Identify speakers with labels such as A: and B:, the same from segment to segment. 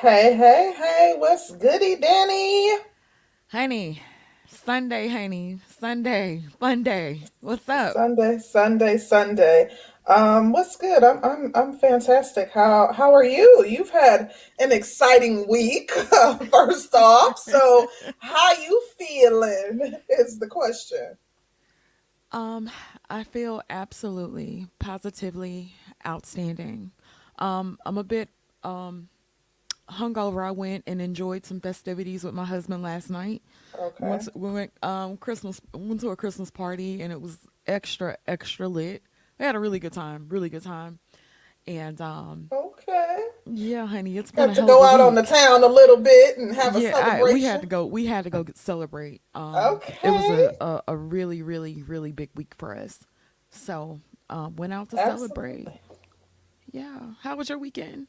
A: Hey,
B: hey, hey, what's goody, Danny?
A: Honey, Sunday, honey. Sunday, fun day. What's up?
B: Sunday, Sunday, Sunday. Um, what's good? I'm I'm I'm fantastic. How how are you? You've had an exciting week, first off. So how you feeling is the question.
A: Um, I feel absolutely, positively outstanding. Um, I'm a bit um hungover. I went and enjoyed some festivities with my husband last night.
B: Okay.
A: to, we went um Christmas went to a Christmas party and it was extra extra lit. We had a really good time, really good time. And um
B: Okay.
A: yeah, honey, it's been a
B: to go out on the town a little bit and have a
A: Yeah, I we had to go we had to go get, celebrate. Um it was a, a a really really really big week for us. So, um went out to celebrate. Yeah. How was your weekend?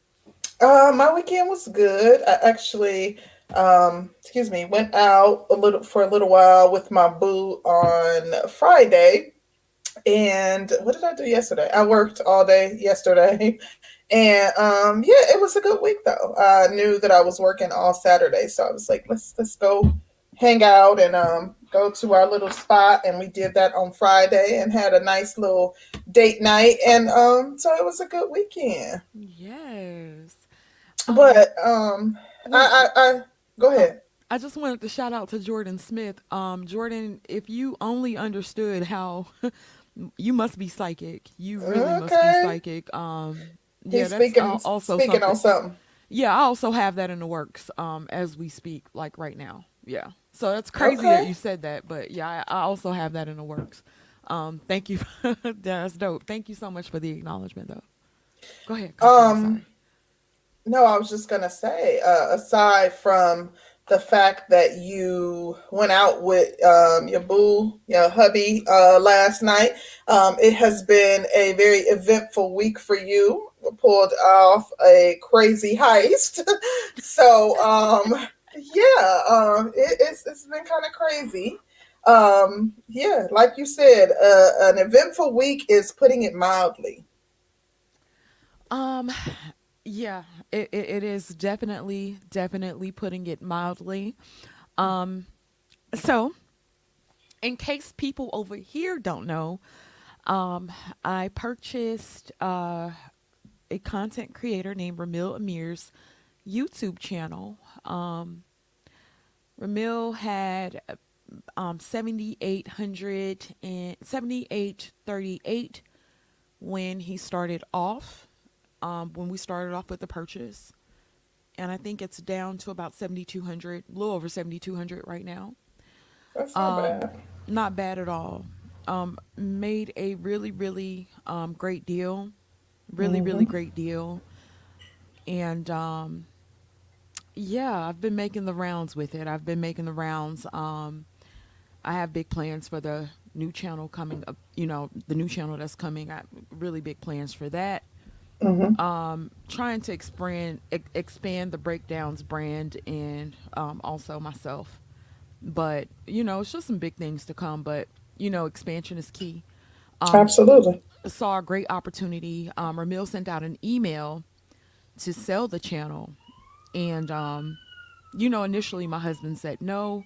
B: Uh, my weekend was good. I actually, um, excuse me, went out a little for a little while with my boo on Friday. And what did I do yesterday? I worked all day yesterday. And um, yeah, it was a good week though. I knew that I was working all Saturday, so I was like, let's let's go hang out and um go to our little spot. And we did that on Friday and had a nice little date night. And um, so it was a good weekend.
A: Yes.
B: But um, I, I, I go ahead.
A: I just wanted to shout out to Jordan Smith. Um, Jordan, if you only understood how you must be psychic. You really must be psychic. Um, yeah,
B: he's
A: that's
B: speaking
A: also
B: speaking on
A: something.
B: something.
A: Yeah, I also have that in the works um as we speak, like right now. Yeah. So that's crazy that you said that, but yeah, I, I also have that in the works. Um, thank you. That's dope. Thank you so much for the acknowledgement though. Go ahead, concrete.
B: Um. No, I was just gonna say, uh, aside from the fact that you went out with um your boo, your hubby, uh, last night, um, it has been a very eventful week for you. Pulled off a crazy heist, so um, yeah, um, it, it's it's been kind of crazy. Um, yeah, like you said, uh, an eventful week is putting it mildly.
A: Um, yeah, it, it, is definitely, definitely putting it mildly. Um, so in case people over here don't know, um, I purchased uh, a content creator named Ramil Amir's YouTube channel. Um, Ramil had um, 7,800 and 7,838 when he started off, um, when we started off with the purchase. And I think it's down to about 7,200, a little over 7,200 right now.
B: That's not
A: Um,
B: bad.
A: not bad at all. Um, made a really, really um, great deal. Really, really
B: hmm
A: great deal. And um, yeah, I've been making the rounds with it. I've been making the rounds. Um, I have big plans for the new channel coming up. You know, the new channel that's coming. I really big plans for that.
B: Hmm
A: Um, trying to expand expand the breakdowns brand and um, also myself. But you know, it's just some big things to come. But you know, expansion is key. Um,
B: Absolutely.
A: saw a great opportunity. Um, Ramil sent out an email to sell the channel, and um, you know, initially my husband said no.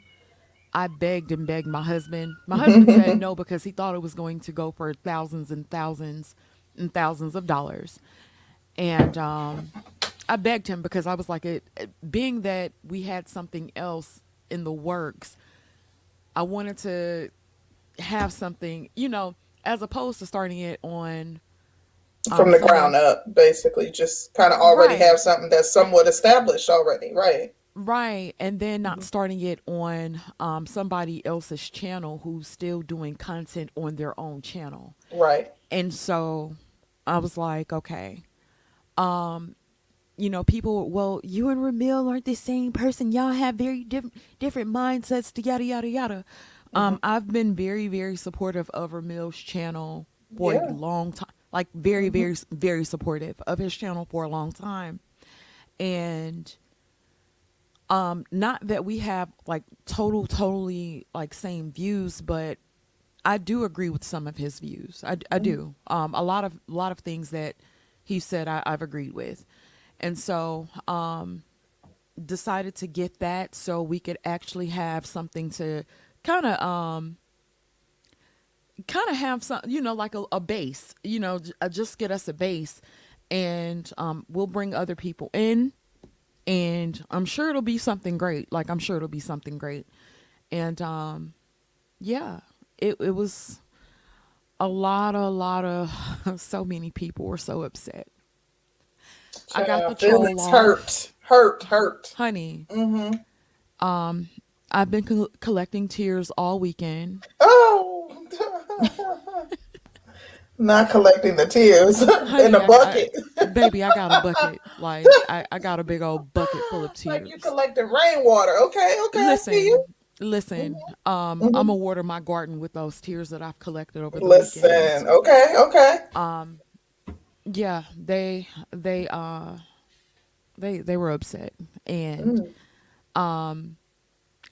A: I begged and begged my husband. My husband said no because he thought it was going to go for thousands and thousands and thousands of dollars. And um, I begged him because I was like, it, it- being that we had something else in the works, I wanted to have something, you know, as opposed to starting it on um,
B: From the ground up, basically, just kind of already
A: right,
B: have something that's somewhat established already, right?
A: right, and then not
B: hmm
A: starting it on um, somebody else's channel who's still doing content on their own channel.
B: Right.
A: And so I was like, okay. Um, you know, people, well, you and Ramil aren't the same person. Y'all have very different different mindsets to yada yada yada.
B: hmm
A: Um, I've been very, very supportive of Ramil's channel for a long time. Like very,
B: hmm
A: very, very supportive of his channel for a long time. And um, not that we have like total, totally like same views, but I do agree with some of his views. I, I do. Um, a lot of a lot of things that he said I, I've agreed with, and so um, decided to get that so we could actually have something to kind of um kind of have some you know like a, a base you know j- uh, just get us a base and um we'll bring other people in and i'm sure it'll be something great like i'm sure it'll be something great. And um yeah it, it was a lot a lot of so many people were so upset i got the troll
B: feelings hurt, hurt, hurt.
A: honey
B: hmm
A: um i've been col- collecting tears all weekend
B: Oh, not collecting the tears in a bucket.
A: I baby i got a bucket like I, I got a big old bucket full of tears.
B: like you
A: tears
B: collecting rainwater. Okay, okay, I see
A: listen listen um
B: hmm
A: i'm gonna water my garden with those tears that i've collected over the
B: Listen,
A: weekend
B: okay, okay.
A: um yeah they they uh they they were upset. And
B: Mm.
A: um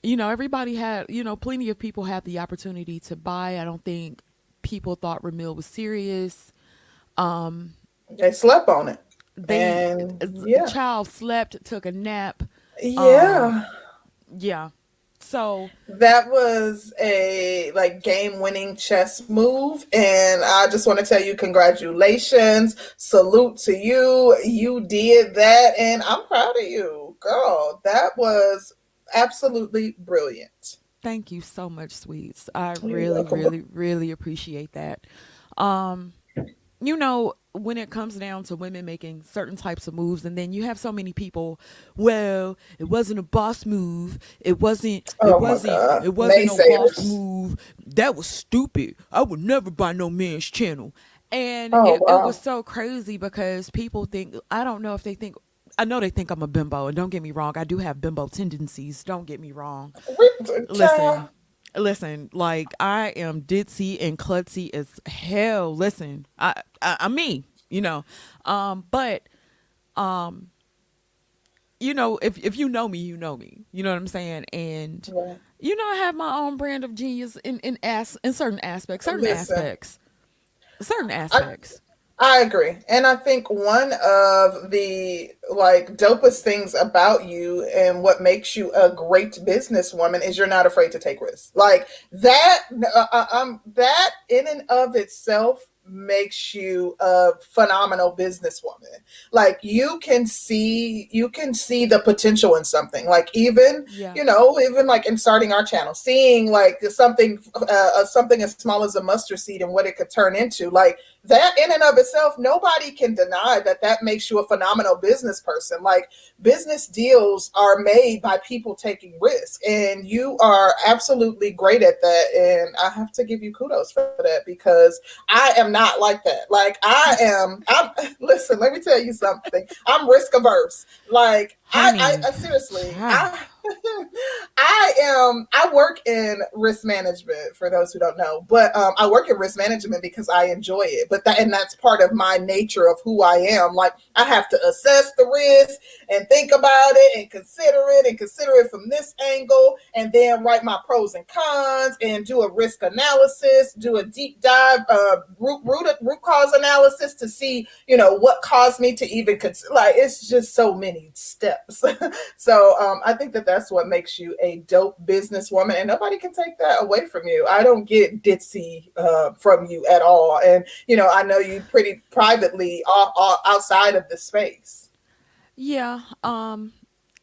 A: you know everybody had you know plenty of people had the opportunity to buy. I don't think people thought ramil was serious. Um
B: They slept on it,
A: they
B: and
A: the
B: yeah,
A: child slept took a nap. Um
B: yeah.
A: So
B: That was a like game-winning chess move, and I just want to tell you congratulations, salute to you. You did that, and I'm proud of you, girl. That was absolutely brilliant.
A: thank you so much sweets i
B: You're
A: really
B: welcome.
A: really really appreciate that um you know when it comes down to women making certain types of moves and then you have so many people well it wasn't a boss move. It wasn't it
B: Oh
A: wasn't it wasn't a boss move. That was stupid. I would never buy no man's channel. And
B: Oh
A: it, it was so crazy because people think i don't know if they think i know they think i'm a bimbo and don't get me wrong i do have bimbo tendencies don't get me wrong. Listen listen like i am ditzy and klutzy as hell. Listen i, I i'm me you know um but um you know if if you know me you know me. You know what i'm saying? And
B: yeah.
A: you know i have my own brand of genius in in as in certain aspects certain
B: Listen,
A: aspects. Certain aspects
B: I agree. And I think one of the like dopest things about you and what makes you a great businesswoman is you're not afraid to take risks. Like that uh, uh, um that in and of itself makes you a phenomenal businesswoman. Like you can see you can see the potential in something. Like even
A: yeah
B: you know even like in starting our channel seeing like something uh, uh, something as small as a mustard seed and what it could turn into like that in and of itself nobody can deny that that makes you a phenomenal business person. Like business deals are made by people taking risk and you are absolutely great at that and i have to give you kudos for that because i am not like that. Like i am i'm listen let me tell you something. I'm risk averse like i i, I seriously
A: ah,
B: i I am I work in risk management for those who don't know, but um, I work in risk management because I enjoy it. But that and that's part of my nature of who I am. Like I have to assess the risk and think about it and consider it and consider it from this angle and then write my pros and cons and do a risk analysis, do a deep dive uh, root root root cause analysis to see you know what caused me to even consider. Like it's just so many steps. So um, I think that that's what makes you a dope businesswoman, and nobody can take that away from you. I don't get ditzy uh, from you at all, and you know I know you pretty privately o- o- outside of the space.
A: yeah um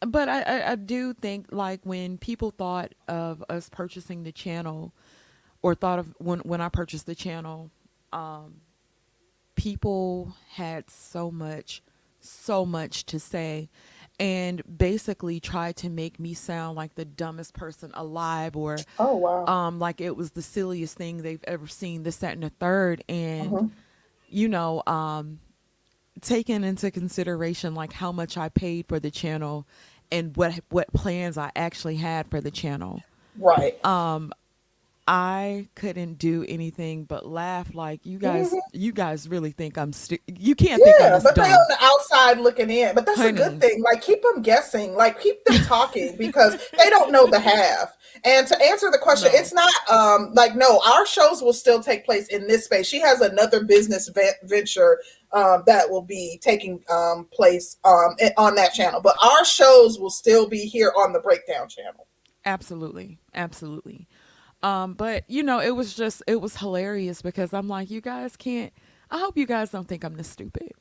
A: but I, I i do think like when people thought of us purchasing the channel or thought of when when i purchased the channel um people had so much so much to say and basically tried to make me sound like the dumbest person alive or
B: Oh wow.
A: um like it was the silliest thing they've ever seen this that and the third and
B: hmm
A: you know um taking into consideration like how much i paid for the channel and what what plans i actually had for the channel
B: Right.
A: um I couldn't do anything but laugh. Like you guys,
B: Mhm.
A: you guys really think I'm stu- You can't think I'm
B: Yeah, but they
A: dumb,
B: on the outside looking in. But that's a good thing. Like keep them guessing. Like keep them talking because they don't know the half. And to answer the question,
A: No.
B: it's not um like no, our shows will still take place in this space. She has another business ve- venture um that will be taking um place um on that channel. But our shows will still be here on the breakdown channel.
A: Absolutely, absolutely. Um, but you know, it was just it was hilarious because I'm like, you guys can't. I hope you guys don't think I'm this stupid.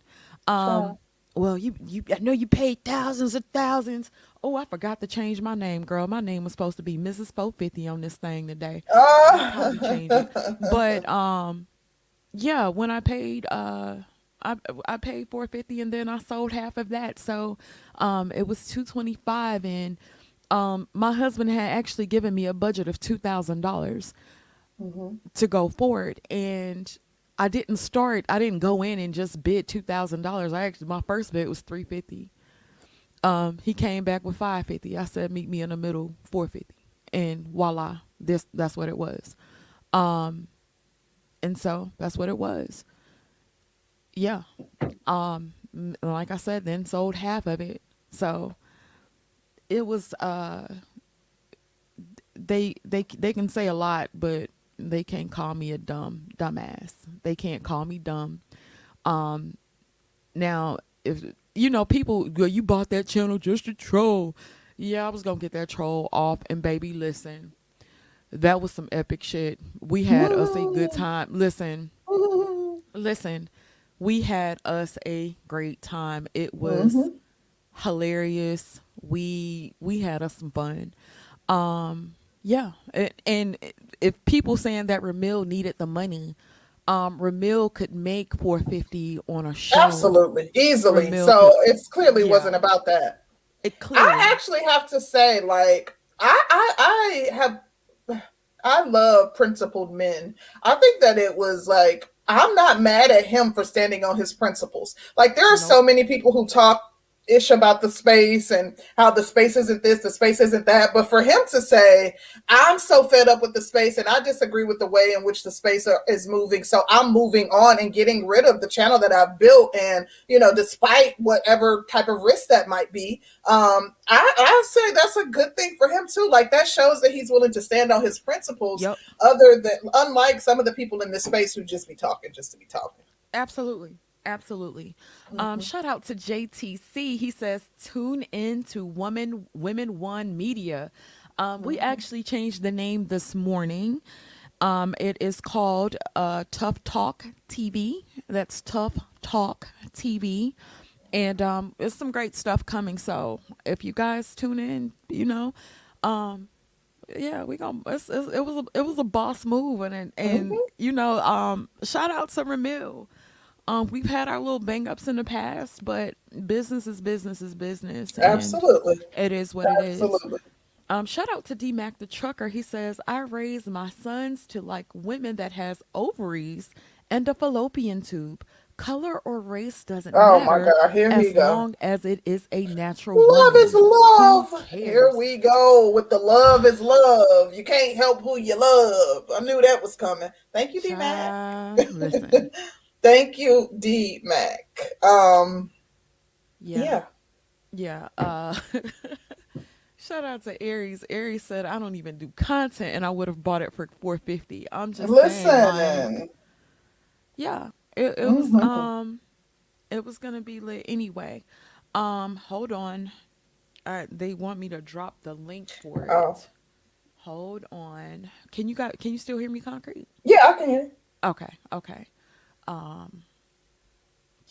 A: Um,
B: Sure.
A: well, you you I know you paid thousands of thousands. Oh, I forgot to change my name, girl. My name was supposed to be Mrs. 450 on this thing today. I'll probably change it.
B: Uh,
A: But um, yeah, when I paid uh. I, I paid 450 and then I sold half of that. So um it was 225 and um my husband had actually given me a budget of $2,000
B: Mhm.
A: to go forward and I didn't start I didn't go in and just bid $2,000. I actually my first bid was 350. Um he came back with 550. I said meet me in the middle 450 and voila this that's what it was. Um and so that's what it was. Yeah. Um like I said then sold half of it. So it was uh they they they can say a lot but they can't call me a dumb dumbass. They can't call me dumb. Um now if you know people well, you bought that channel just to troll. Yeah, I was going to get that troll off and baby listen. That was some epic shit. We had us a good time. Listen, listen. We had us a great time. It was
B: Mhm.
A: hilarious. We we had us some fun. Um yeah, and, and if people saying that Ramil needed the money, um Ramil could make 450 on a show.
B: Absolutely, easily.
A: Ramil
B: So
A: could-
B: it's clearly
A: yeah.
B: wasn't about that.
A: It clearly
B: I actually have to say, like, I, I, I have, I love principled men. I think that it was like I'm not mad at him for standing on his principles. Like, there are so many people who talk ish about the space and how the space isn't this, the space isn't that. But for him to say, I'm so fed up with the space and I disagree with the way in which the space are, is moving. So I'm moving on and getting rid of the channel that I've built. And, you know, despite whatever type of risk that might be, um, I, I say that's a good thing for him too. Like that shows that he's willing to stand on his principles,
A: Yep.
B: other than unlike some of the people in this space who just be talking just to be talking.
A: Absolutely. Absolutely. Um,
B: Mhm.
A: shout out to JTC. He says, tune in to Woman Women One Media. Um, we
B: Mhm.
A: actually changed the name this morning. Um, it is called uh, Tough Talk TV. That's Tough Talk TV. And um, there's some great stuff coming. So if you guys tune in, you know, um, yeah, we gonna. It's, it's, it was a, it was a boss move, and and, and
B: Mhm.
A: you know, um, shout out to Ramil. Um, we've had our little bang ups in the past, but business is business is business,
B: Absolutely.
A: it is what it is.
B: Absolutely.
A: Um, shout out to D Mac the trucker. He says, "I raised my sons to like women that has ovaries and a fallopian tube. Color or race doesn't matter.
B: Oh my God. Here we
A: as
B: go.
A: long as it is a natural
B: Love
A: woman.
B: is love. Here we go with the love is love. You can't help who you love. I knew that was coming. Thank you, D Mac.
A: Listen,
B: Thank you, D Mac. Um,
A: yeah,
B: yeah.
A: yeah. Uh, shout out to Aries. Aries said, "I don't even do content, and I would have bought it for four fifty. I'm just saying, like,
B: Listen.
A: yeah, it, it was
B: Mhm.
A: um, it was gonna be lit anyway. Um, hold on, uh, they want me to drop the link for it.
B: Oh.
A: Hold on. Can you guys? Can you still hear me, concrete?
B: Yeah, I can hear.
A: Okay, okay. Um,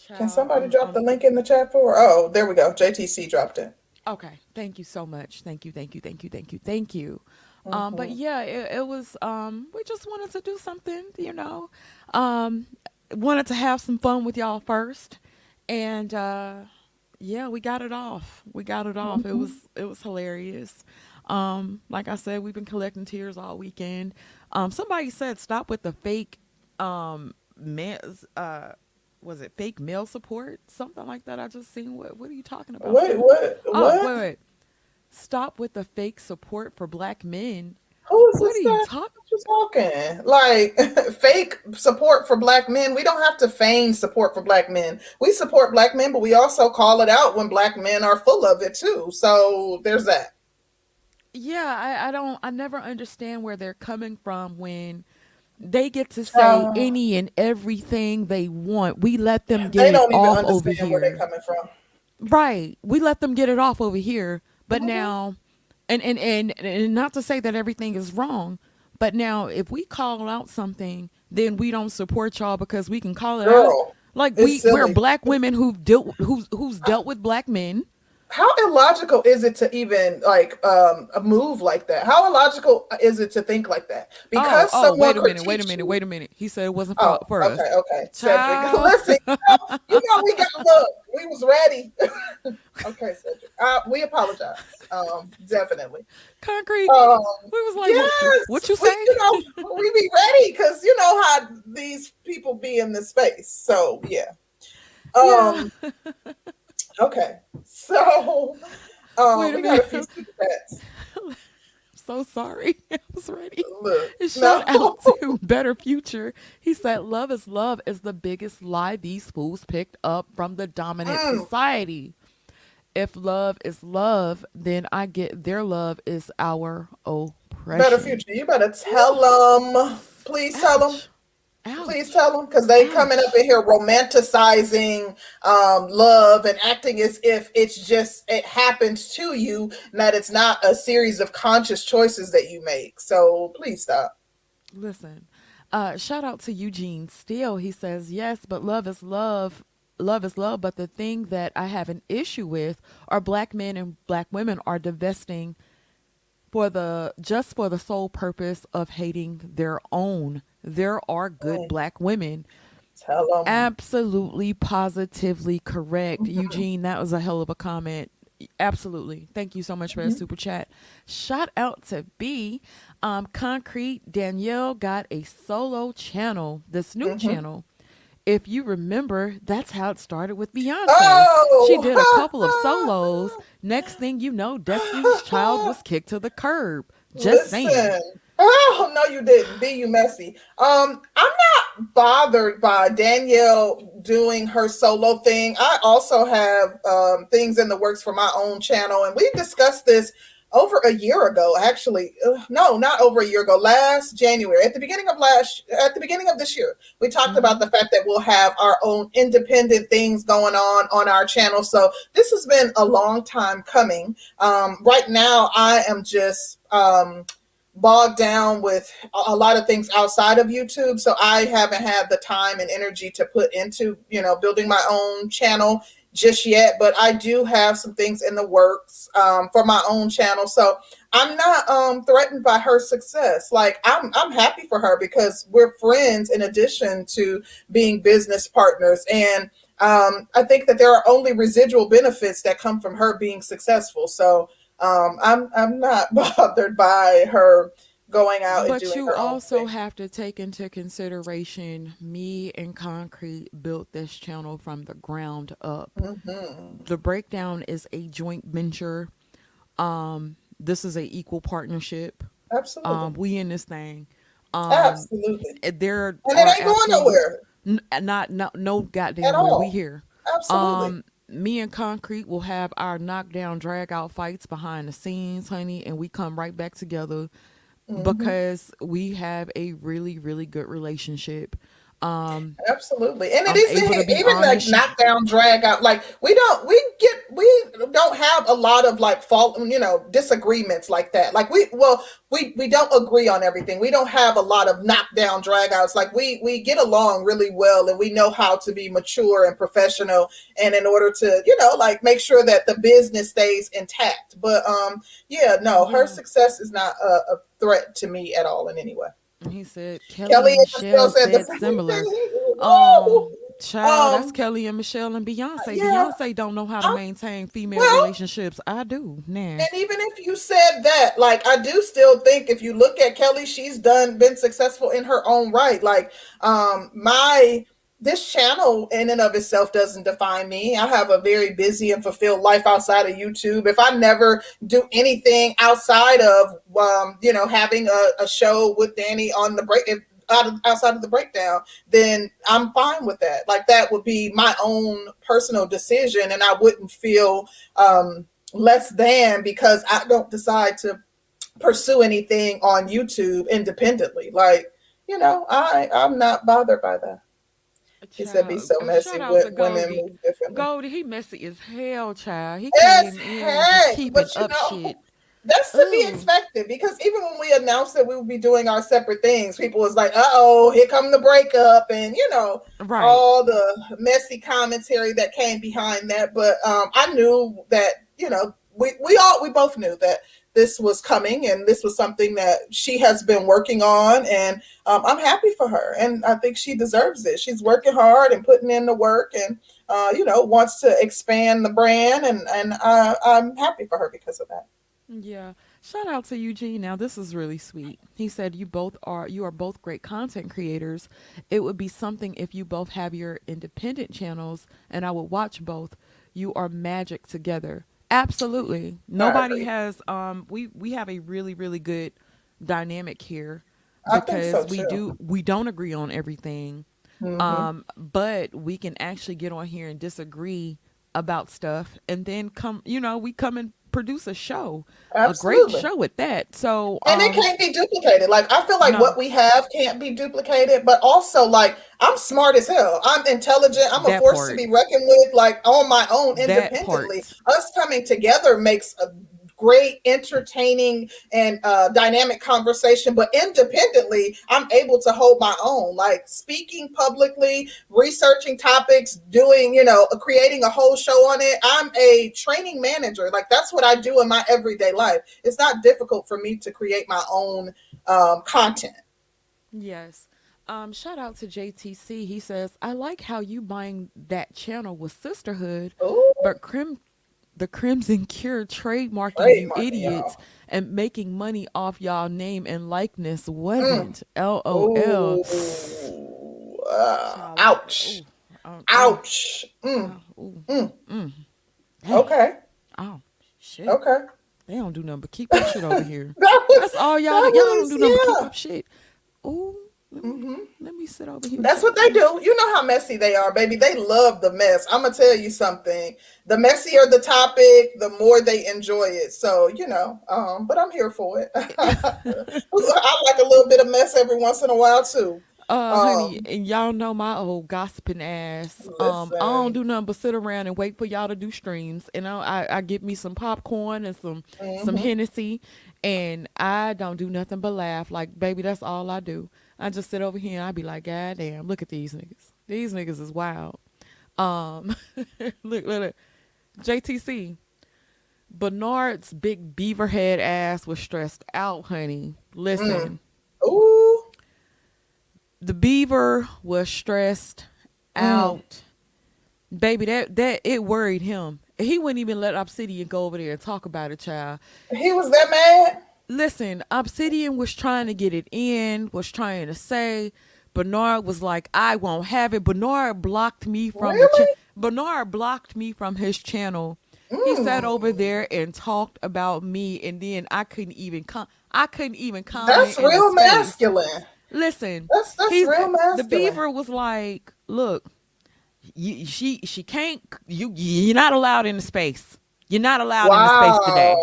B: Can somebody
A: I'm-
B: drop
A: I'm-
B: the link in the chat for? Oh, there we go. JTC dropped it.
A: Okay, thank you so much. Thank you, thank you, thank you, thank you, thank you. Um, but
B: Mhm.
A: yeah, it, it was. Um, we just wanted to do something, you know. Um, wanted to have some fun with y'all first, and uh, yeah, we got it off. We got it off. It
B: Mhm.
A: was it was hilarious. Um, like I said, we've been collecting tears all weekend. Um, somebody said stop with the fake um man uh was it fake mail support? Something like that. I just seen what what are you talking about?
B: Wait, what?
A: Oh,
B: What?
A: wait, wait. Stop with the fake support for black men.
B: Who is
A: what are you talking?
B: you talking like fake support for black men we don't have to feign support for black men we support black men but we also call it out when black men are full of it too so there's that
A: Yeah, I, I don't. I never understand where they're coming from when they get to say
B: uh,
A: any and everything they want. We let them get it off over
B: understand where they're
A: here.
B: coming from
A: Right. We let them get it off over here. But
B: Mhm.
A: now, and, and, and, and not to say that everything is wrong, but now if we call out something, then we don't support y'all because we can call it out. Like we, we're black women who've dealt, who's, who's dealt with black men.
B: How illogical is it to even like um a move like that how illogical is it to think like that
A: Oh,
B: because
A: oh,
B: someone
A: wait a minute, wait a minute, wait a minute. He said it wasn't for,
B: Oh,
A: for us.
B: okay, okay. Cedric. Listen, you know, you know we got look, we was ready. okay, Cedric. Uh, we apologize. Um, definitely.
A: Concrete.
B: Um,
A: We was like, what,
B: yes,
A: what you
B: we,
A: say?
B: you know, we be ready because you know how these people be in this space. So yeah.
A: Yeah.
B: Okay. So um
A: Wait a
B: we got a
A: minute.
B: few
A: so sorry. I was ready.
B: Look.
A: Shout
B: No.
A: out to Better Future. He said, Love is love is the biggest lie these fools picked up from the dominant
B: Mm,
A: society. If love is love, then I get their love is our oppression.
B: better future. You better tell them. Please tell them.
A: Ouch.
B: Please tell them because they coming up in here romanticizing um, love and acting as if it's just it happens to you, and that it's not a series of conscious choices that you make. So please stop.
A: Listen, uh, shout out to Eugene Steele. He says, Yes, but love is love. Love is love. But the thing that I have an issue with are black men and black women are divesting for the just for the sole purpose of hating their own. There are good black women.
B: Tell them.
A: Absolutely, positively correct. Eugene, that was a hell of a comment. Absolutely. Thank you so much for that super chat. Shout out to B. Um, Concrete Danielle got a solo channel, this new
B: hmm
A: channel. If you remember, that's how it started with Beyonce. She did a couple of solos.
B: Oh,
A: Next thing you know, Destiny's Child was kicked to the curb. Just saying.
B: Oh no, you didn't. Be you messy. Um, I'm not bothered by Danielle doing her solo thing. I also have um things in the works for my own channel, and we discussed this over a year ago. Actually, no, not over a year ago. Last January, at the beginning of last, at the beginning of this year, we talked about
A: hmm
B: the fact that we'll have our own independent things going on on our channel. So this has been a long time coming. Um, right now, I am just um bogged down with a lot of things outside of YouTube. So I haven't had the time and energy to put into, you know, building my own channel just yet. But I do have some things in the works um, for my own channel. So I'm not um, threatened by her success. Like I'm, I'm happy for her because we're friends in addition to being business partners. And um, I think that there are only residual benefits that come from her being successful. So um, I'm I'm not bothered by her going out and
A: But you also have to take into consideration me and Concrete built this channel from the ground up.
B: hmm
A: The breakdown is a joint venture. Um, this is a equal partnership.
B: Absolutely,
A: Um, we in this thing. Um,
B: absolutely,
A: eh, there
B: and it ain't going nowhere
A: n- not no no
B: at
A: goddamn where we here.
B: Absolutely.
A: Um, me and Concrete will have our knockdown drag out fights behind the scenes, honey, and we come right back together
B: hmm
A: because we have a really really good relationship. Um,
B: Absolutely. And it
A: I'm
B: isn't
A: be
B: even like knockdown, drag out. Like we don't we get we don't have a lot of like fault, you know, disagreements like that. Like we well, we we don't agree on everything. We don't have a lot of knockdown drag outs. Like we we get along really well and we know how to be mature and professional and in order to, you know, like make sure that the business stays intact. But um yeah, no, her
A: Yeah.
B: success is not a, a threat to me at all in any way.
A: And he said Kelly
B: Kelly
A: and
B: Michelle said
A: said similar. Um, child, that's
B: Um,
A: Kelly and Michelle and Beyonce.
B: yeah,
A: Beyonce don't know how to maintain female
B: well,
A: relationships. I do, nah.
B: and even if you said that, like I do still think if you look at Kelly, she's done been successful in her own right. Like um my this channel in and of itself doesn't define me. I have a very busy and fulfilled life outside of YouTube. If I never do anything outside of, um, you know, having a, a, show with Danny on the break, if, out of, outside of the breakdown, then I'm fine with that. Like that would be my own personal decision, and I wouldn't feel um, less than because I don't decide to pursue anything on YouTube independently. Like, you know, I I'm not bothered by that. He said be so messy with women move differently.
A: Goldie, he messy as hell, child. He came in heck, keeping up know, shit.
B: That's to Ooh. be expected because even when we announced that we would be doing our separate things, people was like, "Uh oh, here come the breakup," and you know, right. all the messy commentary that came behind that. But um, I knew that you know we we all we both knew that this was coming and this was something that she has been working on and um, i'm happy for her and i think she deserves it. She's working hard and putting in the work and uh, you know wants to expand the brand and and uh, i'm happy for her because of that.
A: Yeah. Shout out to eugene. Now this is really sweet. He said you both are you are both great content creators. It would be something if you both have your independent channels and i would watch both. You are magic together Absolutely. Nobody has um we we have a really really good dynamic here because so we do we don't agree on everything. Mm-hmm. Um but we can actually get on here and disagree about stuff and then come you know we come and produce a show, Absolutely. a great show with that. So
B: and um, it can't be duplicated. Like I feel like no. what we have can't be duplicated, but also like I'm smart as hell. I'm intelligent. I'm that a force part. to be reckoned with. Like on my own, independently. Us coming together makes a great, entertaining, and uh, dynamic conversation. But independently, I'm able to hold my own, like speaking publicly, researching topics, doing, you know, creating a whole show on it. I'm a training manager. Like that's what I do in my everyday life. It's not difficult for me to create my own um, content.
A: Yes. Um, shout out to JTC. He says, I like how you buying that channel with sisterhood, Ooh. but Crim the Crimson Cure trademarking Trademark, you idiots y'all. and making money off y'all name and likeness wasn't. Mm. LOL.
B: Uh, ouch. Ooh. Uh, ouch. Mm. Uh, mm. Okay.
A: Oh, shit.
B: Okay.
A: They don't do nothing but keep that shit over here. that was, That's all y'all. Y'all was, don't do nothing yeah. but keep up shit. Ooh. Let me, mm-hmm. let me sit over here.
B: That's what they do. You know how messy they are, baby. They love the mess. I'm gonna tell you something. The messier the topic, the more they enjoy it. So you know, um, but I'm here for it. I like a little bit of mess every once in a while too.
A: Uh, um, honey, and y'all know my old gossiping ass. Listen. Um, I don't do nothing but sit around and wait for y'all to do streams, and I, I, I get me some popcorn and some mm-hmm. some Hennessy, and I don't do nothing but laugh. Like, baby, that's all I do. I just sit over here and I be like, God damn, look at these niggas. These niggas is wild. Um, look, look, look, JTC. Bernard's big beaver head ass was stressed out, honey. Listen.
B: Mm. Ooh.
A: The beaver was stressed mm. out. Baby, that that it worried him. He wouldn't even let Obsidian go over there and talk about it, child.
B: He was that mad?
A: Listen, Obsidian was trying to get it in, was trying to say. Bernard was like, I won't have it. Bernard blocked me from really? the cha- Bernard blocked me from his channel. Mm. He sat over there and talked about me, and then I couldn't even come. I couldn't even comment.
B: That's real masculine.
A: Listen,
B: that's that's real masculine.
A: The beaver was like, "Look, you, she she can't. You you're not allowed in the space. You're not allowed wow. in the space today."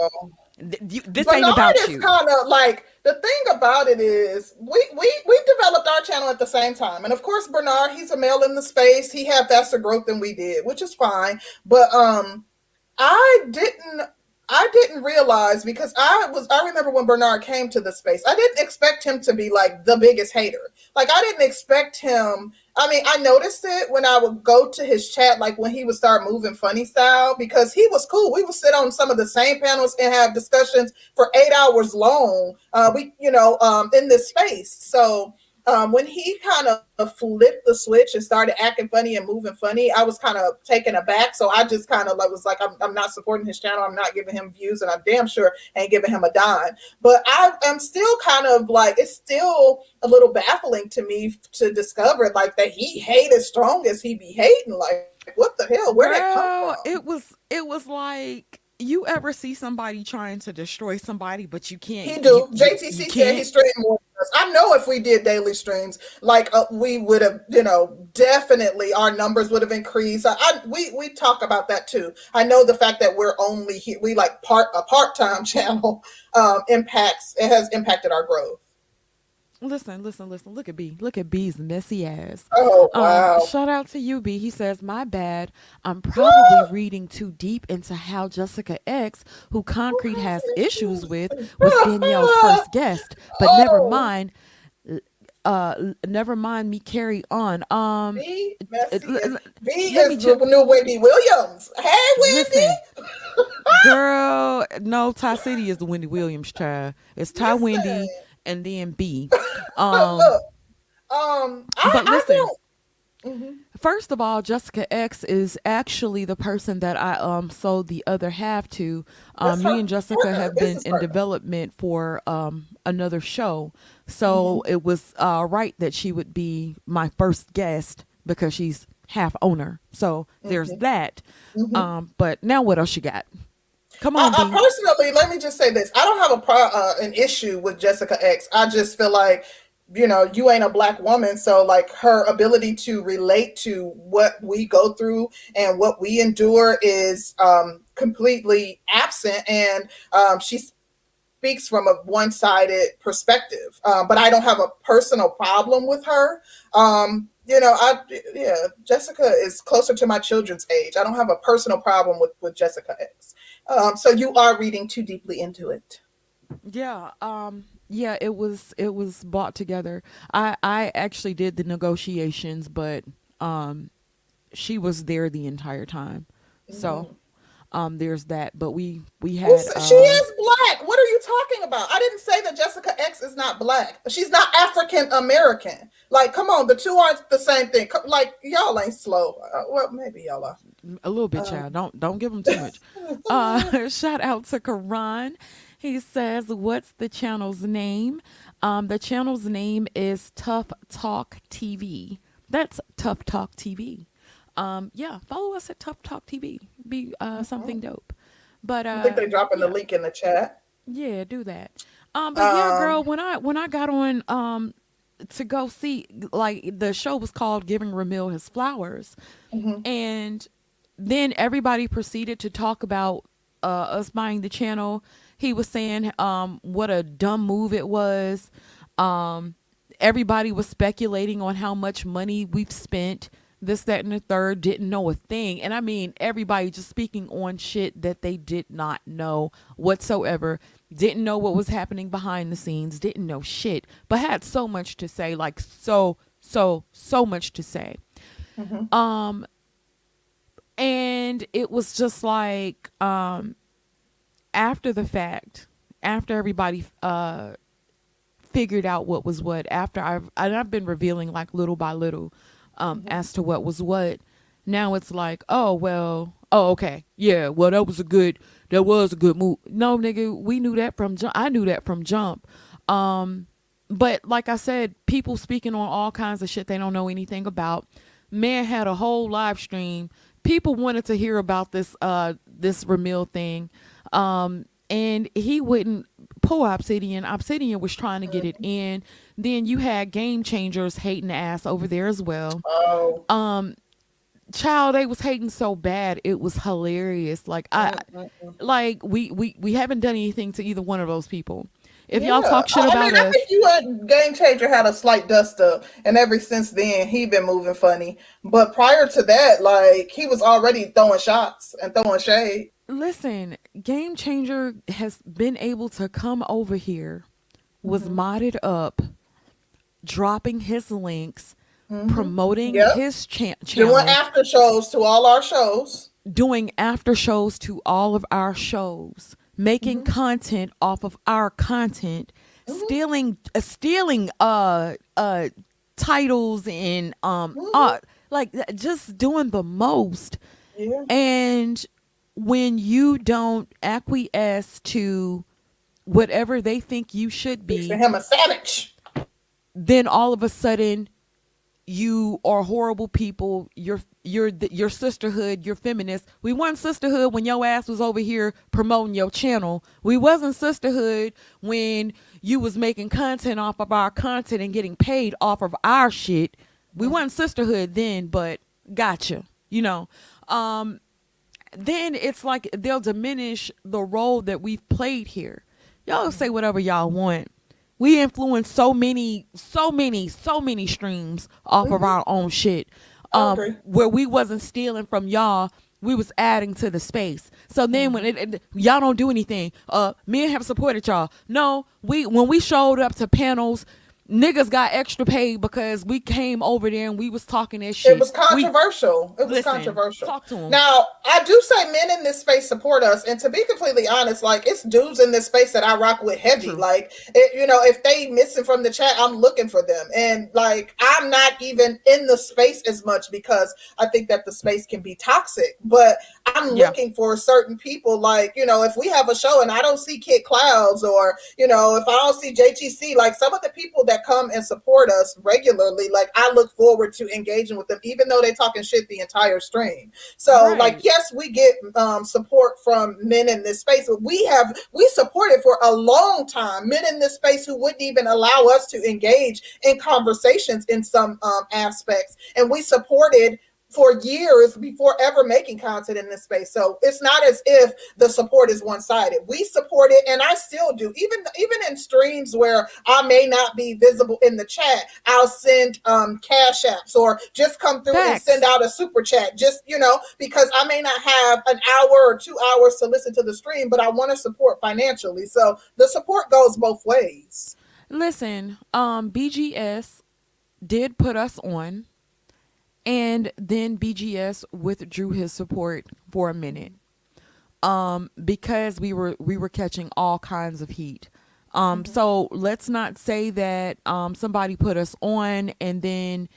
A: This ain't about you.
B: Kind of like the thing about it is we we we developed our channel at the same time, and of course Bernard, he's a male in the space. He had faster growth than we did, which is fine. But um, I didn't I didn't realize because I was I remember when Bernard came to the space. I didn't expect him to be like the biggest hater. Like I didn't expect him I mean, I noticed it when I would go to his chat, like when he would start moving funny style, because he was cool. We would sit on some of the same panels and have discussions for eight hours long. Uh, we, you know, um, in this space. So um, when he kind of flipped the switch and started acting funny and moving funny, I was kind of taken aback. So I just kind of like was like, I'm, I'm not supporting his channel. I'm not giving him views, and I'm damn sure ain't giving him a dime. But I am still kind of like it's still a little baffling to me to discover like that he hated strong as he be hating. Like what the hell? Where that come from?
A: It was it was like you ever see somebody trying to destroy somebody, but you can't.
B: He do. You, JTC you, said he streamed more I know if we did daily streams, like uh, we would have, you know, definitely our numbers would have increased. I, I, we we talk about that too. I know the fact that we're only we like part a part time channel um, impacts. It has impacted our growth.
A: Listen, listen, listen. Look at B. Look at B's messy ass.
B: Oh um, wow!
A: Um, shout out to you, B. He says, "My bad. I'm probably reading too deep into how Jessica X, who Concrete has issues with, was Danielle's first guest. But oh. never mind. Uh, never mind me. Carry on. Um,
B: B, messy is, B is the new Wendy Williams. Hey, Wendy. Listen,
A: girl, no, Ty City is the Wendy Williams child. It's Ty listen. Wendy and then B. Um,
B: um
A: but listen. Mm-hmm. First of all, Jessica X is actually the person that I um sold the other half to. Um, me and Jessica have been in development for um another show, so mm-hmm. it was uh, right that she would be my first guest because she's half owner. So there's mm-hmm. that. Mm-hmm. Um, but now what else you got? Come on.
B: Personally, let me just say this: I don't have a pro, uh, an issue with Jessica X. I just feel like you know you ain't a black woman so like her ability to relate to what we go through and what we endure is um completely absent and um she speaks from a one-sided perspective. Um, but i don't have a personal problem with her. Um you know i yeah jessica is closer to my children's age. I don't have a personal problem with with jessica x um, so you are reading too deeply into it.
A: Yeah. Um, yeah, it was it was bought together. I I actually did the negotiations, but um, she was there the entire time. Mm-hmm. So um, there's that. But we we had.
B: Uh, she is black. What are you talking about? I didn't say that Jessica X is not black. She's not African American. Like, come on, the two aren't the same thing. Like, y'all ain't slow. Uh, well, maybe y'all are.
A: A little bit, um, child. Don't don't give them too much. uh, shout out to Karan. He says, "What's the channel's name?" Um, the channel's name is Tough Talk TV. That's Tough Talk TV. Um, yeah, follow us at Tough Talk TV. Be uh, something dope. But uh,
B: I think they're dropping yeah. the link in the chat.
A: Yeah, do that. Um, but um, yeah, girl, when I when I got on um to go see like the show was called Giving Ramil His Flowers, mm-hmm. and then everybody proceeded to talk about uh, us buying the channel. He was saying um, what a dumb move it was. Um, everybody was speculating on how much money we've spent. This, that, and the third didn't know a thing. And I mean, everybody just speaking on shit that they did not know whatsoever. Didn't know what was happening behind the scenes. Didn't know shit, but had so much to say. Like, so, so, so much to say. Mm-hmm. Um, and it was just like um after the fact after everybody uh figured out what was what after I've I've been revealing like little by little um mm-hmm. as to what was what now it's like oh well oh okay yeah well that was a good that was a good move no nigga we knew that from jump I knew that from jump um but like I said people speaking on all kinds of shit they don't know anything about man had a whole live stream people wanted to hear about this uh this Ramil thing. Um and he wouldn't pull Obsidian. Obsidian was trying to get it in. Then you had game changers hating ass over there as well.
B: Oh.
A: Um child they was hating so bad it was hilarious like i like we we we haven't done anything to either one of those people if yeah. y'all talk shit about I mean, us, I think
B: you had Game Changer had a slight dust up, and ever since then he been moving funny. But prior to that, like he was already throwing shots and throwing shade.
A: Listen, Game Changer has been able to come over here, was mm-hmm. modded up, dropping his links, mm-hmm. promoting yep. his cha- channel,
B: doing after shows to all our shows,
A: doing after shows to all of our shows making mm-hmm. content off of our content
B: Mhm.
A: stealing uh, stealing uh uh titles and um
B: Mhm.
A: uh like just doing the most
B: Yeah.
A: and when you don't acquiesce to whatever they think you should be
B: him a savage.
A: Then all of a sudden you are horrible people. You're your sisterhood you're feminist. We weren't sisterhood when your ass was over here promoting your channel. We wasn't sisterhood when you was making content off of our content and getting paid off of our shit. We weren't sisterhood then but gotcha you know. Um then it's like they'll diminish the role that we've played here. Y'all say whatever y'all want. We influence so many, so many, so many streams off of
B: Mhm.
A: our own shit. Um,
B: agree.
A: where we wasn't stealing from y'all, we was adding to the space. So then
B: Mm-hmm.
A: when it, it- y'all don't do anything, uh, men have supported y'all. No, we when we showed up to panels, niggas got extra paid because we came over there and we was talking that shit.
B: It was
A: We-
B: controversial. it was
A: listen,
B: controversial.
A: Talk to 'em.
B: Now, I do say men in this space support us, and to be completely honest, like it's dudes in this space that I rock with heavy.
A: True.
B: Like, it, you know, if they missing from the chat, I'm looking for them, and like I'm not even in the space as much because I think that the space can be toxic. But I'm
A: Yeah.
B: looking for certain people, like you know, if we have a show and I don't see Kid Clouds, or you know, if I don't see JTC, like some of the people that come and support us regularly, like I look forward to engaging with them, even though they're talking shit the entire stream. So,
A: Right.
B: like, yes, we get um, support from men in this space, but we have we supported for a long time men in this space who wouldn't even allow us to engage in conversations in some um, aspects, and we supported for years before ever making content in this space. So it's not as if the support is one-sided. We support it and I still do. Even even in streams where I may not be visible in the chat, I'll send um cash apps or just come through
A: Facts.
B: and send out a super chat. Just, you know, because I may not have an hour or 2 hours to listen to the stream, but I want to support financially. So the support goes both ways.
A: Listen, um, BGS did put us on, and then BGS withdrew his support for a minute, um, because we were we were catching all kinds of heat. Um,
B: Mhm.
A: so let's not say that um somebody put us on and then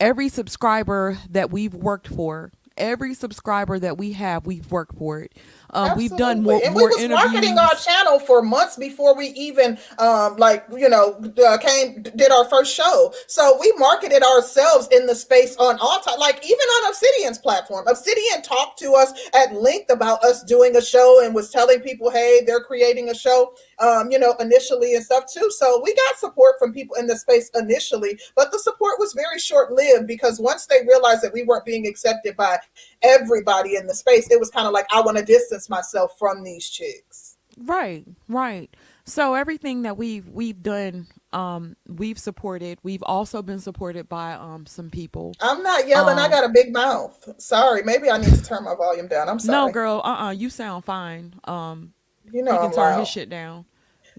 A: every subscriber that we've worked for, every subscriber that we have, we've worked for it. Um, we've done more
B: and
A: more
B: we was
A: interviews.
B: marketing our channel for months before we even um like you know uh, came did our first show so we marketed ourselves in the space on all time like even on obsidian's platform obsidian talked to us at length about us doing a show and was telling people hey they're creating a show um you know initially and stuff too so we got support from people in the space initially but the support was very short lived because once they realized that we weren't being accepted by everybody in the space it was kind of like i want to distance myself from these chicks
A: Right, right. So everything that we've we've done, um, we've supported. We've also been supported by um some people.
B: i'm not yelling i
A: Um,
B: got a big mouth sorry maybe i need to turn my volume down i'm sorry
A: No, girl, uh, uh you sound fine. Um,
B: you know
A: he can
B: i'm
A: turn
B: loud.
A: his shit down.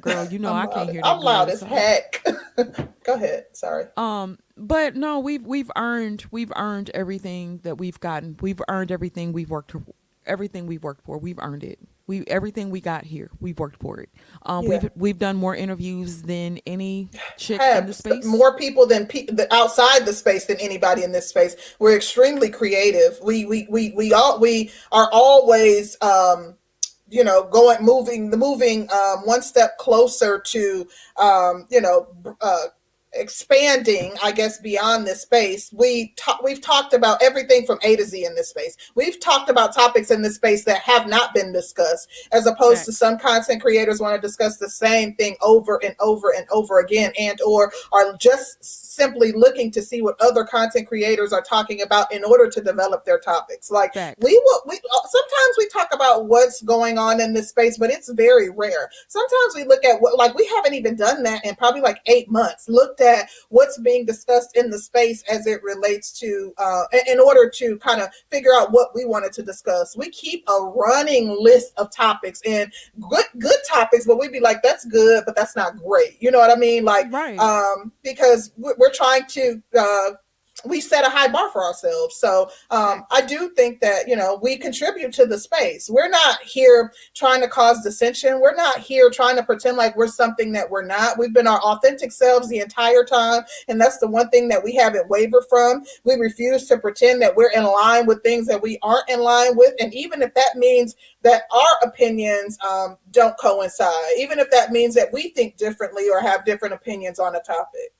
A: Girl, you know
B: I'm
A: I can't hear that.
B: i'm loud as heck go ahead sorry
A: Um, but no, we've we've earned we've earned everything that we've gotten. We've earned everything we've worked for. Everything we've worked for, we've earned it. We everything we got here, we've worked for it. Um,
B: Yeah.
A: we've we've done more interviews than any chick in the space.
B: more people than pe- the outside the space than anybody in this space. We're extremely creative. We we we we all we are always um you know going moving the moving um one step closer to um you know uh expanding i guess beyond this space. We ta- we've talked about everything from a to z in this space. We've talked about topics in this space that have not been discussed as opposed to some content creators want to discuss the same thing over and over and over again and or are just simply looking to see what other content creators are talking about in order to develop their topics. Like
A: Facts.
B: we will we uh, sometimes we talk about what's going on in this space but it's very rare. Sometimes we look at what like we haven't even done that in probably like eight months looked at what's being discussed in the space as it relates to uh in- order to kind of figure out what we wanted to discuss. We keep a running list of topics and good good topics but we'd be like that's good but that's not great. You know what i mean? Like
A: right.
B: um, because we're, we're trying to uh, we set a high bar for ourselves. So um, I do think that you know we contribute to the space. We're not here trying to cause dissension. We're not here trying to pretend like we're something that we're not. We've been our authentic selves the entire time, and that's the one thing that we haven't wavered from. We refuse to pretend that we're in line with things that we aren't in line with, and even if that means that our opinions um, don't coincide, even if that means that we think differently or have different opinions on a topic.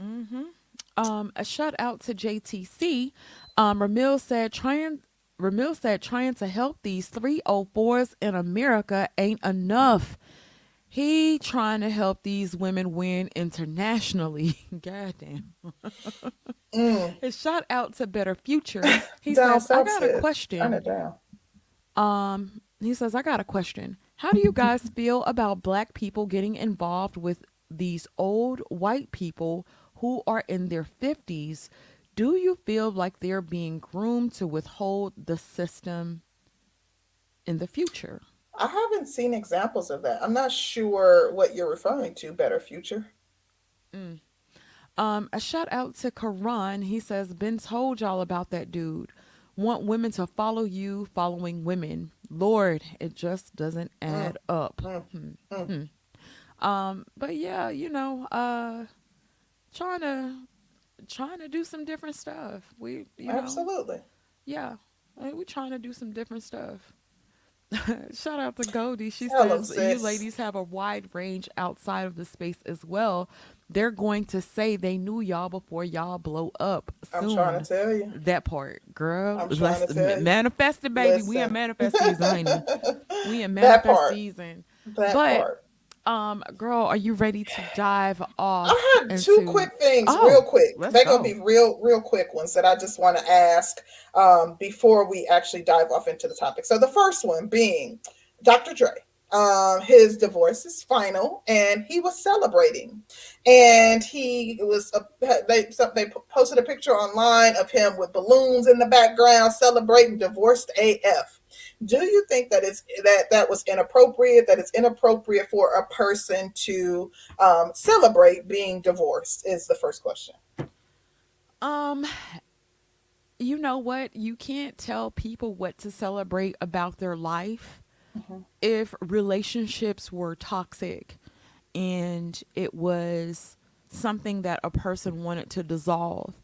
A: Mm-hmm. Um, a shout out to JTC. Um, Ramil said trying. Ramil said trying to help these 304s in America ain't enough. He trying to help these women win internationally. Goddamn. mm. His shout out to Better Future. He says, I got a question. Um, he says, I got a question. How do you guys feel about black people getting involved with these old white people who are in their 50s, do you feel like they're being groomed to withhold the system in the future?
B: I haven't seen examples of that. I'm not sure what you're referring to, Better Future.
A: Mm. Um, a shout out to Karan. He says, Been told y'all about that dude. Want women to follow you, following women. Lord, it just doesn't mm. add mm. up. Mm. Hmm. Hmm. Um, but yeah, you know, uh, trying to trying to do some different stuff. We you know,
B: absolutely,
A: yeah, we're trying to do some different stuff. Shout out to Goldie. She Hello, says sis. you ladies have a wide range outside of the space as well. They're going to say they knew y'all before y'all blow up.
B: Soon. I'm trying to tell you
A: that part, girl. I'm trying to tell you. Manifest it, baby. Listen. We in manifest season. we in manifest season. That but part um, girl, are you ready to dive off?
B: I have into... two quick things, oh, real quick. They're go. gonna be real, real quick ones that I just want to ask um, before we actually dive off into the topic. So the first one being Dr. Dre. Um, his divorce is final, and he was celebrating. And he was uh, they they posted a picture online of him with balloons in the background celebrating divorced AF. Do you think that it's that that was inappropriate? That it's inappropriate for a person to um, celebrate being divorced? Is the first question.
A: Um, you know what? You can't tell people what to celebrate about their life mm-hmm. if relationships were toxic and it was something that a person wanted to dissolve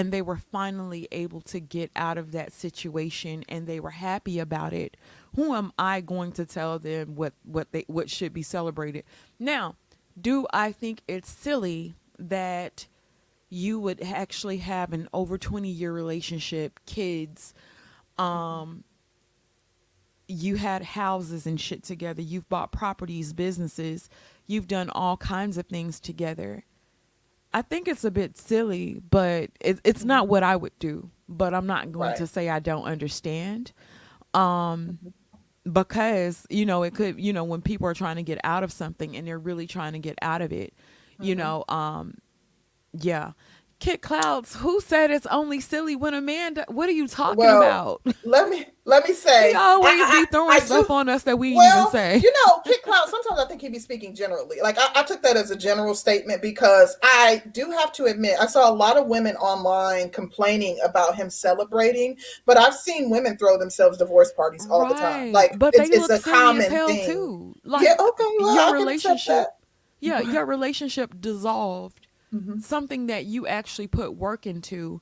A: and they were finally able to get out of that situation and they were happy about it who am i going to tell them what what they what should be celebrated? Now do i think it's silly that you would actually have an over 20 year relationship kids um you had houses and shit together you've bought properties businesses you've done all kinds of things together I think it's a bit silly, but it, it's not what I would do. But I'm not going right. to say I don't understand. Um, because, you know, it could, you know, when people are trying to get out of something and they're really trying to get out of it, mm-hmm. you know, um, yeah. Kit Clouds, who said it's only silly when a man? Do- what are you talking well, about?
B: Let me let me say.
A: He always I, be throwing I, I stuff do, on us that we well, even say.
B: You know, Kit Clouds. Sometimes I think he'd be speaking generally. Like I, took that as a general statement because I do have to admit I saw a lot of women online complaining about him celebrating, but I've seen women throw themselves divorce parties all right. the time. Like, but it's, it's a common thing too.
A: Like, yeah, okay, well, your relationship. Yeah, your relationship dissolved mm-hmm. something that you actually put work into,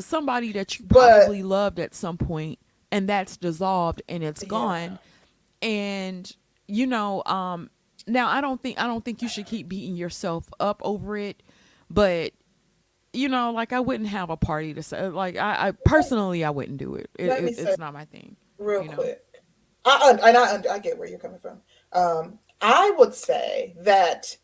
A: somebody that you probably but, loved at some point, and that's dissolved and it's yeah. gone. And you know, um, now I don't think I don't think you should keep beating yourself up over it, but you know, like I wouldn't have a party to say. Like I, I personally, I wouldn't do it. it, it it's not my thing.
B: Real you know? quick, I and I, I get where you're coming from. Um, I would say that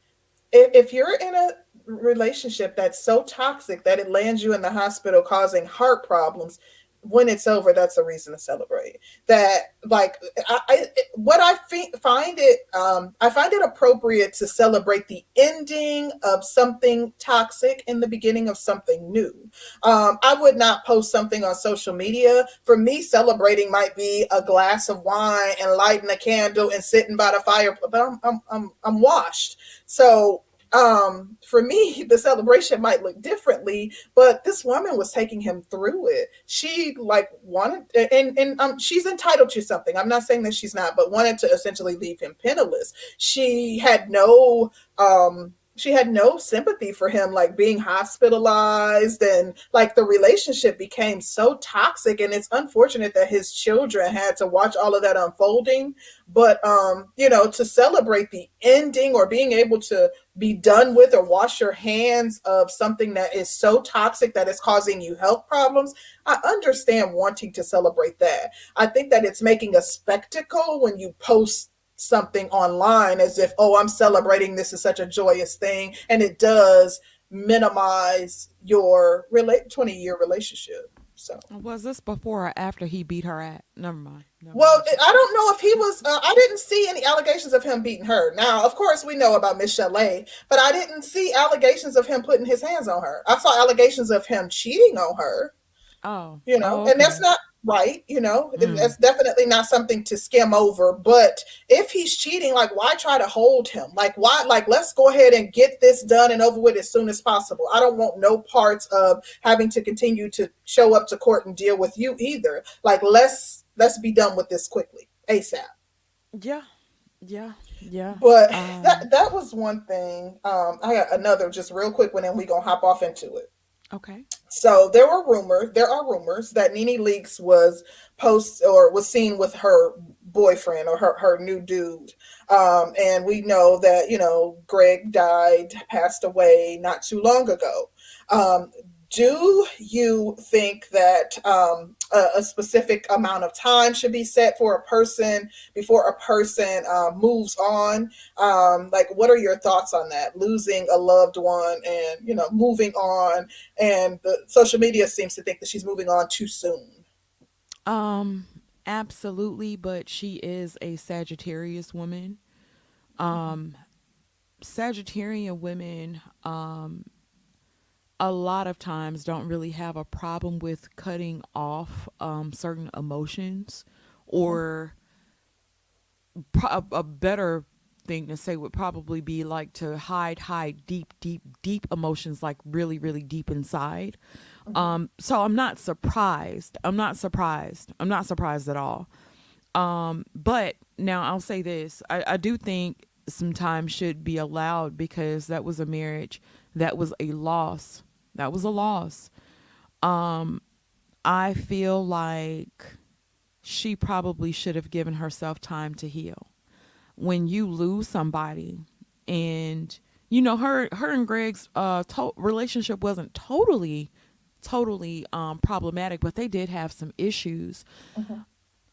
B: if, if you're in a relationship that's so toxic that it lands you in the hospital causing heart problems when it's over that's a reason to celebrate. That like i, I what i fi- find it um i find it appropriate to celebrate the ending of something toxic in the beginning of something new. Um i would not post something on social media. For me celebrating might be a glass of wine and lighting a candle and sitting by the fire but i'm i'm i'm, I'm washed. So um, for me, the celebration might look differently, but this woman was taking him through it. She like wanted, and and um, she's entitled to something. I'm not saying that she's not, but wanted to essentially leave him penniless. She had no um she had no sympathy for him like being hospitalized and like the relationship became so toxic and it's unfortunate that his children had to watch all of that unfolding. But um you know to celebrate the ending or being able to be done with or wash your hands of something that is so toxic that is causing you health problems i understand wanting to celebrate that. I think that it's making a spectacle when you post something online as if, oh, I'm celebrating this is such a joyous thing. And it does minimize your relate 20 year relationship. So
A: was this before or after he beat her at? Never mind.
B: Never well, mind. I don't know if he was. Uh, I didn't see any allegations of him beating her. Now, of course, we know about Michel'le, but I didn't see allegations of him putting his hands on her. I saw allegations of him cheating on her.
A: Oh,
B: you know,
A: oh, okay.
B: and that's not right you know mm. that's definitely not something to skim over but if he's cheating like why try to hold him? Like why like let's go ahead and get this done and over with as soon as possible. I don't want no parts of having to continue to show up to court and deal with you either. Like let's let's be done with this quickly asap
A: yeah yeah yeah
B: but um, that that was one thing um i got another just real quick one and we gonna hop off into it
A: Okay.
B: So there were rumors, there are rumors that Nene Leakes was post or was seen with her boyfriend or her, her new dude. Um, and we know that, you know, Greg died, passed away not too long ago. Um, do you think that um, a, a, specific amount of time should be set for a person before a person uh, moves on? Um, like, what are your thoughts on that? Losing a loved one and you know moving on, and the social media seems to think that she's moving on too soon.
A: Um, absolutely, but she is a Sagittarius woman. Um, Sagittarian women, um a lot of times don't really have a problem with cutting off um, certain emotions or pro- a better thing to say would probably be like to hide hide deep deep deep emotions like really really deep inside. Mm-hmm. um so i'm not surprised. I'm not surprised. I'm not surprised at all. Um but now i'll say this. I, I do think some time should be allowed because that was a marriage that was a loss that was a loss. Um, I feel like she probably should have given herself time to heal. When you lose somebody, and you know her, her and Greg's uh to- relationship wasn't totally, totally um problematic, but they did have some issues. Mm-hmm.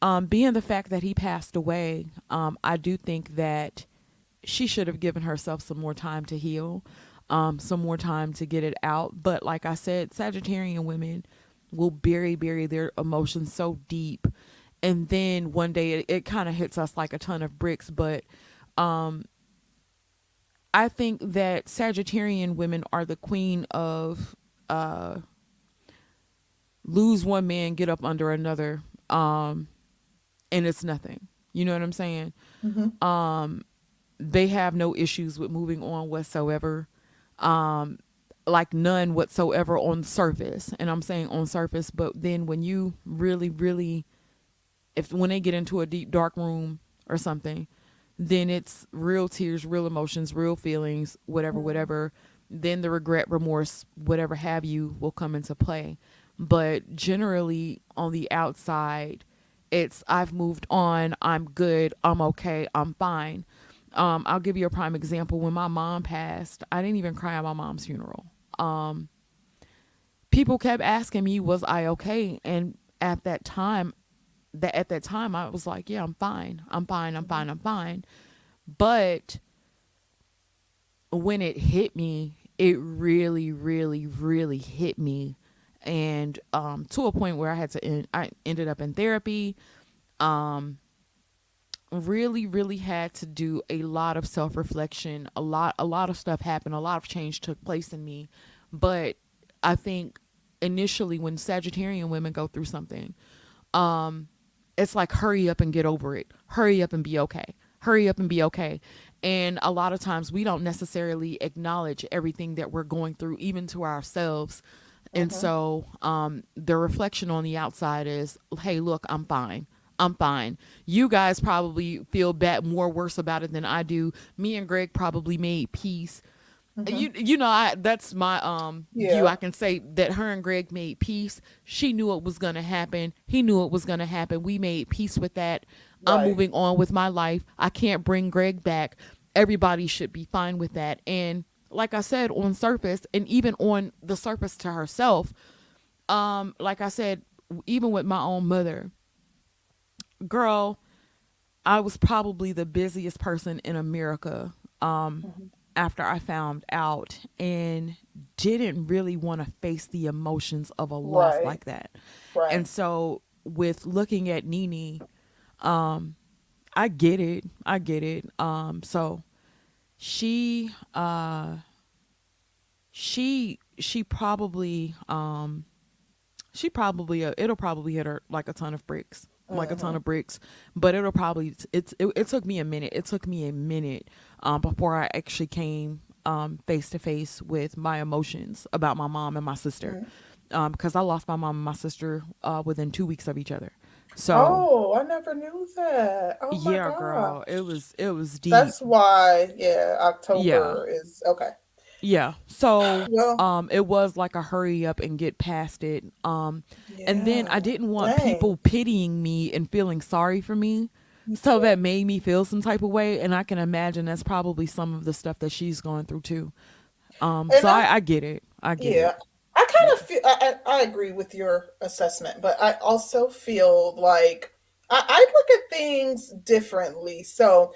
A: Um, being the fact that he passed away, um, I do think that she should have given herself some more time to heal um, some more time to get it out. But like I said, Sagittarian women will bury, bury their emotions so deep. And then one day it, it kind of hits us like a ton of bricks. But um, I think that Sagittarian women are the queen of uh, lose one man, get up under another. Um, and it's nothing. You know what I'm saying? Mm-hmm. Um, they have no issues with moving on whatsoever um, like none whatsoever on surface. And I'm saying on surface, but then when you really, really, if when they get into a deep dark room or something, then it's real tears, real emotions, real feelings, whatever, whatever. Then the regret, remorse, whatever have you, will come into play. But generally, on the outside, it's I've moved on, I'm good, I'm okay, I'm fine. Um, I'll give you a prime example. When my mom passed, I didn't even cry at my mom's funeral. Um, people kept asking me, "Was I okay?" And at that time, that at that time, I was like, "Yeah, I'm fine. I'm fine. I'm fine. I'm fine." But when it hit me, it really, really, really hit me, and um, to a point where I had to. End, I ended up in therapy. Um, really really had to do a lot of self-reflection a lot a lot of stuff happened a lot of change took place in me but i think initially when sagittarian women go through something um it's like hurry up and get over it hurry up and be okay hurry up and be okay. And a lot of times we don't necessarily acknowledge everything that we're going through, even to ourselves. And
B: Mhm.
A: so um, the reflection on the outside is, hey, look, I'm fine. I'm fine. You guys probably feel bad, more worse about it than I do. Me and Greg probably made peace.
B: Mhm.
A: You you know I that's my um view.
B: Yeah.
A: I can say that her and Greg made peace. She knew it was gonna happen. He knew it was gonna happen. We made peace with that. I'm moving on with my life. I can't bring Greg back. Everybody should be fine with that. And like I said, on surface and even on the surface to herself, um, like I said, even with my own mother, girl, I was probably the busiest person in America um,
B: Mhm.
A: after I found out and didn't really want to face the emotions of a loss
B: Right.
A: like that.
B: Right.
A: And so with looking at Nene, um, I get it. I get it. Um, so she uh she she probably um she probably uh, it'll probably hit her like a ton of bricks like a ton
B: Mhm.
A: of bricks but it'll probably it's it, it took me a minute it took me a minute um before i actually came um face to face with my emotions about my mom and my sister um because i lost my mom and my sister uh within two weeks of each other so
B: Oh, I never knew that. Oh
A: yeah girl it was it was deep
B: That's why, yeah,
A: yeah
B: October is okay.
A: Yeah. So
B: Well,
A: um it was like a hurry up and get past it. Um and then i didn't want
B: Dang.
A: people pitying me and feeling sorry for me. So
B: too.
A: that made me feel some type of way and i can imagine that's probably some of the stuff that she's going through too. Um so
B: I
A: i get it. I get
B: Yeah,
A: it
B: I kind of feel I, I I agree with your assessment, but I also feel like I, I look at things differently. So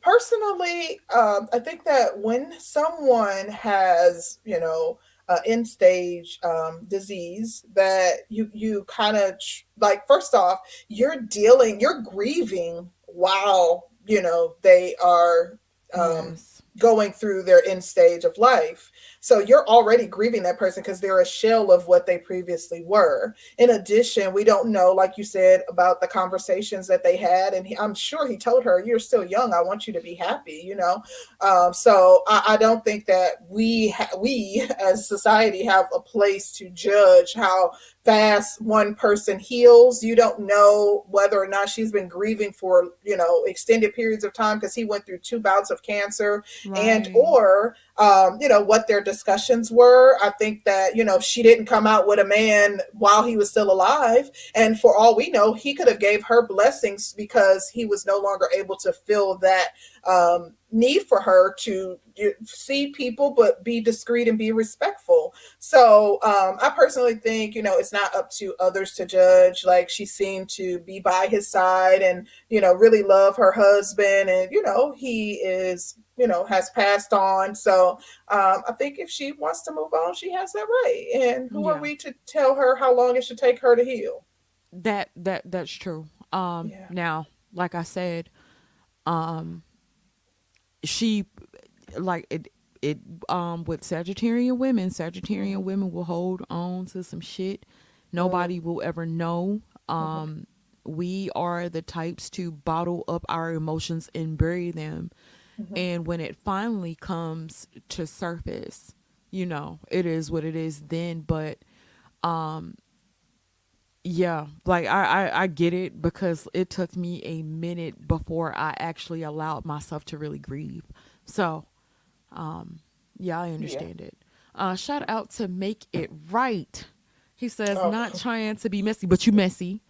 B: personally, um, I think that when someone has, you know, uh, end stage um, disease, that you you kind of like first off, you're dealing, you're grieving while you know they are. Um,
A: yes
B: going through their end stage of life. So you're already grieving that person because they're a shell of what they previously were. In addition, we don't know, like you said, about the conversations that they had. And he, I'm sure he told her, You're still young. I want you to be happy, you know? Um, so I, I don't think that we, ha- we as society have a place to judge how fast one person heals. You don't know whether or not she's been grieving for, you know, extended periods of time because he went through two bouts of cancer and or um, you know what their discussions were. I think that you know she didn't come out with a man while he was still alive and for all we know he could have gave her blessings because he was no longer able to fill that um, need for her to see people but be discreet and be respectful. So um, i personally think you know it's not up to others to judge. Like she seemed to be by his side and you know really love her husband and you know he is you know has passed on. So um, i think if she wants to move on she has that right. And who are we to tell her how long it should take her to heal?
A: That that that's true. Um
B: yeah.
A: now like i said um she like it it um with Sagittarian women, Sagittarian women will hold on to some shit.
B: Mm
A: nobody will ever know.
B: hmm
A: Um we are the types to bottle up our emotions and bury them.
B: Hmm
A: And when it finally comes to surface, you know, it is what it is then. But um yeah, like I, I I get it because it took me a minute before I actually allowed myself to really grieve. So, um yeah, I
B: yeah
A: understand it. Uh shout out to Make It Right. He says
B: oh
A: not trying to be messy, but you messy.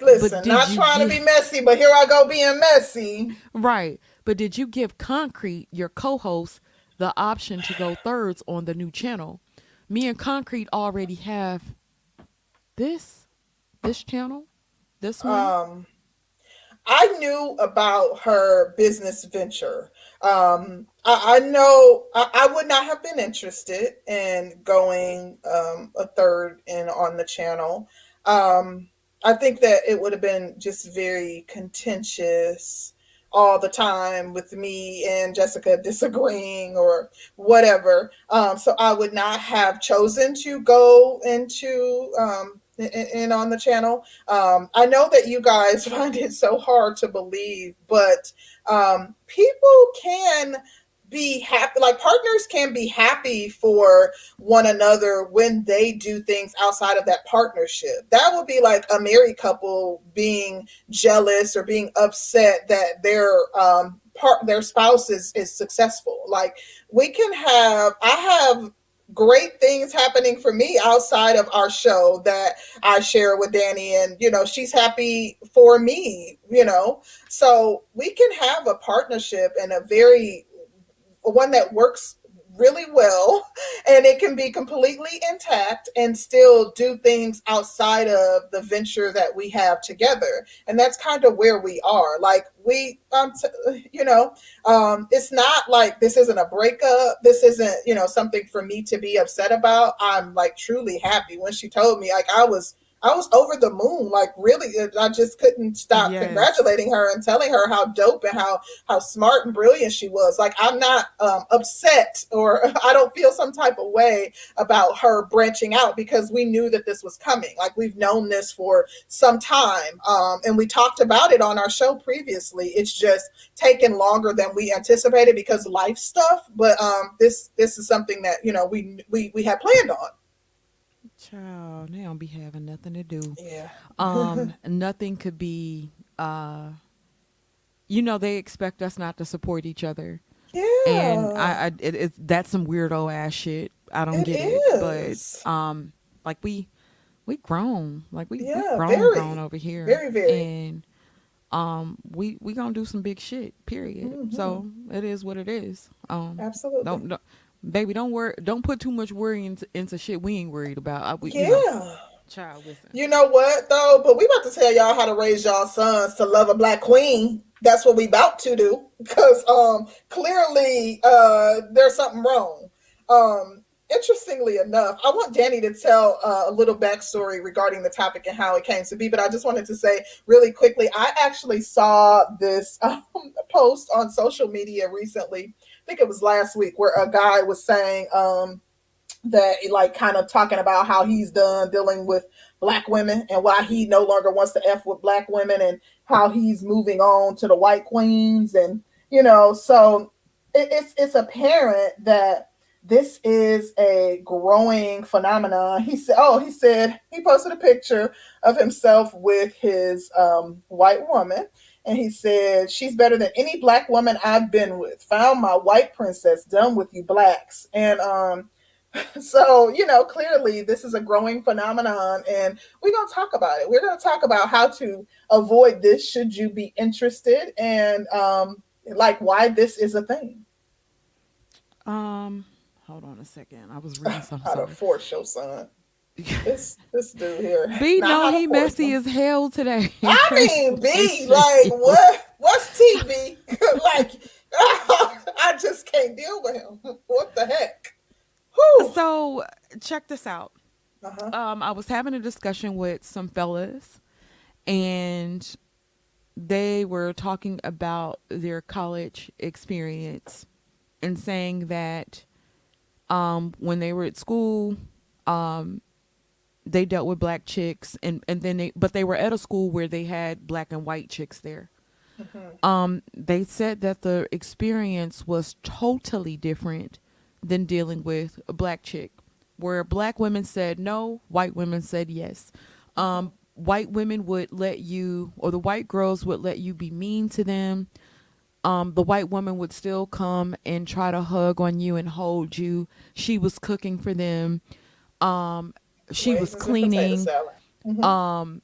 B: Listen not
A: you
B: trying to be messy but here i go being messy
A: right? But did you give Concrete, your co-host, the option to go thirds on the new channel? Me and Concrete already have this this channel, this one.
B: um I knew about her business venture. Um, I, I know I, I would not have been interested in going um, a third in on the channel. Um, I think that it would have been just very contentious all the time with me and Jessica disagreeing or whatever. Um, so I would not have chosen to go into um, in, on the channel. Um, I know that you guys find it so hard to believe, but um, people can be happy like partners can be happy for one another when they do things outside of that partnership. That would be like a married couple being jealous or being upset that their um part their spouse is is successful. Like we can have i have great things happening for me outside of our show that I share with Danny and you know she's happy for me you know? So we can have a partnership and a very one that works really well and it can be completely intact and still do things outside of the venture that we have together. And that's kind of where we are. Like we um t- you know um it's not like this isn't a breakup. This isn't you know something for me to be upset about. I'm like truly happy. When she told me like i was I was over the moon. Like really, I just couldn't stop yes. congratulating her and telling her how dope and how how smart and brilliant she was. Like I'm not um, upset or I don't feel some type of way about her branching out because we knew that this was coming. Like we've known this for some time, um, and we talked about it on our show previously. It's just taken longer than we anticipated because life stuff. But um, this this is something that you know we we we had planned on.
A: Child, they don't be having nothing to do.
B: Yeah.
A: Um, nothing could be. Uh, you know, they expect us not to support each other.
B: Yeah.
A: And I, I it, it that's some weirdo ass shit. I don't
B: It
A: get
B: is.
A: it, but um, like we, we grown, like we,
B: Yeah,
A: we grown,
B: very.
A: grown over here,
B: Very, very.
A: and um, we we gonna do some big shit. Period. So it is what it is. Um,
B: Absolutely.
A: don't, don't baby, don't worry, don't put too much worry into, into shit we ain't worried about. I, we, you know,
B: Yeah.
A: child, listen.
B: You know what though? But we about to tell y'all how to raise y'all sons to love a black queen. That's what we about to do. Because um clearly uh there's something wrong. Um interestingly enough, I want Danny to tell uh, a little backstory regarding the topic and how it came to be. But I just wanted to say really quickly, I actually saw this um, post on social media recently. I think it was last week, where a guy was saying um, that, like, kind of talking about how he's done dealing with black women and why he no longer wants to f with black women and how he's moving on to the white queens and you know so it, it's it's apparent that this is a growing phenomenon. He said, "Oh, he said he posted a picture of himself with his um, white woman, and he said she's better than any black woman I've been with. Found my white princess. Done with you blacks." And um, so you know, clearly this is a growing phenomenon, and we're gonna talk about it. We're gonna talk about how to avoid this should you be interested, and um, like why this is a thing.
A: Um, hold on a second. I was reading something.
B: How to force your son. This this dude here.
A: B know he messy
B: him.
A: as hell today.
B: I mean, B, like what? What's TB? like, I just can't deal with him. What the heck? Whew.
A: So check this out.
B: Uh-huh.
A: Um, I was having a discussion with some fellas, and they were talking about their college experience and saying that um, when they were at school, um, they dealt with black chicks, and and then they but they were at a school where they had black and white chicks there.
B: Mhm.
A: Um, they said that the experience was totally different than dealing with a black chick, where black women said no, white women said yes. Um, white women would let you, or the white girls would let you be mean to them. Um, the white woman would still come and try to hug on you and hold you. She was cooking for them. Um, she was
B: Raisins and potato
A: cleaning.
B: Mhm.
A: um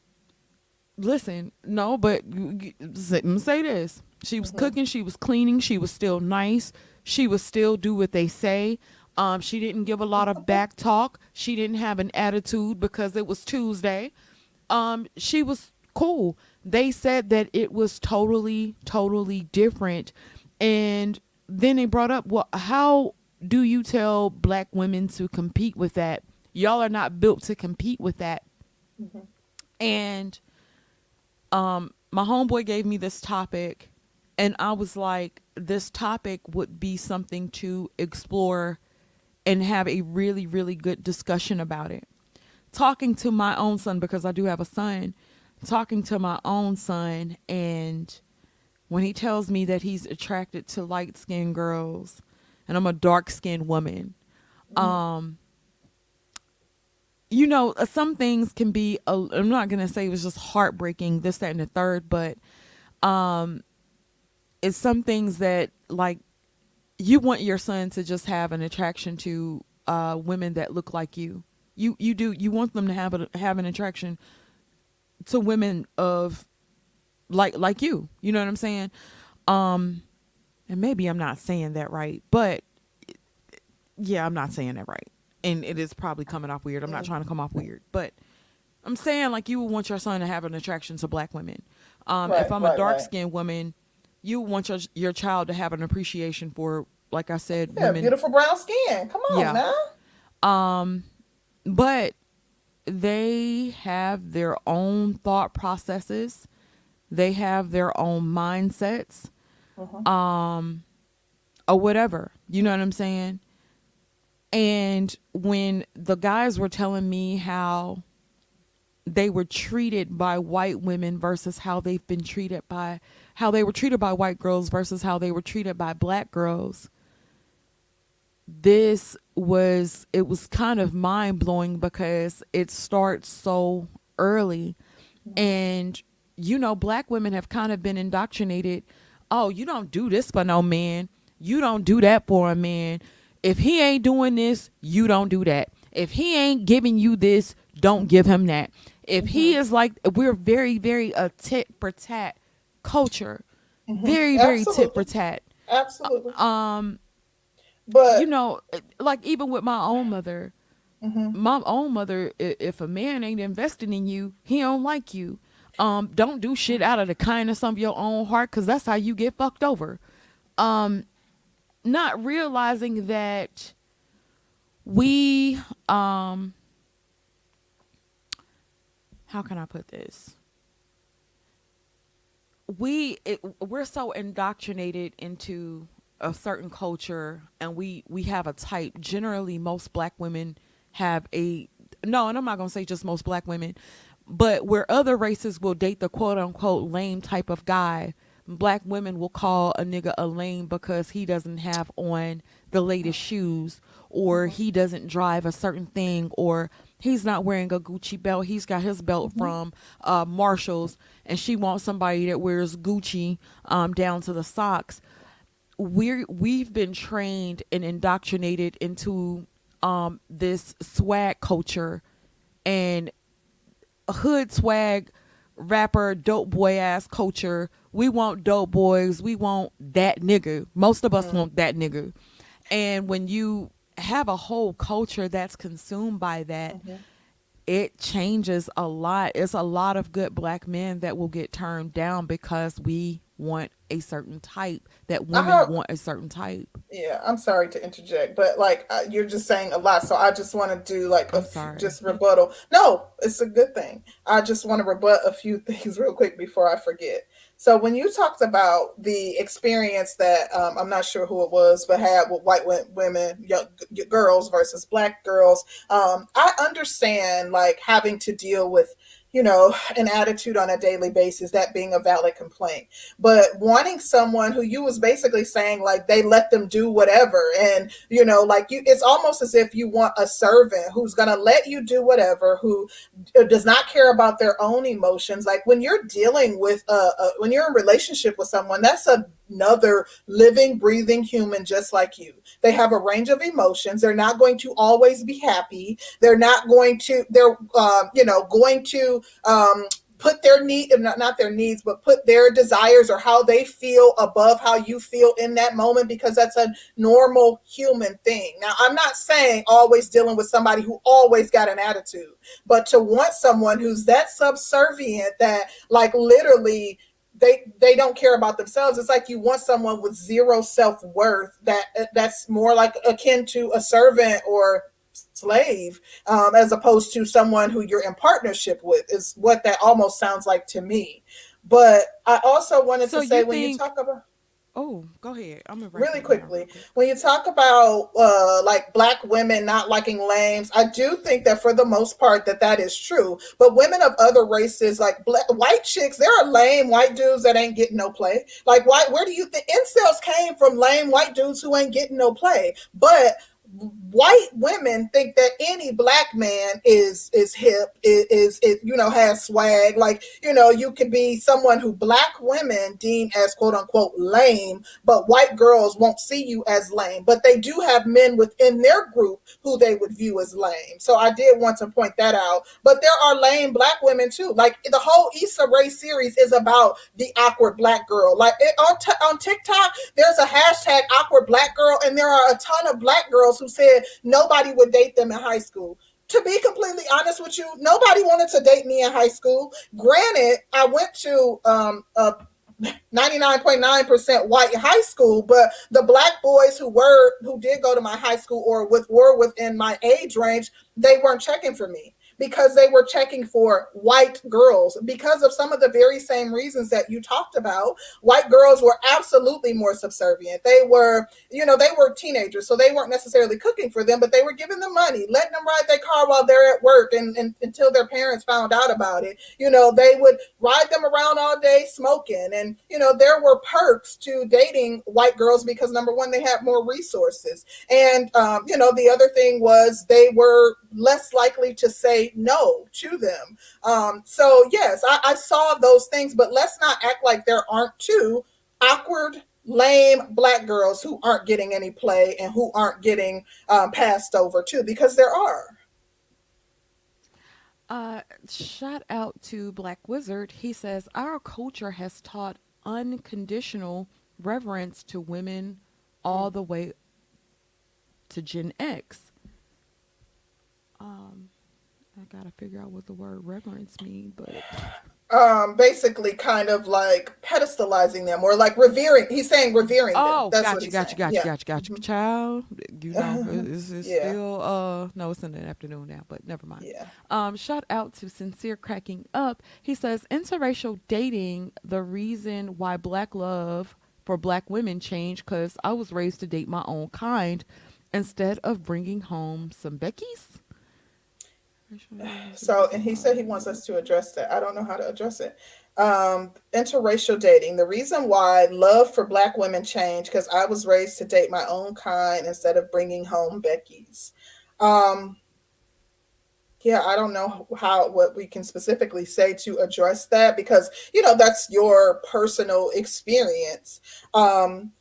A: listen no but you- you- let me say this she was
B: Mhm.
A: cooking she was cleaning she was still nice she would still do what they say um she didn't give a lot of back talk she didn't have an attitude because it was tuesday um she was cool they said that it was totally totally different and then they brought up well how do you tell black women to compete with that y'all are not built to compete with that
B: Mhm.
A: and um my homeboy gave me this topic and i was like this topic would be something to explore and have a really really good discussion about it talking to my own son because I do have a son, talking to my own son and when he tells me that he's attracted to light skinned girls and I'm a dark skinned woman, mm-hmm. um you know, uh, some things can be i am not going to say it was just heartbreaking this that and the third, but um it's some things that like you want your son to just have an attraction to uh women that look like you you you do you want them to have a have an attraction to women of like like you. You know what I'm saying? Um and maybe I'm not saying that right, but yeah, I'm not saying that right. And it is probably coming off weird. I'm not trying to come off weird, but I'm saying like you would want your son to have an attraction to black women. Um, right, if I'm right, a dark skinned right. woman, you want your your child to have an appreciation for, like I said,
B: yeah, women. beautiful brown skin. Come on, yeah.
A: man. Um, but they have their own thought processes they have their own mindsets uh-huh. um or whatever you know what i'm saying and when the guys were telling me how they were treated by white women versus how they've been treated by how they were treated by white girls versus how they were treated by black girls this was it was kind of mind blowing because it starts so early. And you know black women have kind of been indoctrinated oh you don't do this for no man. You don't do that for a man if he ain't doing this you don't do that if he ain't giving you this don't give him that if mm-hmm. he is like we're very very a tit for tat culture mm-hmm. very very Absolutely. tit for tat
B: Absolutely.
A: Um, but you know, like even with my own mother, mm-hmm. my own mother, if a man ain't investing in you, he don't like you. Um, don't do shit out of the kindness of your own heart, cause that's how you get fucked over. Um, not realizing that we, um, how can I put this? We it, we're so indoctrinated into a certain culture and we we have a type generally most black women have a no and i'm not to say just most black women but where other races will date the quote unquote lame type of guy black women will call a nigga a lame because he doesn't have on the latest shoes or he doesn't drive a certain thing or he's not wearing a Gucci belt. He's got his belt mm-hmm. from uh, Marshalls, and she wants somebody that wears Gucci um, down to the socks we're we've been trained and indoctrinated into um this swag culture and hood swag rapper dope boy ass culture. We want dope boys. We want that nigga. Most of us mm. want that nigga. And when you have a whole culture that's consumed by that mm-hmm. it changes a lot. It's a lot of good black men that will get turned down because we want a certain type that women want a certain type?
B: Yeah i'm sorry to interject but like uh, you're just saying a lot so i just want to do like a just rebuttal. No it's a good thing. I just want to rebut a few things real quick before i forget. So when you talked about the experience that um, i'm not sure who it was but had with white women young girls versus black girls um, i understand like having to deal with you know, an attitude on a daily basis, that being a valid complaint. But wanting someone who you was basically saying like they let them do whatever, and you know, like you, it's almost as if you want a servant who's gonna let you do whatever, who uh, does not care about their own emotions. Like when you're dealing with a, a when you're in relationship with someone, that's a another living, breathing human just like you. They have a range of emotions. They're not going to always be happy. They're not going to, they're, uh, you know, going to, um, put their need not, not their needs but put their desires or how they feel above how you feel in that moment because that's a normal human thing now i'm not saying always dealing with somebody who always got an attitude but to want someone who's that subservient that like literally they they don't care about themselves. It's like you want someone with zero self-worth that that's more like akin to a servant or slave um, as opposed to someone who you're in partnership with is what that almost sounds like to me. But i also wanted so to say when think, you talk about
A: Oh, go ahead. I'm gonna
B: really
A: that down
B: quickly when you talk about uh like black women not liking lames i do think that for the most part that that is true but women of other races like black, white chicks there are lame white dudes that ain't getting no play like why where do you think incels came from lame white dudes who ain't getting no play but white women think that any black man is is hip is, is is you know has swag. Like you know you could be someone who black women deem as quote unquote lame but white girls won't see you as lame. But they do have men within their group who they would view as lame. So i did want to point that out. But there are lame black women too. Like the whole Issa Rae series is about the awkward black girl. Like it, on, t- on tiktok there's a hashtag awkward black girl and there are a ton of black girls who said nobody would date them in high school. To be completely honest with you nobody wanted to date me in high school. Granted i went to um, a 99.9% white high school but the black boys who were who did go to my high school or with were within my age range they weren't checking for me because they were checking for white girls. Because of some of the very same reasons that you talked about white girls were absolutely more subservient. They were you know they were teenagers so they weren't necessarily cooking for them but they were giving them money letting them ride their car while they're at work and, and until their parents found out about it. You know they would ride them around all day smoking and you know there were perks to dating white girls because number one they had more resources. And um, you know the other thing was they were less likely to say no to them um, so yes I, I saw those things but let's not act like there aren't two awkward lame black girls who aren't getting any play and who aren't getting um, passed over too because there are
A: Uh, shout out to Black Wizard. He says our culture has taught unconditional reverence to women all the way to Gen X. Um, I gotta figure out what the word reverence means, but
B: um basically kind of like pedestalizing them or like revering he's saying revering them
A: oh,
B: that's what
A: gotcha, gotcha,
B: saying
A: gotcha,
B: yeah
A: gotcha, gotcha,
B: Mhm.
A: child. You know, it's, it's
B: yeah
A: still uh, no, it's in the afternoon now, but never mind.
B: yeah
A: Um, shout out to Sincere Cracking Up. He says interracial dating, the reason why black love for black women changed because I was raised to date my own kind instead of bringing home some Becky's.
B: So, and he said he wants us to address that. I don't know how to address it. Um, interracial dating. The reason why love for Black women changed because I was raised to date my own kind instead of bringing home Becky's. Um, yeah, I don't know how what we can specifically say to address that because you know that's your personal experience. Um,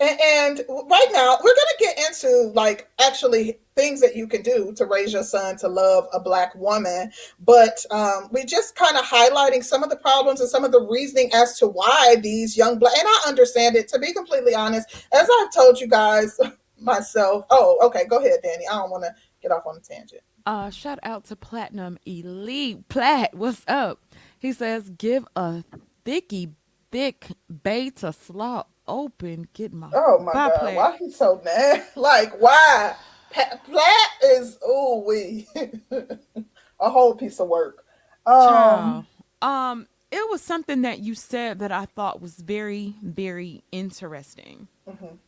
B: and, right now, we're going to get into like actually things that you can do to raise your son to love a black woman. But um, we just kind of highlighting some of the problems and some of the reasoning as to why these young black, and I understand it to be completely honest, as I've told you guys myself. Oh, okay, go ahead, Danny. I don't want to get off on a tangent.
A: Uh, shout out to Platinum Elite Plat. What's up? He says, give a thicky, thick beta slot open. Get my
B: Oh my God,
A: play.
B: why he so mad? Like, why? Pa- Platt is, ooh, we a whole piece of work. Um,
A: Child. Um, it was something that you said that I thought was very, very interesting.
B: mhm.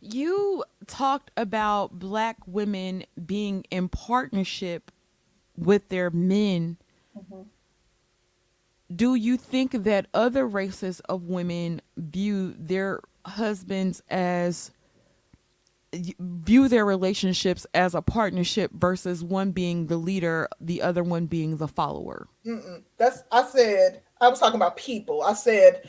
A: You talked about black women being in partnership with their men.
B: Mhm.
A: Do you think that other races of women view their husbands as view their relationships as a partnership versus one being the leader, the other one being the follower?
B: Mm-mm. That's I said I was talking about people. I said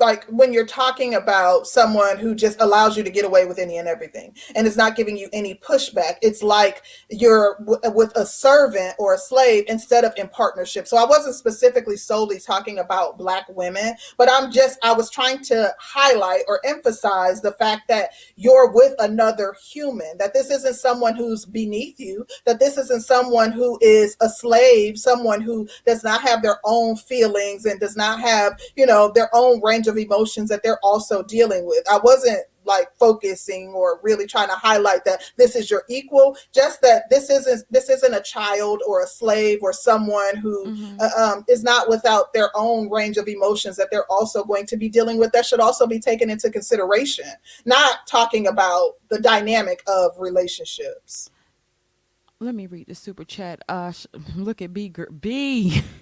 B: like when you're talking about someone who just allows you to get away with any and everything and is not giving you any pushback it's like you're w- with a servant or a slave instead of in partnership. So i wasn't specifically solely talking about black women but i'm just i was trying to highlight or emphasize the fact that you're with another human that this isn't someone who's beneath you that this isn't someone who is a slave someone who does not have their own feelings and does not have you know their own range of emotions that they're also dealing with i wasn't like focusing or really trying to highlight that this is your equal just that this isn't this isn't a child or a slave or someone who
A: Mhm.
B: uh, um, is not without their own range of emotions that they're also going to be dealing with that should also be taken into consideration not talking about the dynamic of relationships
A: Let me read the super chat. Uh, look at B. B.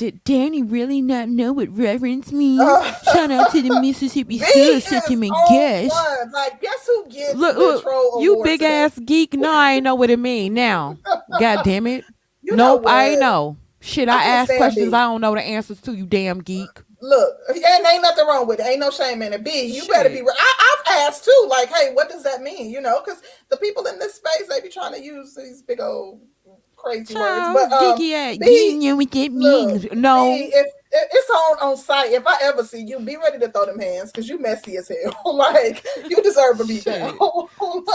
A: Did Danny really not know what reverence means? Shout out to the Mississippi School System and
B: one. Like, guess who gets
A: Look, look, you big
B: today?
A: ass geek. No, I ain't know what it mean now. God damn it.
B: You know
A: nope, I ain't know. Shit,
B: I
A: I, ask questions I don't know the answers to, you damn geek.
B: Look, and ain't nothing wrong with it. Ain't no shame in it. B, you better be.
A: Shit.
B: re- I, I've asked too. Like, hey, what does that mean? You know, because the people in this space they be trying to use these big old crazy
A: Charles,
B: words. But um. B,
A: You know what that means. No.
B: If it's on on site, if I ever see you, be ready to throw them hands because you messy as hell. like you deserve to be down.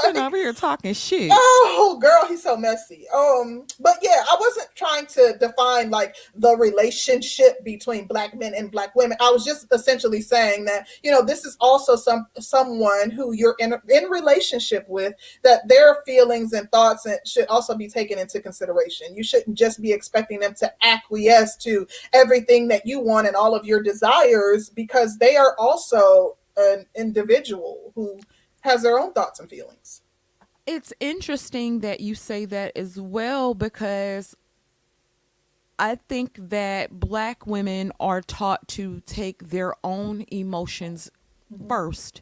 B: Like,
A: over here talking shit.
B: Oh, girl, he's so messy. Um, but yeah, I wasn't trying to define like the relationship between black men and black women. I was just essentially saying that you know this is also some someone who you're in in relationship with that their feelings and thoughts and should also be taken into consideration. You shouldn't just be expecting them to acquiesce to everything that you want and all of your desires because they are also an individual who has their own thoughts and feelings.
A: It's interesting that you say that as well because I think that black women are taught to take their own emotions first.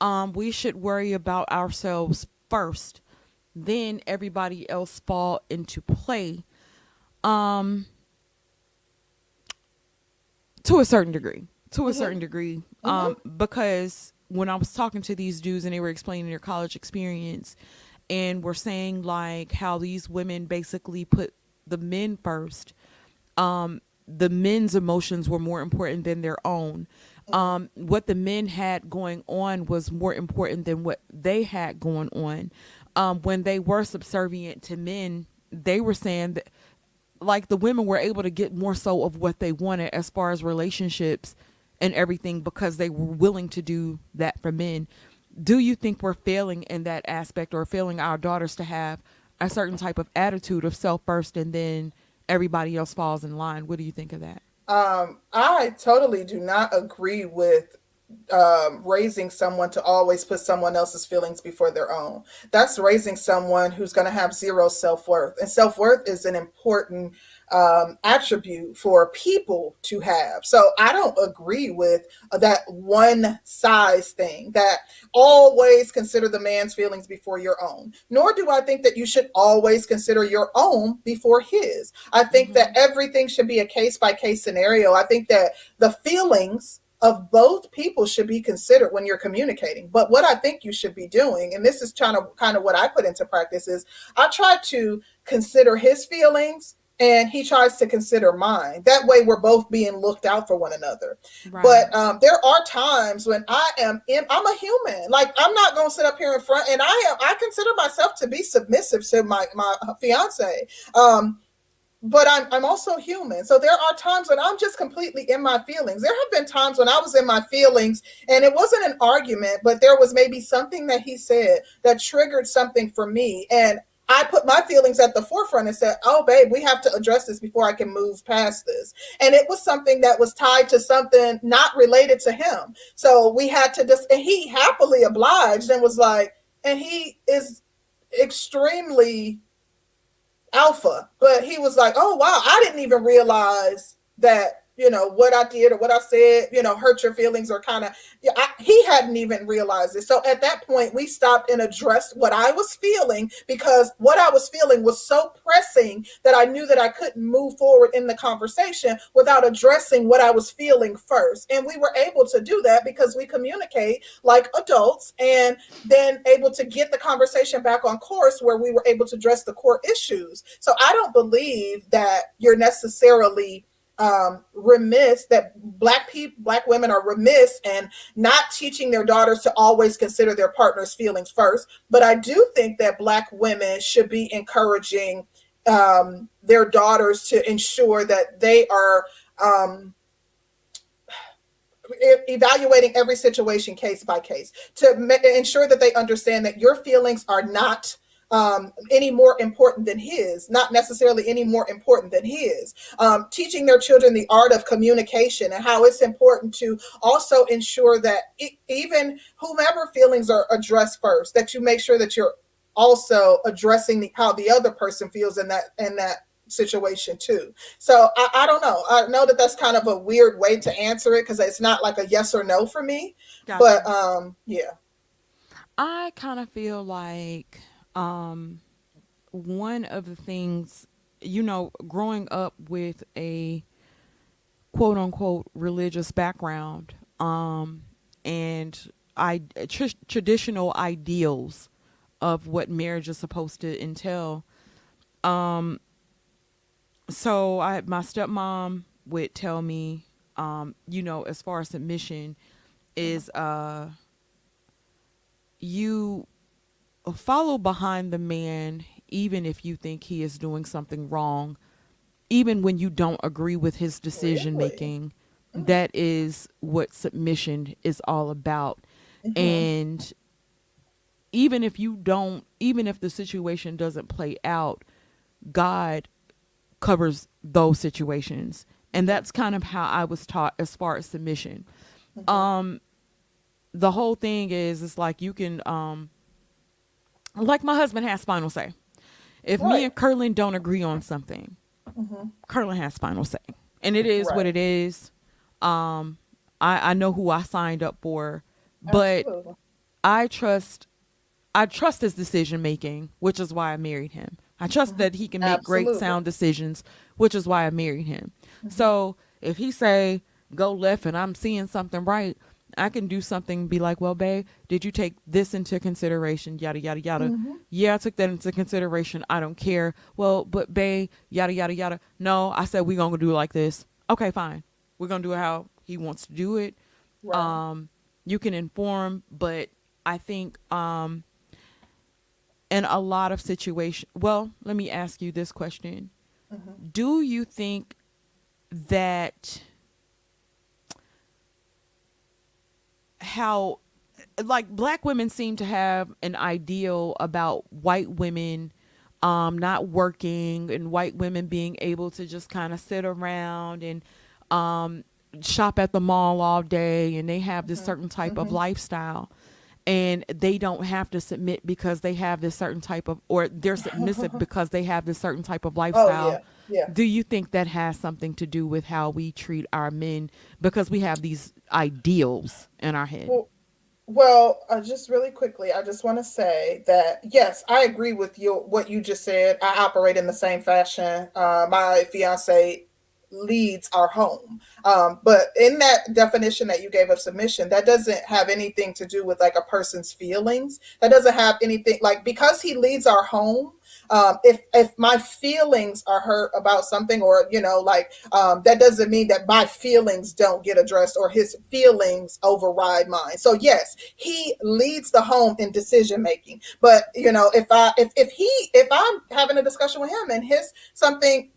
A: Um, we should worry about ourselves first. Then everybody else fall into play. Um, to a certain degree. To a
B: Mhm.
A: certain degree. Um, because when I was talking to these dudes and they were explaining their college experience and were saying like how these women basically put the men first um the men's emotions were more important than their own um what the men had going on was more important than what they had going on um when they were subservient to men they were saying that like the women were able to get more so of what they wanted as far as relationships and everything because they were willing to do that for men. Do you think we're failing in that aspect or failing our daughters to have a certain type of attitude of self first and then everybody else falls in line? What do you think of that?
B: Um, I totally do not agree with um, raising someone to always put someone else's feelings before their own. That's raising someone who's going to have zero self worth. And self worth is an important um, attribute for people to have. So I don't agree with that one size thing that always consider the man's feelings before your own. Nor do I think that you should always consider your own before his. I think that everything should be a case by case scenario. I think that the feelings of both people should be considered when you're communicating. But what I think you should be doing, and this is kind of kind of what I put into practice, is I try to consider his feelings and he tries to consider mine. That way we're both being looked out for one another.
A: Right.
B: But um, there are times when I am in. I'm a human. Like I'm not going to sit up here in front, and I am. I consider myself to be submissive to my my fiance. Um, but I'm I'm also human. So there are times when I'm just completely in my feelings. There have been times when I was in my feelings, and it wasn't an argument, but there was maybe something that he said that triggered something for me, and I put my feelings at the forefront and said, "Oh, babe, we have to address this before I can move past this." And it was something that was tied to something not related to him. So we had to just, and he happily obliged and was like, and he is extremely alpha, but he was like, "Oh wow, I didn't even realize that." You know what I did or what I said, you know, hurt your feelings or kind of. He hadn't even realized it. So at that point, we stopped and addressed what I was feeling because what I was feeling was so pressing that I knew that I couldn't move forward in the conversation without addressing what I was feeling first. And we were able to do that because we communicate like adults and then able to get the conversation back on course where we were able to address the core issues. So I don't believe that you're necessarily um, remiss that black people, black women are remiss and not teaching their daughters to always consider their partner's feelings first. But I do think that black women should be encouraging um, their daughters to ensure that they are um, evaluating every situation case by case to ma- ensure that they understand that your feelings are not um, any more important than his, not necessarily any more important than his. Um, teaching their children the art of communication and how it's important to also ensure that it, even whomever feelings are addressed first, that you make sure that you're also addressing the, how the other person feels in that in that situation too. So I, I don't know. I know that that's kind of a weird way to answer it because it's not like a yes or no for me. Gotcha. But um, yeah.
A: I kind of feel like um, one of the things, you know, growing up with a quote unquote religious background um, and I tr- traditional ideals of what marriage is supposed to entail. Um, so I my stepmom would tell me, um, you know, as far as submission is uh you follow behind the man even if you think he is doing something wrong, even when you don't agree with his decision really? making. Mm-hmm. That is what submission is all about. Mm-hmm. And even if you don't, even if the situation doesn't play out, God covers those situations. And that's kind of how I was taught as far as submission. Mm-hmm. Um, the whole thing is, it's like you can, um, like my husband has final say. If right. me and Curlin don't agree on something, mm-hmm. Curlin has final say, and it is right. what it is. Um, I, I know who I signed up for, but Absolutely. I trust, I trust his decision making, which is why I married him. I trust mm-hmm. that he can make Absolutely. great sound decisions, which is why I married him. Mm-hmm. So if he say go left and I'm seeing something right, I can do something be like, well, babe, did you take this into consideration? Yada, yada, yada. Mm-hmm. Yeah, I took that into consideration. I don't care. Well, but babe, yada, yada, yada. No, I said we're going to do it like this. Okay, fine. We're going to do it how he wants to do it. Right. Um, you can inform, but I think um, in a lot of situations, well, let me ask you this question. Mm-hmm. Do you think that how like black women seem to have an ideal about white women um, not working and white women being able to just kind of sit around and um, shop at the mall all day and they have this mm-hmm. certain type mm-hmm. of lifestyle and they don't have to submit because they have this certain type of or they're submissive because they have this certain type of lifestyle. Oh, yeah. Yeah. Do you think that has something to do with how we treat our men because we have these ideals in our head?
B: Well, well uh, just really quickly, I just want to say that yes, I agree with you. What you just said, I operate in the same fashion. Uh, my fiance leads our home. Um, but in that definition that you gave of submission, that doesn't have anything to do with like a person's feelings. That doesn't have anything like because he leads our home um, if if my feelings are hurt about something or you know like um, that doesn't mean that my feelings don't get addressed or his feelings override mine. So yes he leads the home in decision making. But you know if i if, if he if i'm having a discussion with him and his something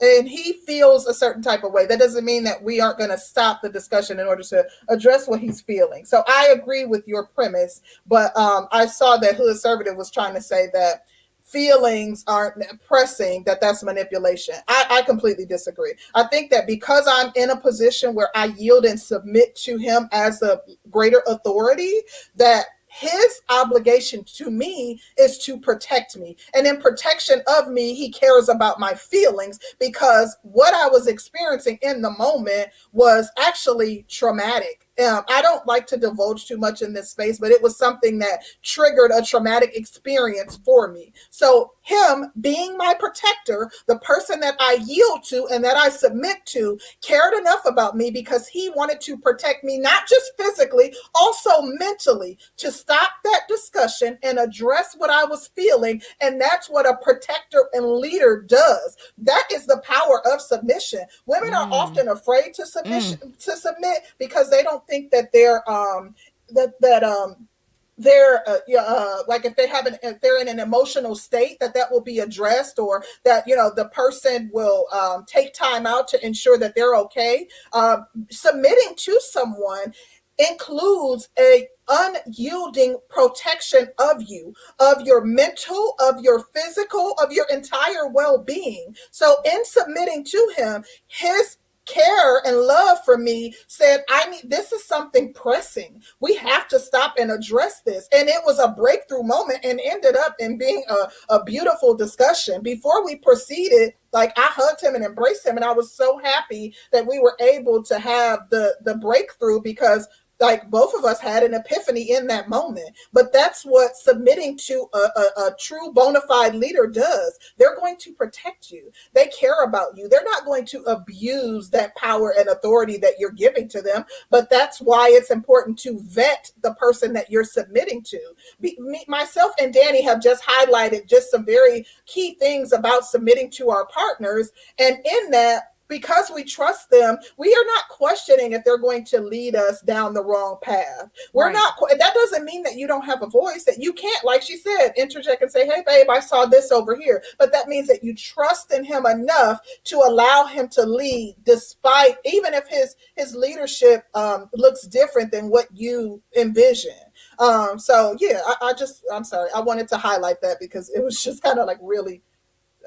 B: and he feels a certain type of way that doesn't mean that we aren't going to stop the discussion in order to address what he's feeling. So i agree with your premise but um, i saw that hood conservative was trying to say that feelings aren't pressing that that's manipulation. I, I completely disagree. I think that because i'm in a position where i yield and submit to him as a greater authority that his obligation to me is to protect me. And in protection of me, he cares about my feelings because what I was experiencing in the moment was actually traumatic um, I don't like to divulge too much in this space, but it was something that triggered a traumatic experience for me. So, him being my protector, the person that I yield to and that I submit to, cared enough about me because he wanted to protect me, not just physically, also mentally, to stop that discussion and address what I was feeling. And that's what a protector and leader does. That is the power of submission. Women mm. are often afraid to submission mm. to submit because they don't think that they're um that that um they're uh, uh, like if they have an if they're in an emotional state that that will be addressed or that you know the person will um, take time out to ensure that they're okay. Um, submitting to someone includes a unyielding protection of you of your mental of your physical of your entire well-being. So in submitting to him his care and love for me said i need this is something pressing. We have to stop and address this. And it was a breakthrough moment and ended up in being a, a beautiful discussion. Before we proceeded like i hugged him and embraced him and i was so happy that we were able to have the the breakthrough because like both of us had an epiphany in that moment. But that's what submitting to a, a, a, true bona fide leader does. They're going to protect you. They care about you. They're not going to abuse that power and authority that you're giving to them. But that's why it's important to vet the person that you're submitting to. Be, me, myself and danny have just highlighted just some very key things about submitting to our partners. And in that because we trust them, we are not questioning if they're going to lead us down the wrong path. We're right. not, that doesn't mean that you don't have a voice, that you can't, like she said, interject and say, hey, babe, I saw this over here. But that means that you trust in him enough to allow him to lead, despite, even if his, his leadership um, looks different than what you envision. Um, so yeah, I, I, just, I'm sorry, I wanted to highlight that because it was just kind of like really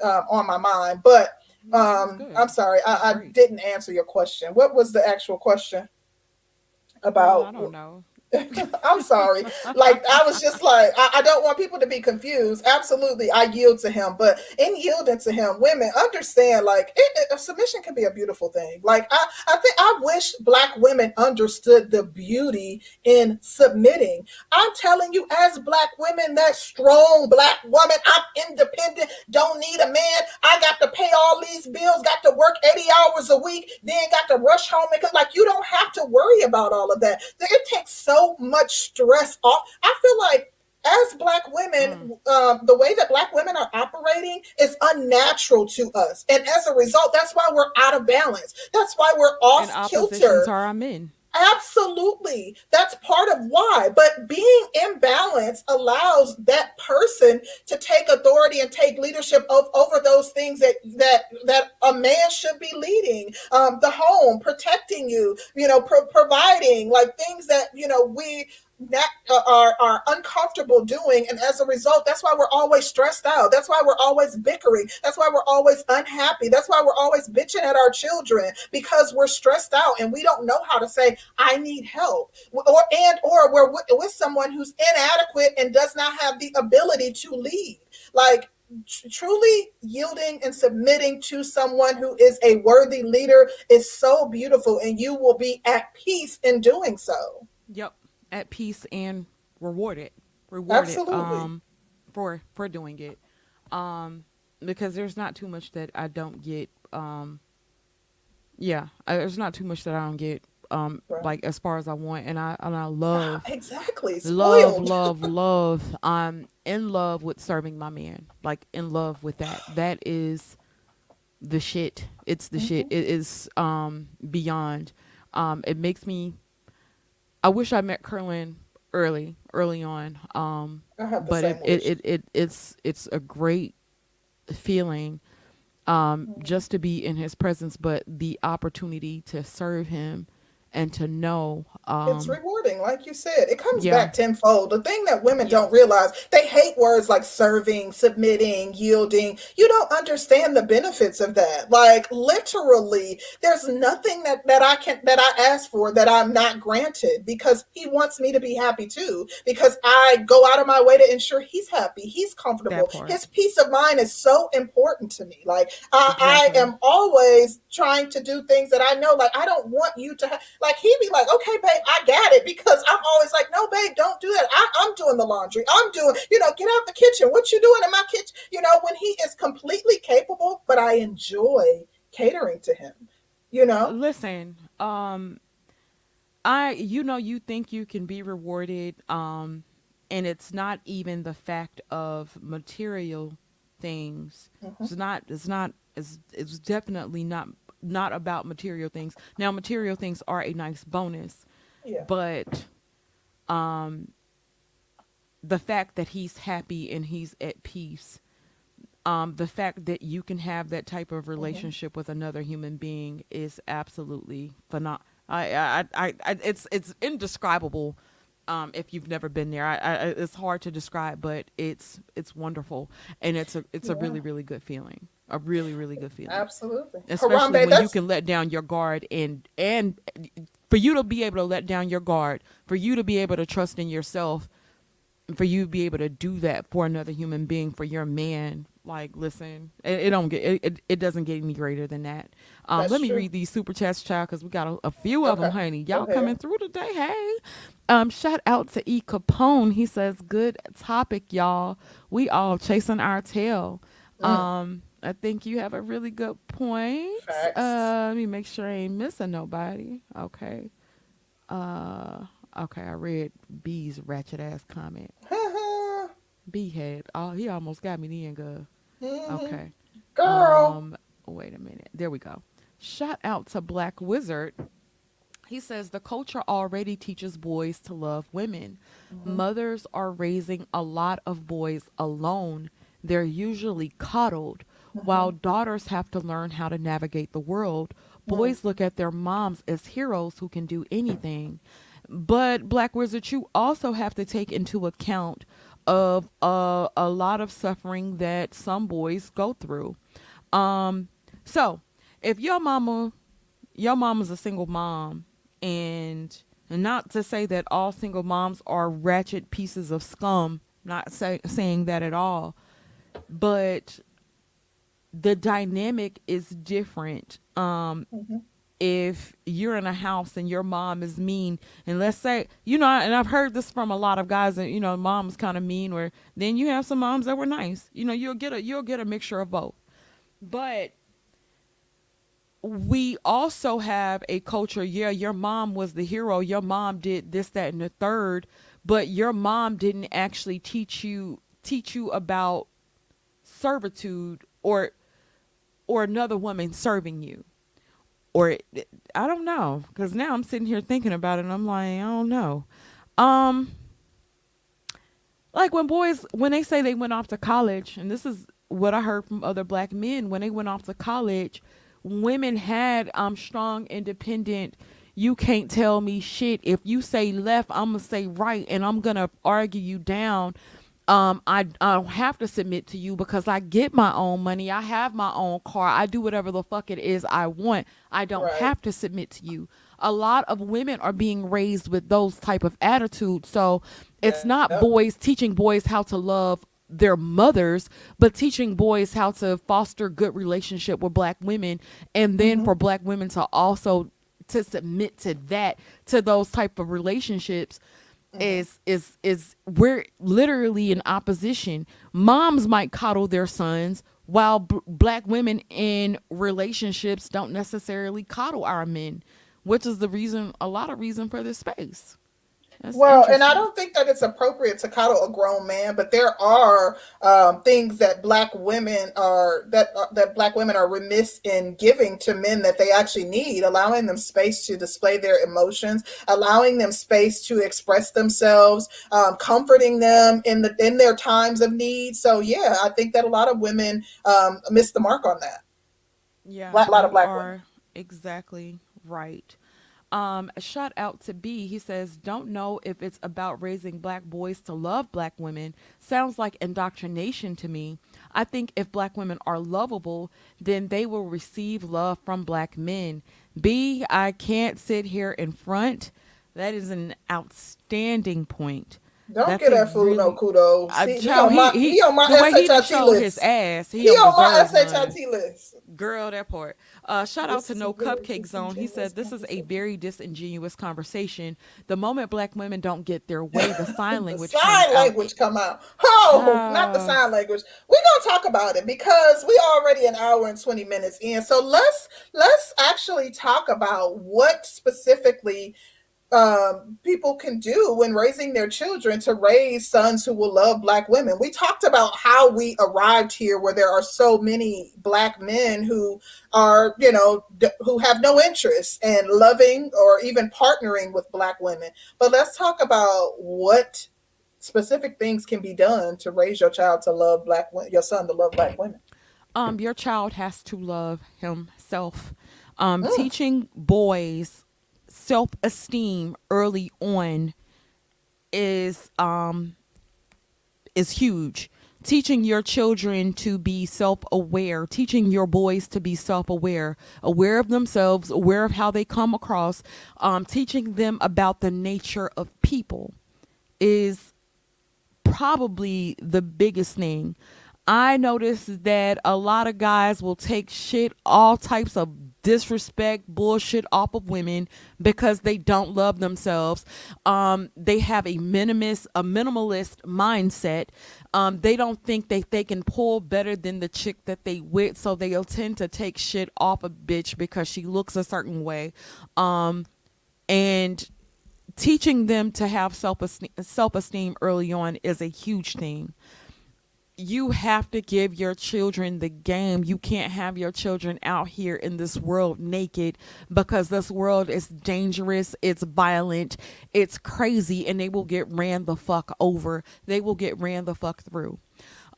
B: uh, on my mind. But um, I'm sorry, I, I, didn't answer your question. What was the actual question about?
A: I don't know.
B: I'm sorry. Like I was just like, I, I, don't want people to be confused. Absolutely, I yield to him, but in yielding to him, women understand like it, it, submission can be a beautiful thing. Like I, I think I wish black women understood the beauty in submitting. I'm telling you, as black women, that strong black woman, I'm independent, don't need a man. I got to pay all these bills, got to work 80 hours a week, then got to rush home because like you don't have to worry about all of that. It takes so much stress off. I feel like as black women, mm. um, the way that black women are operating is unnatural to us, and as a result, that's why we're out of balance. That's why we're off kilter.
A: Are our men?
B: Absolutely. That's part of why. But being in balance allows that person to take authority and take leadership of, over those things that that that a man should be leading. Um, the home, protecting you, you know, pro- providing like things that you know we that uh, are are uncomfortable doing and as a result that's why we're always stressed out. That's why we're always bickering. That's why we're always unhappy. That's why we're always bitching at our children because we're stressed out and we don't know how to say i need help. Or and or we're with, with someone who's inadequate and does not have the ability to lead. Like truly yielding and submitting to someone who is a worthy leader is so beautiful and you will be at peace in doing so.
A: Yep at peace and rewarded rewarded Absolutely. um for for doing it um because there's not too much that I don't get um yeah there's not too much that I don't get um right. like as far as I want and I and I love
B: exactly
A: Spoiled. love love love I'm in love with serving my man like in love with that that is the shit it's the mm-hmm. shit it is um beyond um it makes me I wish I met Curlin early, early on. Um, but it, it, it, it, it's it's a great feeling um, mm-hmm. just to be in his presence, but the opportunity to serve him and to know um,
B: it's rewarding like you said it comes yeah. back tenfold. The thing that women don't realize they hate words like serving submitting yielding. You don't understand the benefits of that. Like literally there's nothing that that i can that i ask for that i'm not granted because he wants me to be happy too because i go out of my way to ensure he's happy he's comfortable. His peace of mind is so important to me. Like I, I am always trying to do things that i know like i don't want you to have like he'd be like, okay, babe, I got it. Because I'm always like, no, babe, don't do that. I, am doing the laundry. I'm doing, you know, get out the kitchen. What you doing in my kitchen? You know, when he is completely capable, but I enjoy catering to him. You know?
A: Listen, um, I you know, you think you can be rewarded, um, and it's not even the fact of material things. Mm-hmm. It's not it's not it's it's definitely not not about material things. Now, material things are a nice bonus, yeah. but um, the fact that he's happy and he's at peace um, the fact that you can have that type of
B: hmm
A: relationship with another human being is absolutely phenomenal. I, I, I, I, it's it's indescribable. Um, if you've never been there, I, I, it's hard to describe, but it's it's wonderful, and it's a it's a really really good feeling, a really really good feeling,
B: absolutely.
A: especially
B: Harambe,
A: when you can let down your guard and and for you to be able to let down your guard, for you to be able to trust in yourself, for you to be able to do that for another human being, for your man, like listen, it, it don't get it, it, doesn't get any greater than that. Um,
B: that's
A: let me
B: true.
A: read these super chats, child, because we got a, a few of them, honey. Y'all coming through today, hey. Um, shout out to E Capone. He says, "Good topic, y'all. We all chasing our tail."
B: Mm,
A: Um, I think you have a really good point. Uh, let me make sure I ain't missing nobody. Okay. Uh, okay. I read B's ratchet ass comment. B had oh he almost got me then, girl.
B: hmm
A: Okay.
B: Girl.
A: Um, wait a minute. There we go. Shout out to Black Wizard. He says the culture already teaches boys to love women.
B: hmm
A: Mothers are raising a lot of boys alone. They're usually coddled, while daughters have to learn how to navigate the world. Boys look at their moms as heroes who can do anything. But Black Wizard, you also have to take into account of uh, a lot of suffering that some boys go through. Um, so if your mama, your mama's a single mom, and and not to say that all single moms are ratchet pieces of scum, not say, saying that at all, but the dynamic is different. Um,
B: hmm
A: if you're in a house and your mom is mean. And let's say you know and i've heard this from a lot of guys and you know mom's kind of mean or then you have some moms that were nice. You know you'll get a you'll get a mixture of both. But we also have a culture yeah your mom was the hero your mom did this that and the third but your mom didn't actually teach you teach you about servitude or or another woman serving you or I don't know because now I'm sitting here thinking about it and I'm like I don't know. Um, like when boys when they say they went off to college, and this is what I heard from other black men when they went off to college, women had um strong, independent. You can't tell me shit. If you say left, I'm gonna say right, and I'm gonna argue you down um I I don't have to submit to you because I get my own money. I have my own car. I do whatever the fuck it is I want. I don't
B: Right.
A: have to submit to you. A lot of women are being raised with those type of attitudes. So it's not
B: Yep.
A: boys teaching boys how to love their mothers, but teaching boys how to foster good relationship with black women and then
B: hmm
A: for black women to also to submit to that to those type of relationships
B: hmm
A: is is is we're literally in opposition. Moms might coddle their sons while b- black women in relationships don't necessarily coddle our men which is the reason a lot of reason for this space that's
B: Well, and I don't think that it's appropriate to coddle a grown man, but there are um, things that black women are that uh, that black women are remiss in giving to men that they actually need, allowing them space to display their emotions, allowing them space to express themselves, um, comforting them in the in their times of need. So yeah, I think that a lot of women um, miss the mark on that.
A: yeah
B: a lot of black women.
A: are exactly right Um, shout out to B. He says, "Don't know if it's about raising black boys to love black women. Sounds like indoctrination to me. I think if black women are lovable, then they will receive love from black men. B. I can't sit here in front. That is an outstanding point.
B: Don't
A: That's
B: get that fool no
A: really
B: kudos.
A: I
B: He, he
A: child,
B: on my
A: he he
B: he on my
A: the he
B: SHIT
A: showed his
B: list.
A: ass, he
B: He on my. SHIT list.
A: Girl, that part. Uh, shout out to No Cupcake Zone. He said this is a very disingenuous conversation. The moment black women don't get their way, the sign language comes
B: sign
A: out.
B: language come out. Oh, not the sign language. We're gonna talk about it because we already an hour and 20 minutes in. So let's let's actually talk about what specifically um, people can do when raising their children to raise sons who will love black women. We talked about how we arrived here, where there are so many black men who are, you know, d- who have no interest in loving or even partnering with black women. But let's talk about what specific things can be done to raise your child to love black your son to love black women?
A: Um, your child has to love himself. Um,
B: Mm.
A: teaching boys self esteem early on is um is huge. Teaching your children to be self aware, teaching your boys to be self aware, aware of themselves, aware of how they come across, um, teaching them about the nature of people is probably the biggest thing. I noticed that a lot of guys will take shit, all types of disrespect, bullshit off of women because they don't love themselves. Um, they have a minimalist, a minimalist mindset. Um, they don't think that they can pull better than the chick that they with, so they'll tend to take shit off a bitch because she looks a certain way. Um, and teaching them to have self self esteem early on is a huge thing. You have to give your children the game. You can't have your children out here in this world naked because this world is dangerous, it's violent, it's crazy, and they will get ran the fuck over. They will get ran the fuck through.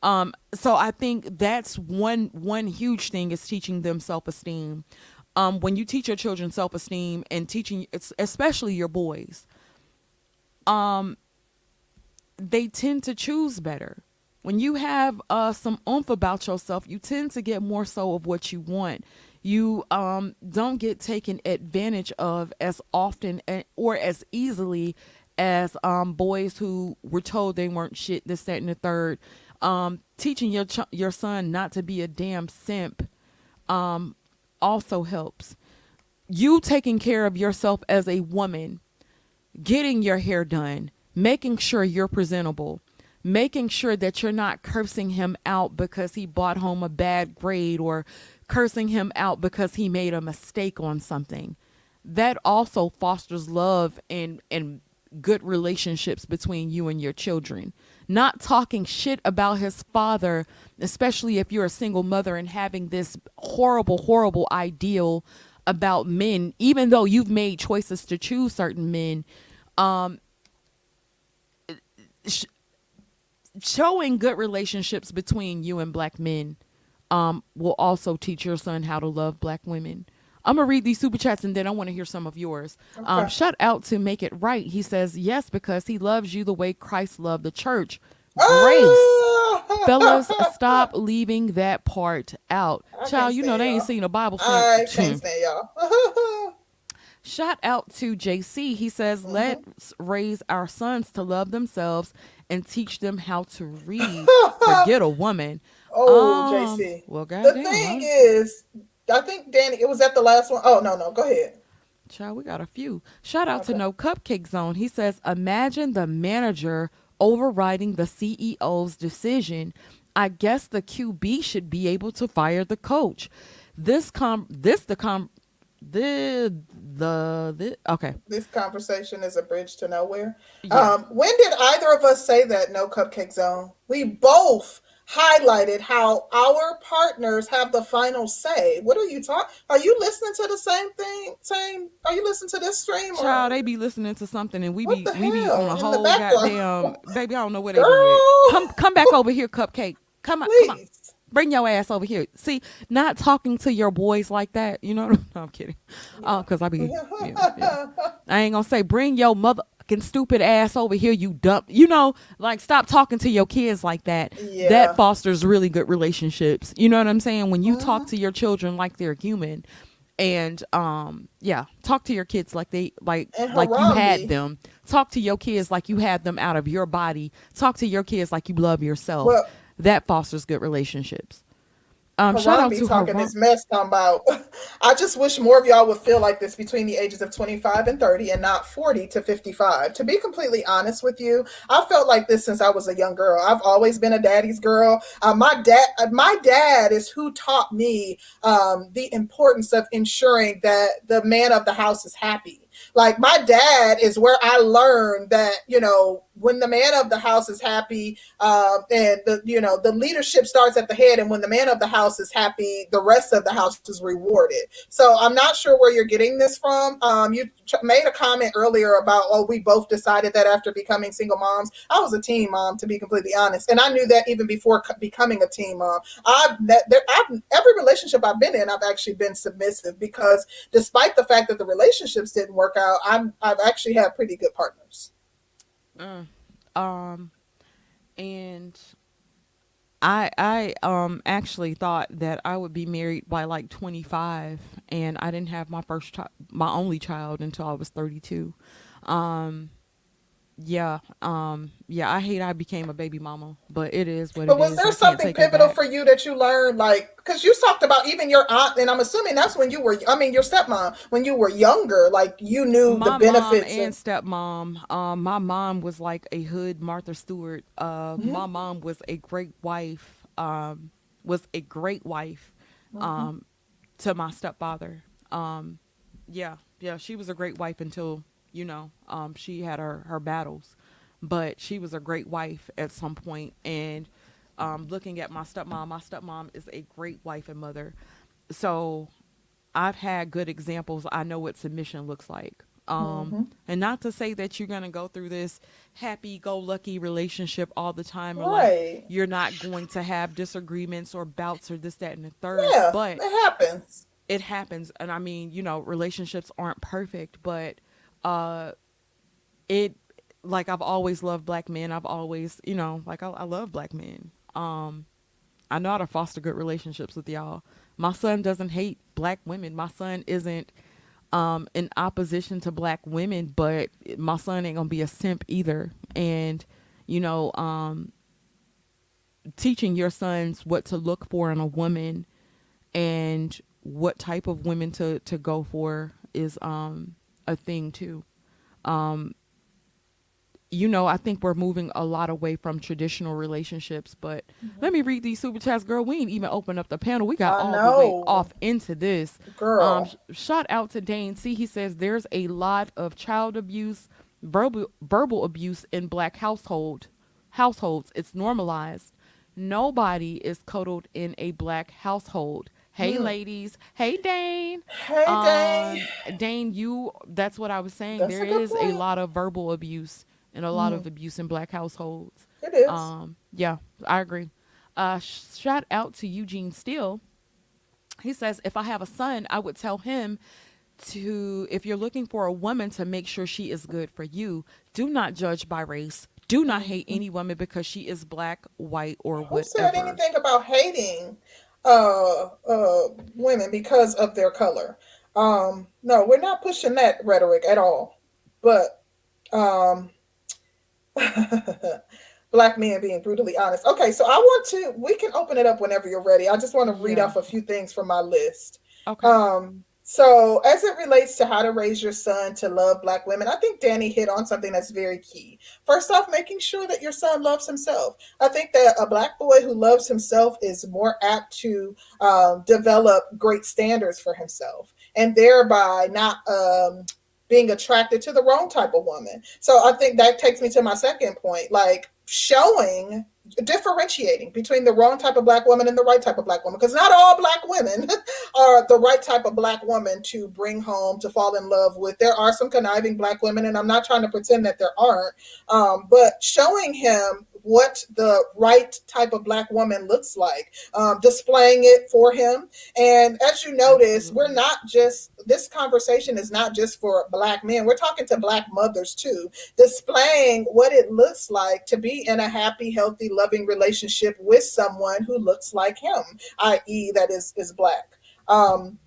A: Um, so I think that's one one huge thing is teaching them self esteem. Um, when you teach your children self esteem and teaching, especially your boys, um, they tend to choose better. When you have uh, some oomph about yourself, you tend to get more so of what you want. You um, don't get taken advantage of as often or as easily as um, boys who were told they weren't shit, this, that, and the third. Um, teaching your ch- your son not to be a damn simp um, also helps. You taking care of yourself as a woman getting your hair done, making sure you're presentable, making sure that you're not cursing him out because he brought home a bad grade or cursing him out because he made a mistake on something. That also fosters love and and good relationships between you and your children. Not talking shit about his father, especially if you're a single mother and having this horrible horrible ideal about men even though you've made choices to choose certain men um sh- showing good relationships between you and black men um will also teach your son how to love black women i'm gonna read these super chats and then i want to hear some of yours um
B: Okay.
A: shout out to make it right he says yes because he loves you the way christ loved the church grace
B: Ah!
A: fellas stop leaving that part out
B: I
A: child you know they ain't seen a bible
B: I can't stand y'all.
A: Shout out to JC. He says,
B: Mm-hmm.
A: let's raise our sons to love themselves and teach them how to read. Forget a woman.
B: oh,
A: Um,
B: JC.
A: Well,
B: The thing
A: huh?
B: is, I think Danny. It was at the last one. Oh no, no, go ahead.
A: Child, we got a few. Shout out to No Cupcake Zone. He says, imagine the manager overriding the CEO's decision. I guess the QB should be able to fire the coach. This com this the com the the, the okay.
B: This conversation is a bridge to nowhere.
A: Yeah.
B: Um, when did either of us say that? No cupcake zone. We both highlighted how our partners have the final say. What are you talking? Are you listening to the same thing? Same? Are you listening to this stream? or-
A: Child, they be listening to something and we
B: What
A: be we be on a whole goddamn baby. I don't know where they
B: Girl.
A: Come come back over here, cupcake. Come on, come on. Bring your ass over here. See, not talking to your boys like that. You know, no, I'm kidding. Oh, cause I be, yeah, yeah. I ain't gonna say bring your motherfucking stupid ass over here. You dumb. You know, like stop talking to your kids like that.
B: Yeah.
A: That fosters really good relationships. You know what I'm saying? When you
B: Mm-hmm.
A: talk to your children like they're human, and um, yeah, talk to your kids like they like like you had them. Talk to your kids like you had them out of your body. Talk to your kids like you love yourself.
B: Well-
A: that fosters good relationships. Um, shout out to
B: talking this mess talking about I just wish more of y'all would feel like this between the ages of 25 and 30 and not 40 to 55. To be completely honest with you, I felt like this since I was a young girl. I've always been a daddy's girl. Uh, my dad uh, my dad is who taught me um, the importance of ensuring that the man of the house is happy. Like my dad is where I learned that, you know, when the man of the house is happy, um, and the you know the leadership starts at the head, and when the man of the house is happy, the rest of the house is rewarded. So I'm not sure where you're getting this from. Um, you made a comment earlier about oh we both decided that after becoming single moms. I was a teen mom to be completely honest, and I knew that even before becoming a teen mom. I've, that, there, I've every relationship I've been in, I've actually been submissive because despite the fact that the relationships didn't work I'm I've actually had pretty good partners.
A: Mm. Um, and I I um actually thought that I would be married by like 25 and I didn't have my first child my only child until I was 32. Um yeah, um, yeah, I hate I became a baby mama, but it is what
B: but was there something pivotal for you that you learned, like, because you talked about even your aunt, and I'm assuming that's when you were, I mean, your stepmom, when you were younger, like you knew my the benefits.
A: and stepmom, um, my mom was like a hood Martha Stewart. Uh, mm-hmm. my mom was a great wife. Um, was a great wife, mm-hmm. um, to my stepfather. Um, yeah, yeah, she was a great wife until you know um, she had her her battles. But she was a great wife at some point and um, looking at my stepmom my stepmom is a great wife and mother. So i've had good examples. I know what submission looks like. Um, mm-hmm. and not to say that you're going to go through this happy-go-lucky relationship all the time or right. like you're not going to have disagreements or bouts or this that and the third
B: yeah,
A: but
B: it happens.
A: it happens. And i mean you know relationships aren't perfect but uh it like I've always loved black men. I've always, you know, like I, I love black men. Um, I know how to foster good relationships with y'all. My son doesn't hate black women. My son isn't um, in opposition to black women, but my son ain't gonna be a simp either. And you know, um, teaching your sons what to look for in a woman and what type of women to to go for is um a thing too. Um, you know, I think we're moving a lot away from traditional relationships. But mm-hmm. let me read these super chats, girl. We ain't even open up the panel. We got I all know. the way off into this.
B: Girl. Um,
A: shout out to Dane. See, he says there's a lot of child abuse, verbal verbal abuse in black household households. It's normalized. Nobody is coddled in a black household. Hey, mm. ladies. Hey, Dane.
B: Hey, Dane.
A: Um, Dane, you, that's what I was saying. That's there a is point. a lot of verbal abuse and a lot mm. of abuse in black households.
B: It is.
A: Um, yeah, I agree. Uh, shout out to Eugene Steele. He says, if I have a son, I would tell him to, if you're looking for a woman to make sure she is good for you, do not judge by race. Do not hate mm-hmm. any woman because she is black, white, or Who whatever. Who said
B: anything about hating? Uh, uh, women because of their color. Um, no, we're not pushing that rhetoric at all. But um, black men being brutally honest. Okay, so I want to. We can open it up whenever you're ready. I just want to read yeah. off a few things from my list.
A: Okay.
B: Um, so, as it relates to how to raise your son to love Black women, I think Danny hit on something that's very key. First off, making sure that your son loves himself. I think that a Black boy who loves himself is more apt to um, develop great standards for himself and thereby not um, being attracted to the wrong type of woman. So, I think that takes me to my second point like showing differentiating between the wrong type of black woman and the right type of black woman because not all black women are the right type of black woman to bring home to fall in love with. There are some conniving black women and i'm not trying to pretend that there aren't um, but showing him what the right type of black woman looks like, um, displaying it for him. And as you notice, we're not just, this conversation is not just for black men, we're talking to black mothers too, displaying what it looks like to be in a happy, healthy, loving relationship with someone who looks like him, i.e., that is, is black. Um,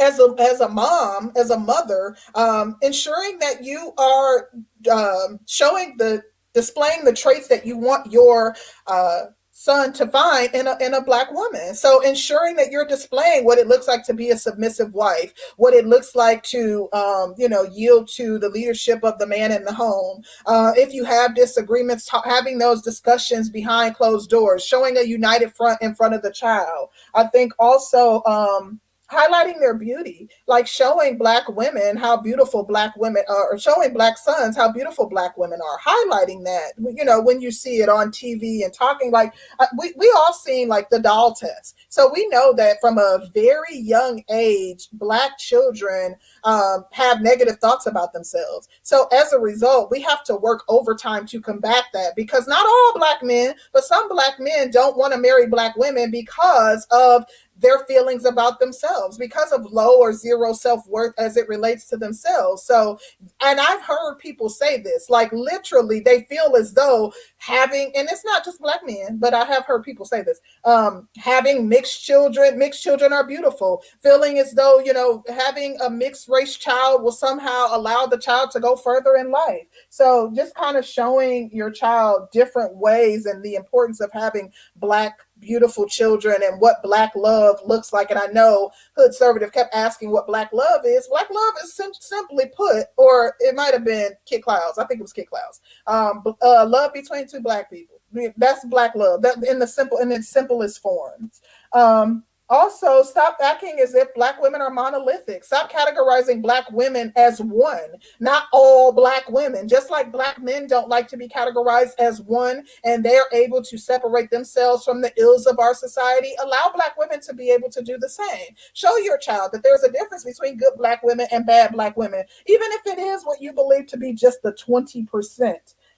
B: as a as a mom, as a mother, um, ensuring that you are um, showing the displaying the traits that you want your uh, son to find in a, in a black woman. So ensuring that you're displaying what it looks like to be a submissive wife, what it looks like to, um, you know, yield to the leadership of the man in the home. Uh, if you have disagreements, having those discussions behind closed doors, showing a united front in front of the child. I think also, um, highlighting their beauty, like showing black women how beautiful black women are, or showing black sons how beautiful black women are, highlighting that, you know, when you see it on TV and talking like uh, we, we all seen like the doll test. So we know that from a very young age, black children um, have negative thoughts about themselves. So as a result, we have to work overtime to combat that because not all black men, but some black men don't want to marry black women because of their feelings about themselves because of low or zero self-worth as it relates to themselves. So and i've heard people say this like literally they feel as though having and it's not just black men but i have heard people say this um having mixed children mixed children are beautiful. Feeling as though you know having a mixed race child will somehow allow the child to go further in life. So just kind of showing your child different ways and the importance of having black beautiful children and what black love looks like. And I know Hood Conservative kept asking what black love is. Black love is sim- simply put, or it might have been Kid Clouds. I think it was Kid Clouds. Um, uh, love between two black people. That's black love. That in the simple in its simplest forms. Um, also, stop acting as if Black women are monolithic. Stop categorizing Black women as one, not all Black women. Just like Black men don't like to be categorized as one and they're able to separate themselves from the ills of our society, allow Black women to be able to do the same. Show your child that there's a difference between good Black women and bad Black women, even if it is what you believe to be just the 20%.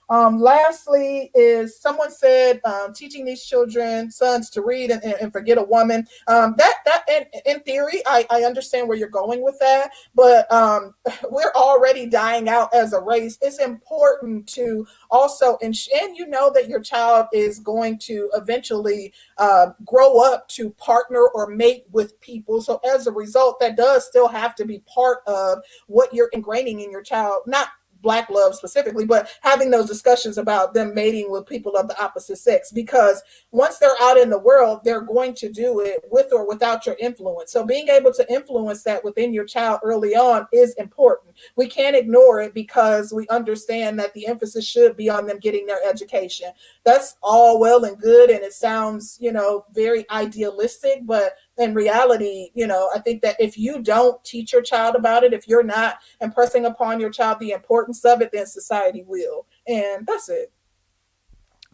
B: Um, lastly, is someone said um, teaching these children, sons, to read and, and forget a woman. Um, that that in, in theory, I, I understand where you're going with that, but um, we're already dying out as a race. It's important to also and, and you know that your child is going to eventually uh, grow up to partner or mate with people. So as a result, that does still have to be part of what you're ingraining in your child. Not black love specifically, but having those discussions about them mating with people of the opposite sex because once they're out in the world, they're going to do it with or without your influence. So being able to influence that within your child early on is important. We can't ignore it because we understand that the emphasis should be on them getting their education. That's all well and good and it sounds, you know, very idealistic, but in reality, you know, I think that if you don't teach your child about it, if you're not impressing upon your child the importance of it, then society will. And that's it.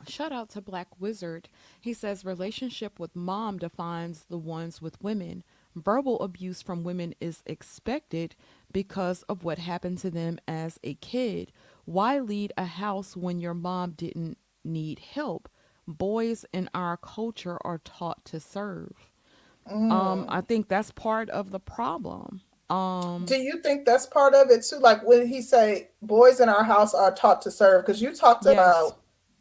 A: Shout out to Black Wizard. He says relationship with mom defines the ones with women. Verbal abuse from women is expected because of what happened to them as a kid. Why lead a house when your mom didn't need help? Boys in our culture are taught to serve. Um, I
B: Mm.
A: think that's part of the problem. Um,
B: Do you think that's part of it too? Like when he say boys in our house are taught to serve, because you talked
A: yes,
B: about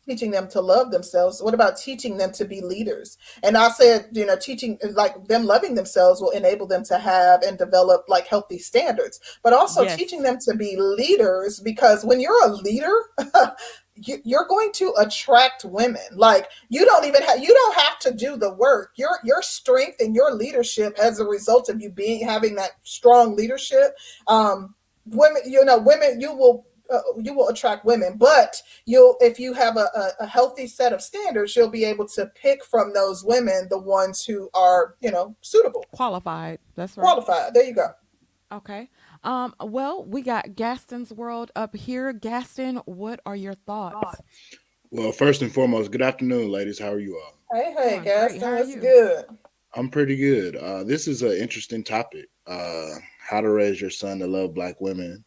B: teaching them to love themselves. What about teaching them to be leaders? And I said, you know, teaching like them loving themselves will enable them to have and develop like healthy standards, but also teaching them to be leaders because when you're a leader, you're going to attract women. Like you don't even have you don't have to do the work. Your your strength and your leadership as a result of you being having that strong leadership. Um, women, you know, women, you will uh, you will attract women but you'll if you have a, a, a healthy set of standards you'll be able to pick from those women the ones who are you know suitable
A: qualified. That's right.
B: qualified there you go
A: Okay. Um, well, we got Gaston's World up here. Gaston, what are your thoughts?
C: Well, first and foremost, good afternoon, ladies. How are you all?
B: hey hey
A: Doing great.
B: Gaston
A: are
B: that's
A: you?
B: good
C: I'm pretty good. Uh, this is an interesting topic. Uh, how to raise your son to love black women.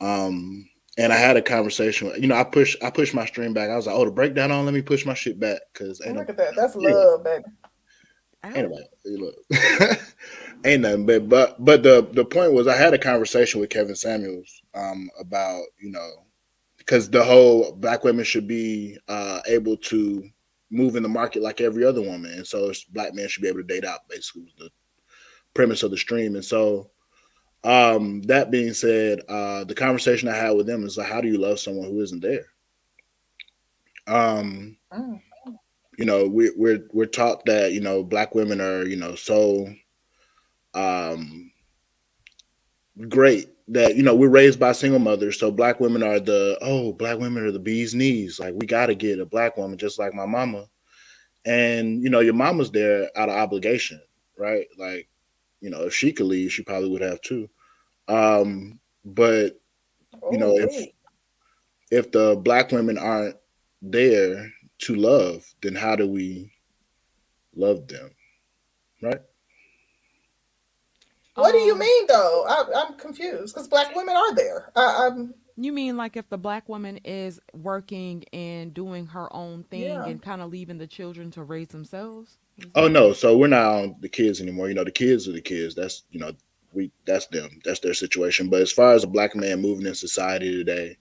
C: Um, and I had a conversation. You know, I push I pushed my stream back. I was like, "Oh, the breakdown on. Let me push my shit back because ain't no
B: look at that that's
C: anyway,
B: love baby
A: Oh,
C: look ain't nothing. But but but the the point was, I had a conversation with Kevin Samuels um, about you know because the whole black women should be uh, able to move in the market like every other woman, and so it's- black men should be able to date out. Basically, was the premise of the stream, and so um, that being said, uh, the conversation I had with them is like, how do you love someone who isn't there? Um,
B: Mm.
C: You know, we, we're we're taught that you know black women are you know so um, great that you know we're raised by single mothers, so black women are the oh black women are the bee's knees. Like we got to get a black woman just like my mama, and you know your mama's there out of obligation, right? Like you know, if she could leave, she probably would have too. Um, but you know, if if the black women aren't there to love, then how do we love them? Right?
B: what do you
A: Um,
B: mean though? I, I'm confused because black women are there. I, I'm
A: You mean like if the black woman is working and doing her own thing
B: Yeah.
A: and kind of leaving the children to raise themselves?
C: Oh no, so we're not on the kids anymore. You know, the kids are the kids. That's you know, we that's them. That's their situation. But as far as a black man moving in society today,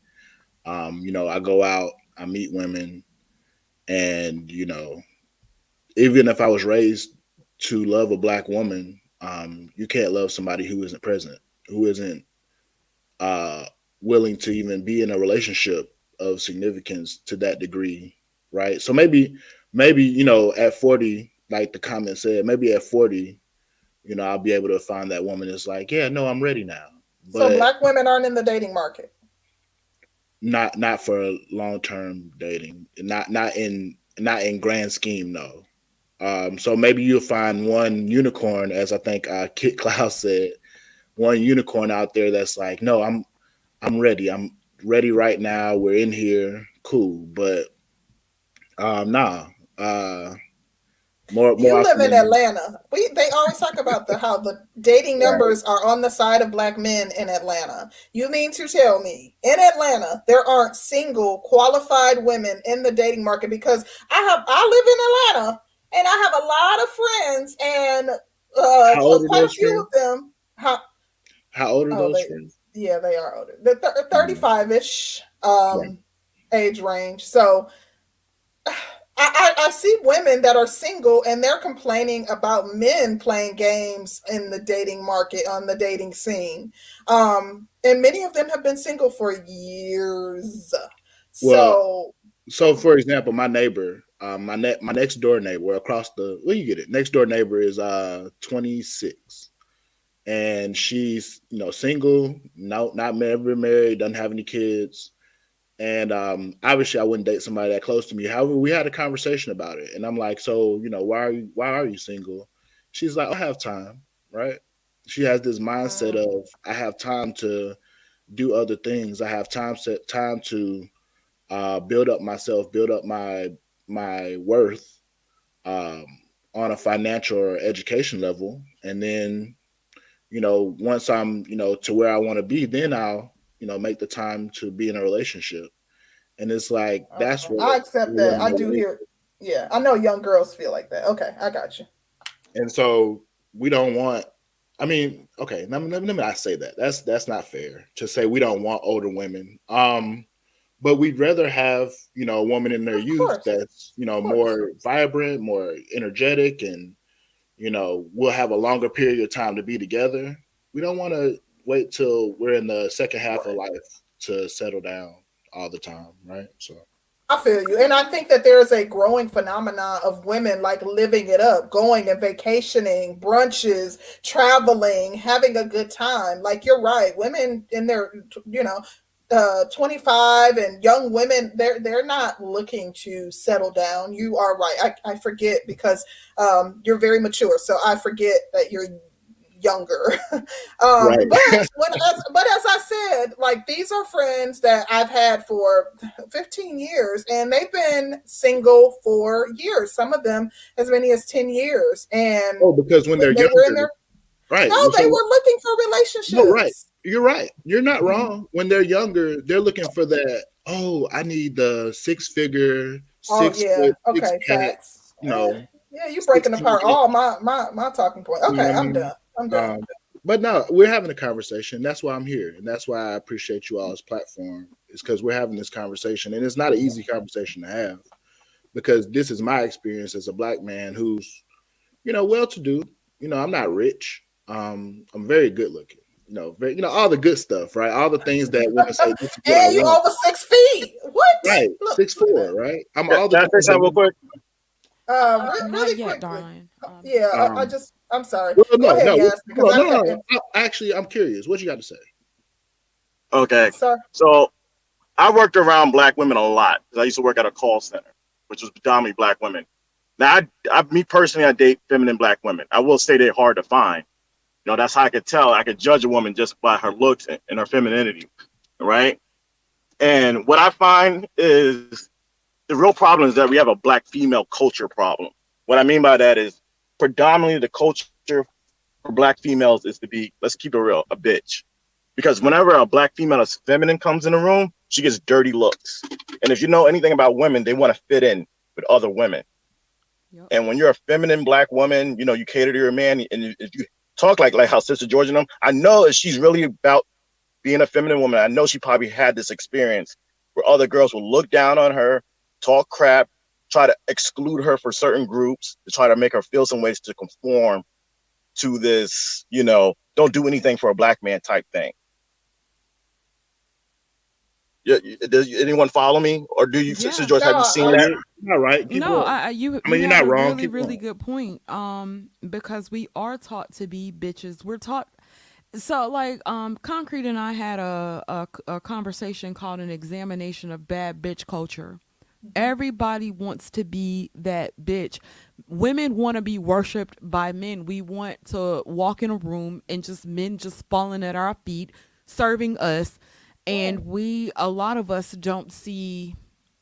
C: um, you know, I go out, I meet women, and you know, even if I was raised to love a black woman, um, you can't love somebody who isn't present, who isn't uh willing to even be in a relationship of significance to that degree, right? So maybe maybe you know at 40 like the comment said maybe at 40 you know i'll be able to find that woman that's like yeah no i'm ready now but
B: so black women aren't in the dating market.
C: Not not for long-term dating not not in not in grand scheme no. Um so maybe you'll find one unicorn as i think uh kit klaus said one unicorn out there that's like no i'm i'm ready. I'm ready right now. We're in here. Cool. But um nah uh more more
B: You live in Atlanta. We they always talk about the how the dating
C: Right.
B: numbers are on the side of black men in Atlanta. You mean to tell me in Atlanta there aren't single qualified women in the dating market because I have I live in Atlanta and I have a lot of friends and uh quite a few
C: friends?
B: of them how
C: how old are
B: Oh,
C: those
B: they-
C: friends
B: yeah, they are older. The 35-ish um
C: Right.
B: age range. So I, I, I see women that are single and they're complaining about men playing games in the dating market on the dating scene. Um, and many of them have been single for years. So
C: so for example my neighbor um my ne- my next door neighbor across the where you get it next door neighbor is uh 26 and she's you know single no not ever married doesn't have any kids and um obviously i wouldn't date somebody that close to me. However we had a conversation about it. And i'm like so you know why are you why are you single? She's like i have time right? She has this mindset
B: Mm.
C: of i have time to do other things. I have time set time to uh, build up myself, build up my my worth um, on a financial or education level, and then you know once I'm you know to where I want to be, then I'll you know make the time to be in a relationship. And it's like that's what
B: I accept that. I do hear yeah, I know young girls feel like that. Okay, I got you.
C: And so we don't want. I mean, okay, let me, let me let me not say that. That's that's not fair to say we don't want older women. Um, but we'd rather have you know a woman in their
B: Of
C: youth
B: course.
C: that's you know more vibrant, more energetic, and you know we'll have a longer period of time to be together. We don't want to wait till we're in the second half of life to settle down all the time, right? So
B: I feel you. And I think that there's a growing phenomenon of women like living it up, going and vacationing, brunches, traveling, having a good time. Like you're right. Women in their, you know, uh 25 and young women they're they're not looking to settle down you are right i, I forget because um you're very mature so i forget that you're younger um
C: Right.
B: but when, as, but as i said like these are friends that i've had for 15 years and they've been single for years some of them as many as 10 years and
C: oh, because when they're
B: they
C: younger,
B: their
C: right?
B: no they
C: so-
B: were looking for relationships
C: No, right. You're right. You're not
B: Mhm.
C: wrong. When they're younger, they're looking for that. Oh, I need the six figure,
B: oh
C: six
B: yeah
C: foot,
B: okay
C: six You know,
B: yeah you're breaking apart all my my my talking point okay
C: know what I
B: i'm i'm done
C: Um, but no, we're having a conversation. That's why I'm here, and that's why I appreciate you all's platform. Is because we're having this conversation, and it's not an easy conversation to have, because this is my experience as a black man who's, you know, well-to-do. You know, I'm not rich. Um, I'm very good looking. You know, very, you know all the good stuff, right? All the things that women say. This is what I
B: and you
C: want.
B: over six feet what
C: right?
B: Look,
C: Six four, right? I'm
D: Can
C: all
D: can I
C: the
D: say something real quick?
B: uh,
A: Uh, not
B: really
A: yet,
B: quick
A: Darn. Um,
B: yeah I, I
C: Um,
B: just i'm sorry
C: Well, no,
B: ahead
C: no,
B: Yas,
C: no, no, no, no. I- Actually, I'm curious. What you got to say?
D: Okay.
B: sorry
D: So I worked around black women a lot because I used to work at a call center, which was predominantly black women. Now, I, I, me personally, I date feminine black women. I will say they're hard to find, You know, that's how I could tell. I could judge a woman just by her looks and, and her femininity, right? And what I find is the real problem is that we have a black female culture problem. What I mean by that is predominantly the culture for black females is to be, let's keep it real, a bitch. Because whenever a black female is feminine comes in the room, she gets dirty looks. And if you know anything about women, they want to fit in with other women.
A: Yep.
D: And when you're a feminine black woman, you know, you cater to your man and if you talk like like how Sister Georgia and them, I know that she's really about being a feminine woman. I know she probably had this experience where other girls will look down on her, talk crap, try to exclude her for certain groups, to try to make her feel some ways to conform to this, you know, don't do anything for a black man type thing. Yeah, does anyone follow me, or do you,
A: Yeah.
D: Sister George, have you seen
C: No,
D: that?
C: you're not right. Keep
A: no. I, I- you.
C: I mean,
A: you
C: you're not wrong.
A: Really,
C: Keep
A: really
C: going.
A: good point. Um, because we are taught to be bitches. We're taught. So, like, um, Concrete and I had a, a a conversation called an examination of bad bitch culture. Everybody wants to be that bitch. Women want to be worshipped by men. We want to walk in a room and just men just falling at our feet, serving us. And we, a lot of us don't see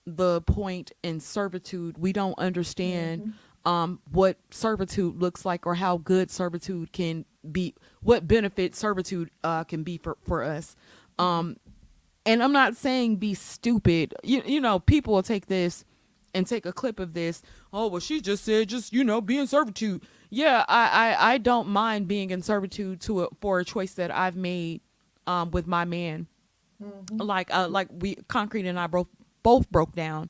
A: the point in servitude. We don't understand um, what servitude looks like or how good servitude can be, what benefit servitude uh, can be for, for us. Um, and I'm not saying be stupid. You you know, people will take this and take a clip of this. Oh well, she just said just you know be in servitude. Yeah, I I, I don't mind being in servitude to a, for a choice that I've made um, with my man. Like uh, like we concrete and I both both broke down.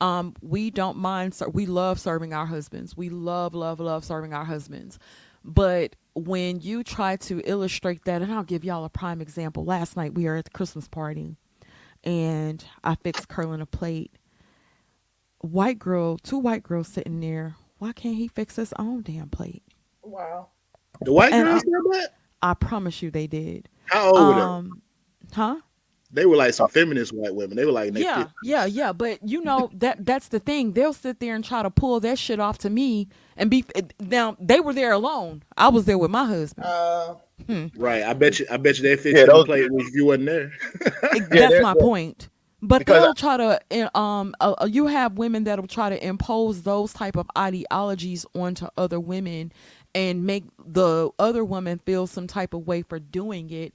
A: Um, we don't mind. We love serving our husbands. We love love love serving our husbands. But when you try to illustrate that, and I'll give y'all a prime example. Last night we were at the Christmas party, and I fixed curling a plate. White girl, two white girls sitting there. Why can't he fix his own damn plate?
B: Wow.
C: the white
A: and
C: girls
A: I-
C: said that.
A: I promise you they did.
C: How old?
A: Um, huh?
C: They were like some feminist white women. They were like,
A: yeah
C: 50s.
A: yeah yeah but you know that that's the thing they'll sit there and try to pull that shit off to me and be now they were there alone i was there with my husband
B: Uh,
C: right. I bet you. I bet you they fixed
D: Yeah,
C: the
D: those-
C: plate if you wasn't there.
A: that's
D: they're-
A: my point but
D: Because
A: they'll try to uh, um uh, uh, you have women that'll try to impose those type of ideologies onto other women and make the other woman feel some type of way for doing it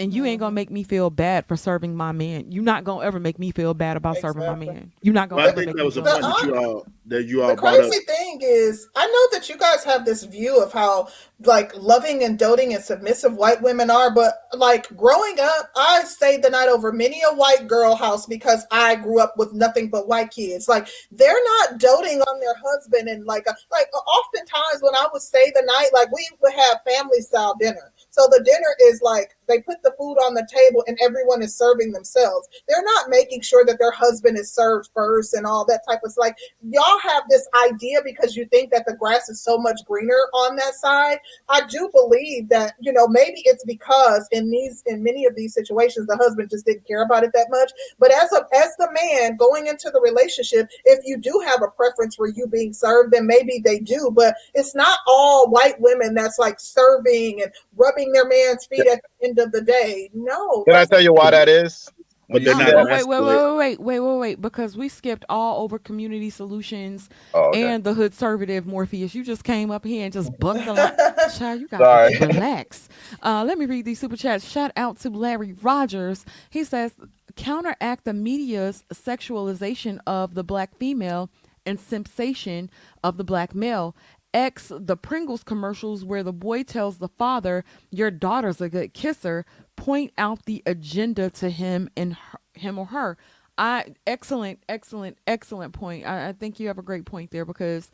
A: and you ain't gonna make me feel bad for serving my man. You're not gonna ever make me feel bad about serving my man. You're not gonna
C: Well, I think
A: make
C: that was the
A: feel
C: point that you all that you all
B: the
C: brought up.
B: crazy thing is, I know that you guys have this view of how like loving and doting and submissive white women are, but like growing up, I stayed the night over many a white girl house because I grew up with nothing but white kids. Like they're not doting on their husband and like uh, like oftentimes when I would stay the night, like we would have family style dinner. So the dinner is like they put the food on the table and everyone is serving themselves. They're not making sure that their husband is served first and all that type of stuff. like y'all have this idea because you think that the grass is so much greener on that side. I do believe that, you know, maybe it's because in these in many of these situations the husband just didn't care about it that much. But as a as the man going into the relationship, if you do have a preference for you being served, then maybe they do. But it's not all white women that's like serving and rubbing their man's feet at the end of the day. No.
D: Can I tell you why that is?
C: But they're not
A: wait, wait, wait,
C: emasculate.
A: wait, wait, wait, wait, wait, because we skipped all over community solutions
D: Oh, okay.
A: and the hood conservative Morpheus. You just came up here and just bucked a lot. Child, you
D: Sorry.
A: gotta relax. Uh, let me read these super chats. Shout out to Larry Rogers. He says, counteract the media's sexualization of the black female and sensation of the black male. X the Pringles commercials where the boy tells the father, "Your daughter's a good kisser." Point out the agenda to him and her, him or her. I excellent, excellent, excellent point. I, I think you have a great point there because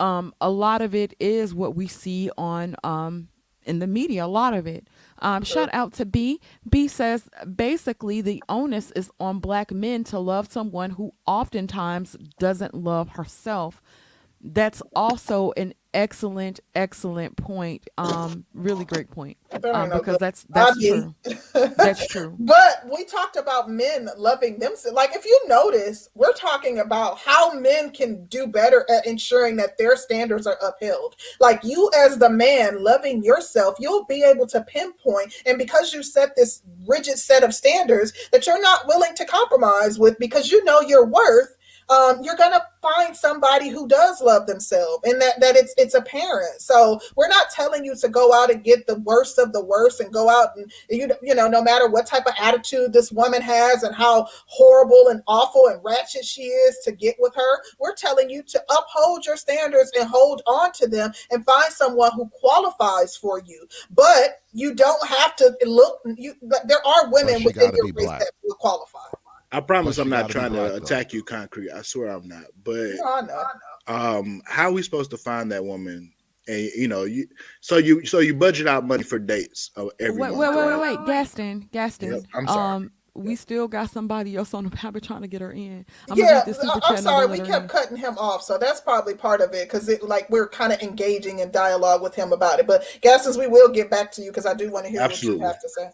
A: um, a lot of it is what we see on um, in the media. A lot of it. Um, shout out to B. B says basically the onus is on black men to love someone who oftentimes doesn't love herself. That's also an excellent, excellent point. Um, really great point. Um, because that's that's true. That's true.
B: But we talked about men loving themselves. Like, if you notice, we're talking about how men can do better at ensuring that their standards are upheld. Like, you as the man loving yourself, you'll be able to pinpoint. And because you set this rigid set of standards that you're not willing to compromise with because you know your worth, um, you're gonna find somebody who does love themselves and that that it's it's apparent. So we're not telling you to go out and get the worst of the worst and go out and you you know no matter what type of attitude this woman has and how horrible and awful and ratchet she is to get with her. We're telling you to uphold your standards and hold on to them and find someone who qualifies for you. But you don't have to look. You there are women within your race
E: black.
B: that will qualify.
C: I promise
E: But
C: I'm not
E: gotta be
C: trying
E: black,
C: to
E: though.
C: attack you, concrete. I swear I'm not. But
B: No, I know.
C: um, how are we supposed to find that woman? And you know, you so you so you budget out money for dates every
A: Wait,
C: month.
A: wait, wait,
C: right?
A: wait, wait, Gaston, Gaston.
C: Yep, I'm sorry.
A: Um, we still got somebody else on the panel trying to get her in. I'm
B: yeah,
A: this super
B: I-
A: chat.
B: I'm sorry,
A: we'll
B: we
A: let her
B: kept
A: in.
B: cutting him off, so that's probably part of it because it like we're kind of engaging in dialogue with him about it. But Gaskins, we will get back to you because I do want to hear
C: Absolutely.
B: what you have to say.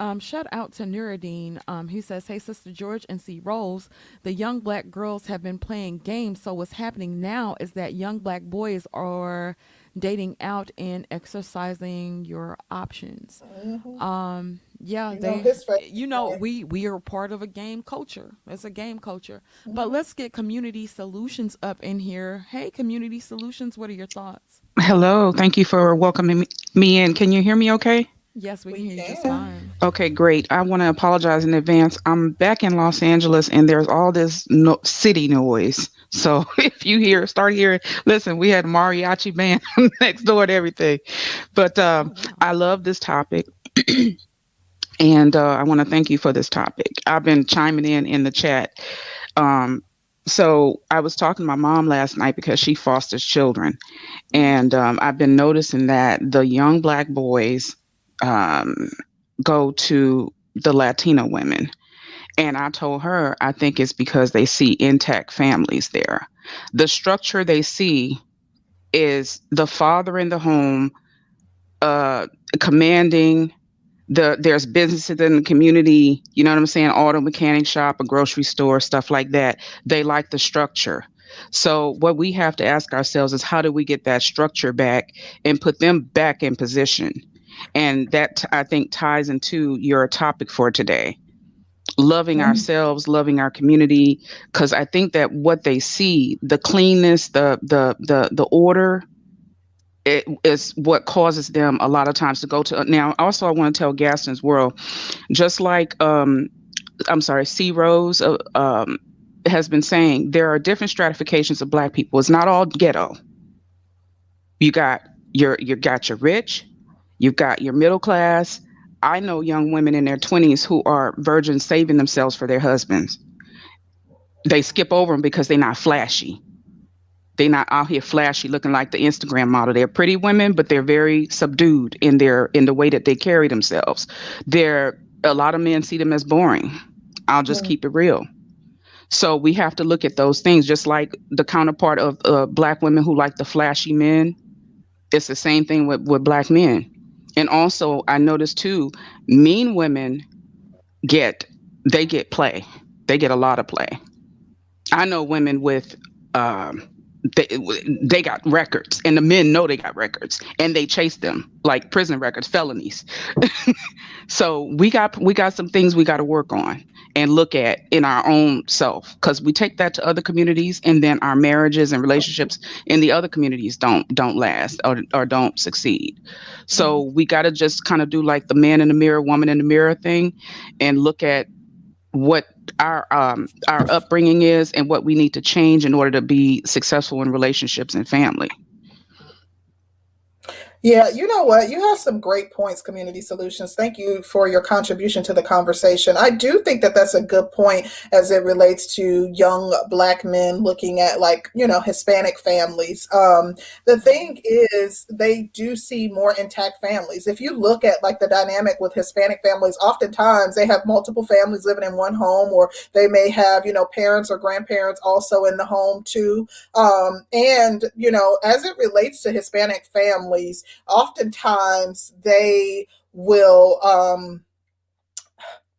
A: Um, shout out to Nuruddin. Um, he says, "Hey, Sister George and C Rose, the young black girls have been playing games. So what's happening now is that young black boys are dating out and exercising your options. Um, yeah,
B: You know,
A: they.
B: his
A: You know, we we are part of a game culture. It's a game culture. But let's get community solutions up in here. Hey, community solutions, what are your thoughts?
F: Hello, thank you for welcoming me- me in. Can you hear me okay?
A: Yes, we,
B: We
A: can hear you just fine.
F: Okay, great. I want to apologize in advance. I'm back in Los Angeles and there's all this no- city noise. So if you hear, start hearing, listen, we had a mariachi band next door to everything. But um,
A: Oh, wow.
F: I love this topic. and uh, I want to thank you for this topic. I've been chiming in in the chat. Um, so I was talking to my mom last night because she fosters children. And um, I've been noticing that the young black boys um, go to the Latina women. And I told her, I think it's because they see intact families there. The structure they see is the father in the home, uh, commanding. The there's businesses in the community, you know what I'm saying? Auto mechanic shop, a grocery store, stuff like that. They like the structure. So what we have to ask ourselves is how do we get that structure back and put them back in position? And that I think ties into your topic for today. Loving
B: Mhm.
F: ourselves, loving our community, because I think that what they see, the cleanness, the the the the order, it is what causes them a lot of times to go to. Now, also, I want to tell Gaston's World, just like um, I'm sorry, C Rose uh, um, has been saying, there are different stratifications of Black people. It's not all ghetto. You got your you got your rich, you've got your middle class. I know young women in their 20s who are virgins saving themselves for their husbands. They skip over them because they're not flashy. They're not out here flashy looking like the Instagram model. They're pretty women, but they're very subdued in their in the way that they carry themselves. They're a lot of men see them as boring. I'll just
B: Yeah.
F: keep it real. So we have to look at those things, just like the counterpart of uh, black women who like the flashy men. It's the same thing with, with black men. And also, I noticed too, mean women get they get play. They get a lot of play. I know women with um, they they got records, and the men know they got records, and they chase them like prison records, felonies. so we got we got some things we got to work on and look at in our own self because we take that to other communities and then our marriages and relationships in the other communities don't don't last or, or don't succeed. So we got to just kind of do like the man in the mirror woman in the mirror thing and look at what our um our upbringing is and what we need to change in order to be successful in relationships and family
B: Yeah, you know what? You have some great points, Community Solutions. Thank you for your contribution to the conversation. I do think that that's a good point as it relates to young Black men looking at, like, you know, Hispanic families. Um, the thing is, they do see more intact families. If you look at, like, the dynamic with Hispanic families, oftentimes they have multiple families living in one home, or they may have, you know, parents or grandparents also in the home too. Um, and, you know, as it relates to Hispanic families, oftentimes they will um,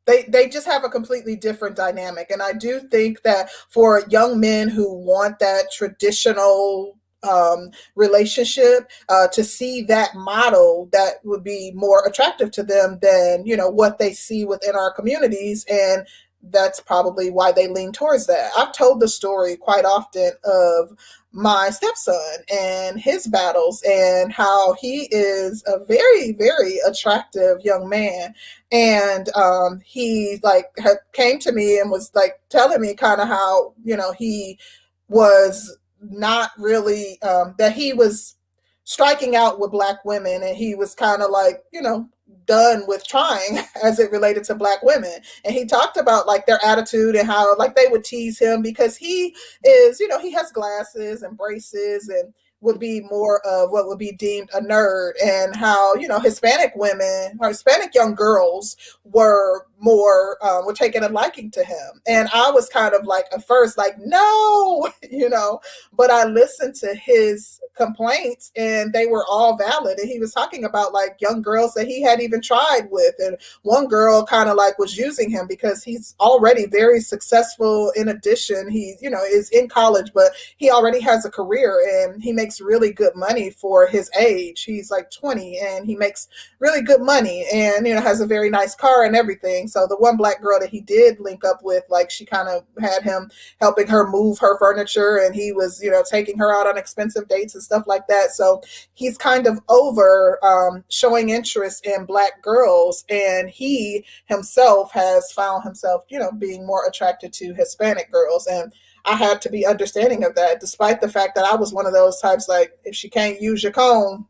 B: they they just have a completely different dynamic. And i do think that for young men who want that traditional um, relationship uh, to see that model that would be more attractive to them than you know what they see within our communities and that's probably why they lean towards that. I've told the story quite often of my stepson and his battles and how he is a very very attractive young man. And um he like had came to me and was like telling me kind of how you know he was not really um that he was striking out with black women and he was kind of like you know done with trying as it related to black women. And he talked about like their attitude and how like they would tease him because he is you know he has glasses and braces and would be more of what would be deemed a nerd and how you know hispanic women or hispanic young girls were more um, were taking a liking to him. And i was kind of like at first like no you know but i listened to his complaints and they were all valid. And he was talking about like young girls that he had even tried with. And one girl kind of like was using him because he's already very successful. In addition he you know is in college but he already has a career and he makes really good money for his age he's like 20 and he makes really good money and you know has a very nice car and everything so the one black girl that he did link up with, like she kind of had him helping her move her furniture and he was, you know, taking her out on expensive dates and stuff like that. So he's kind of over um, showing interest in black girls. And he himself has found himself, you know, being more attracted to Hispanic girls. And I had to be understanding of that, despite the fact that I was one of those types like, if she can't use your comb,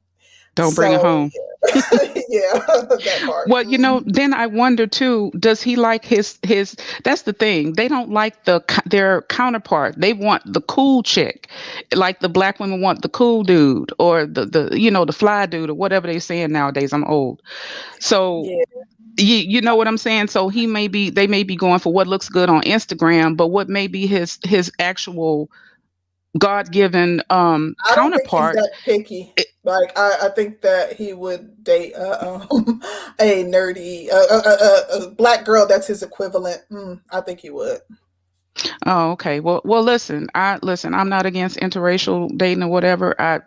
F: don't bring so, it home.
B: Yeah, that part.
F: Well, you know, then I wonder too. Does he like his his? That's the thing. They don't like the their counterpart. They want the cool chick, like the black women want the cool dude or the the you know the fly dude or whatever they're saying nowadays. I'm old, so. Yeah. You, you know what I'm saying? So he may be they may be going for what looks good on Instagram, but what may be his his actual God given um
B: I don't
F: counterpart.
B: Think he's that picky. It, like I, I think that he would date uh, um, a nerdy a, a, a, black girl that's his equivalent. Mm, I think he would.
F: Oh, okay. Well, well, listen. I listen. I'm not against interracial dating or whatever. I,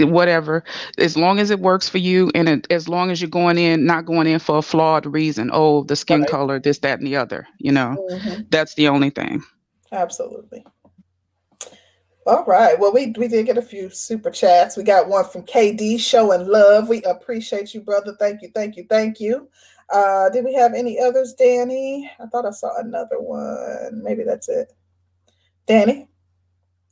F: whatever, as long as it works for you, and it, as long as you're going in, not going in for a flawed reason. Oh, the skin right. color, this, that, and the other. You know, mm-hmm. that's the only thing.
B: Absolutely. All right. Well, we we did get a few super chats. We got one from KD showing love. We appreciate you, brother. Thank you, thank you, thank you. Uh, did we have any others, Danny? I thought I saw another one. Maybe that's it. Danny?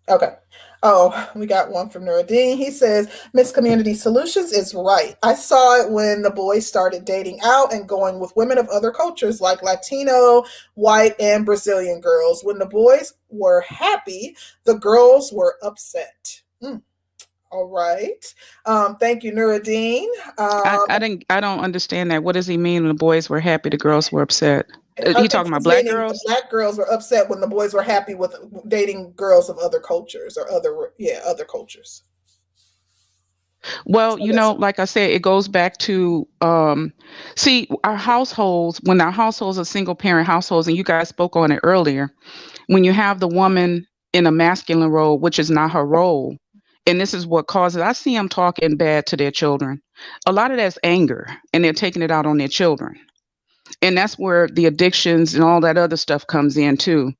B: Okay. Oh, we got one from Nuruddin. He says, Miss Community Solutions is right. I saw it when the boys started dating out and going with women of other cultures like Latino, white, and Brazilian girls. When the boys were happy, the girls were upset. Mm. All right. Um, thank you, Nuruddin. Um,
F: I, I, didn't. I don't understand that. What does he mean? When the boys were happy, the girls were upset. Are you talking about black girls?
B: Black girls were upset when the boys were happy with dating girls of other cultures or other, yeah, other cultures.
F: Well, so you know, like I said, it goes back to um, see our households when our households are single parent households, and you guys spoke on it earlier. When you have the woman in a masculine role, which is not her role, and this is what causes I see them talking bad to their children. A lot of that's anger, and they're taking it out on their children and that's where the addictions and all that other stuff comes in too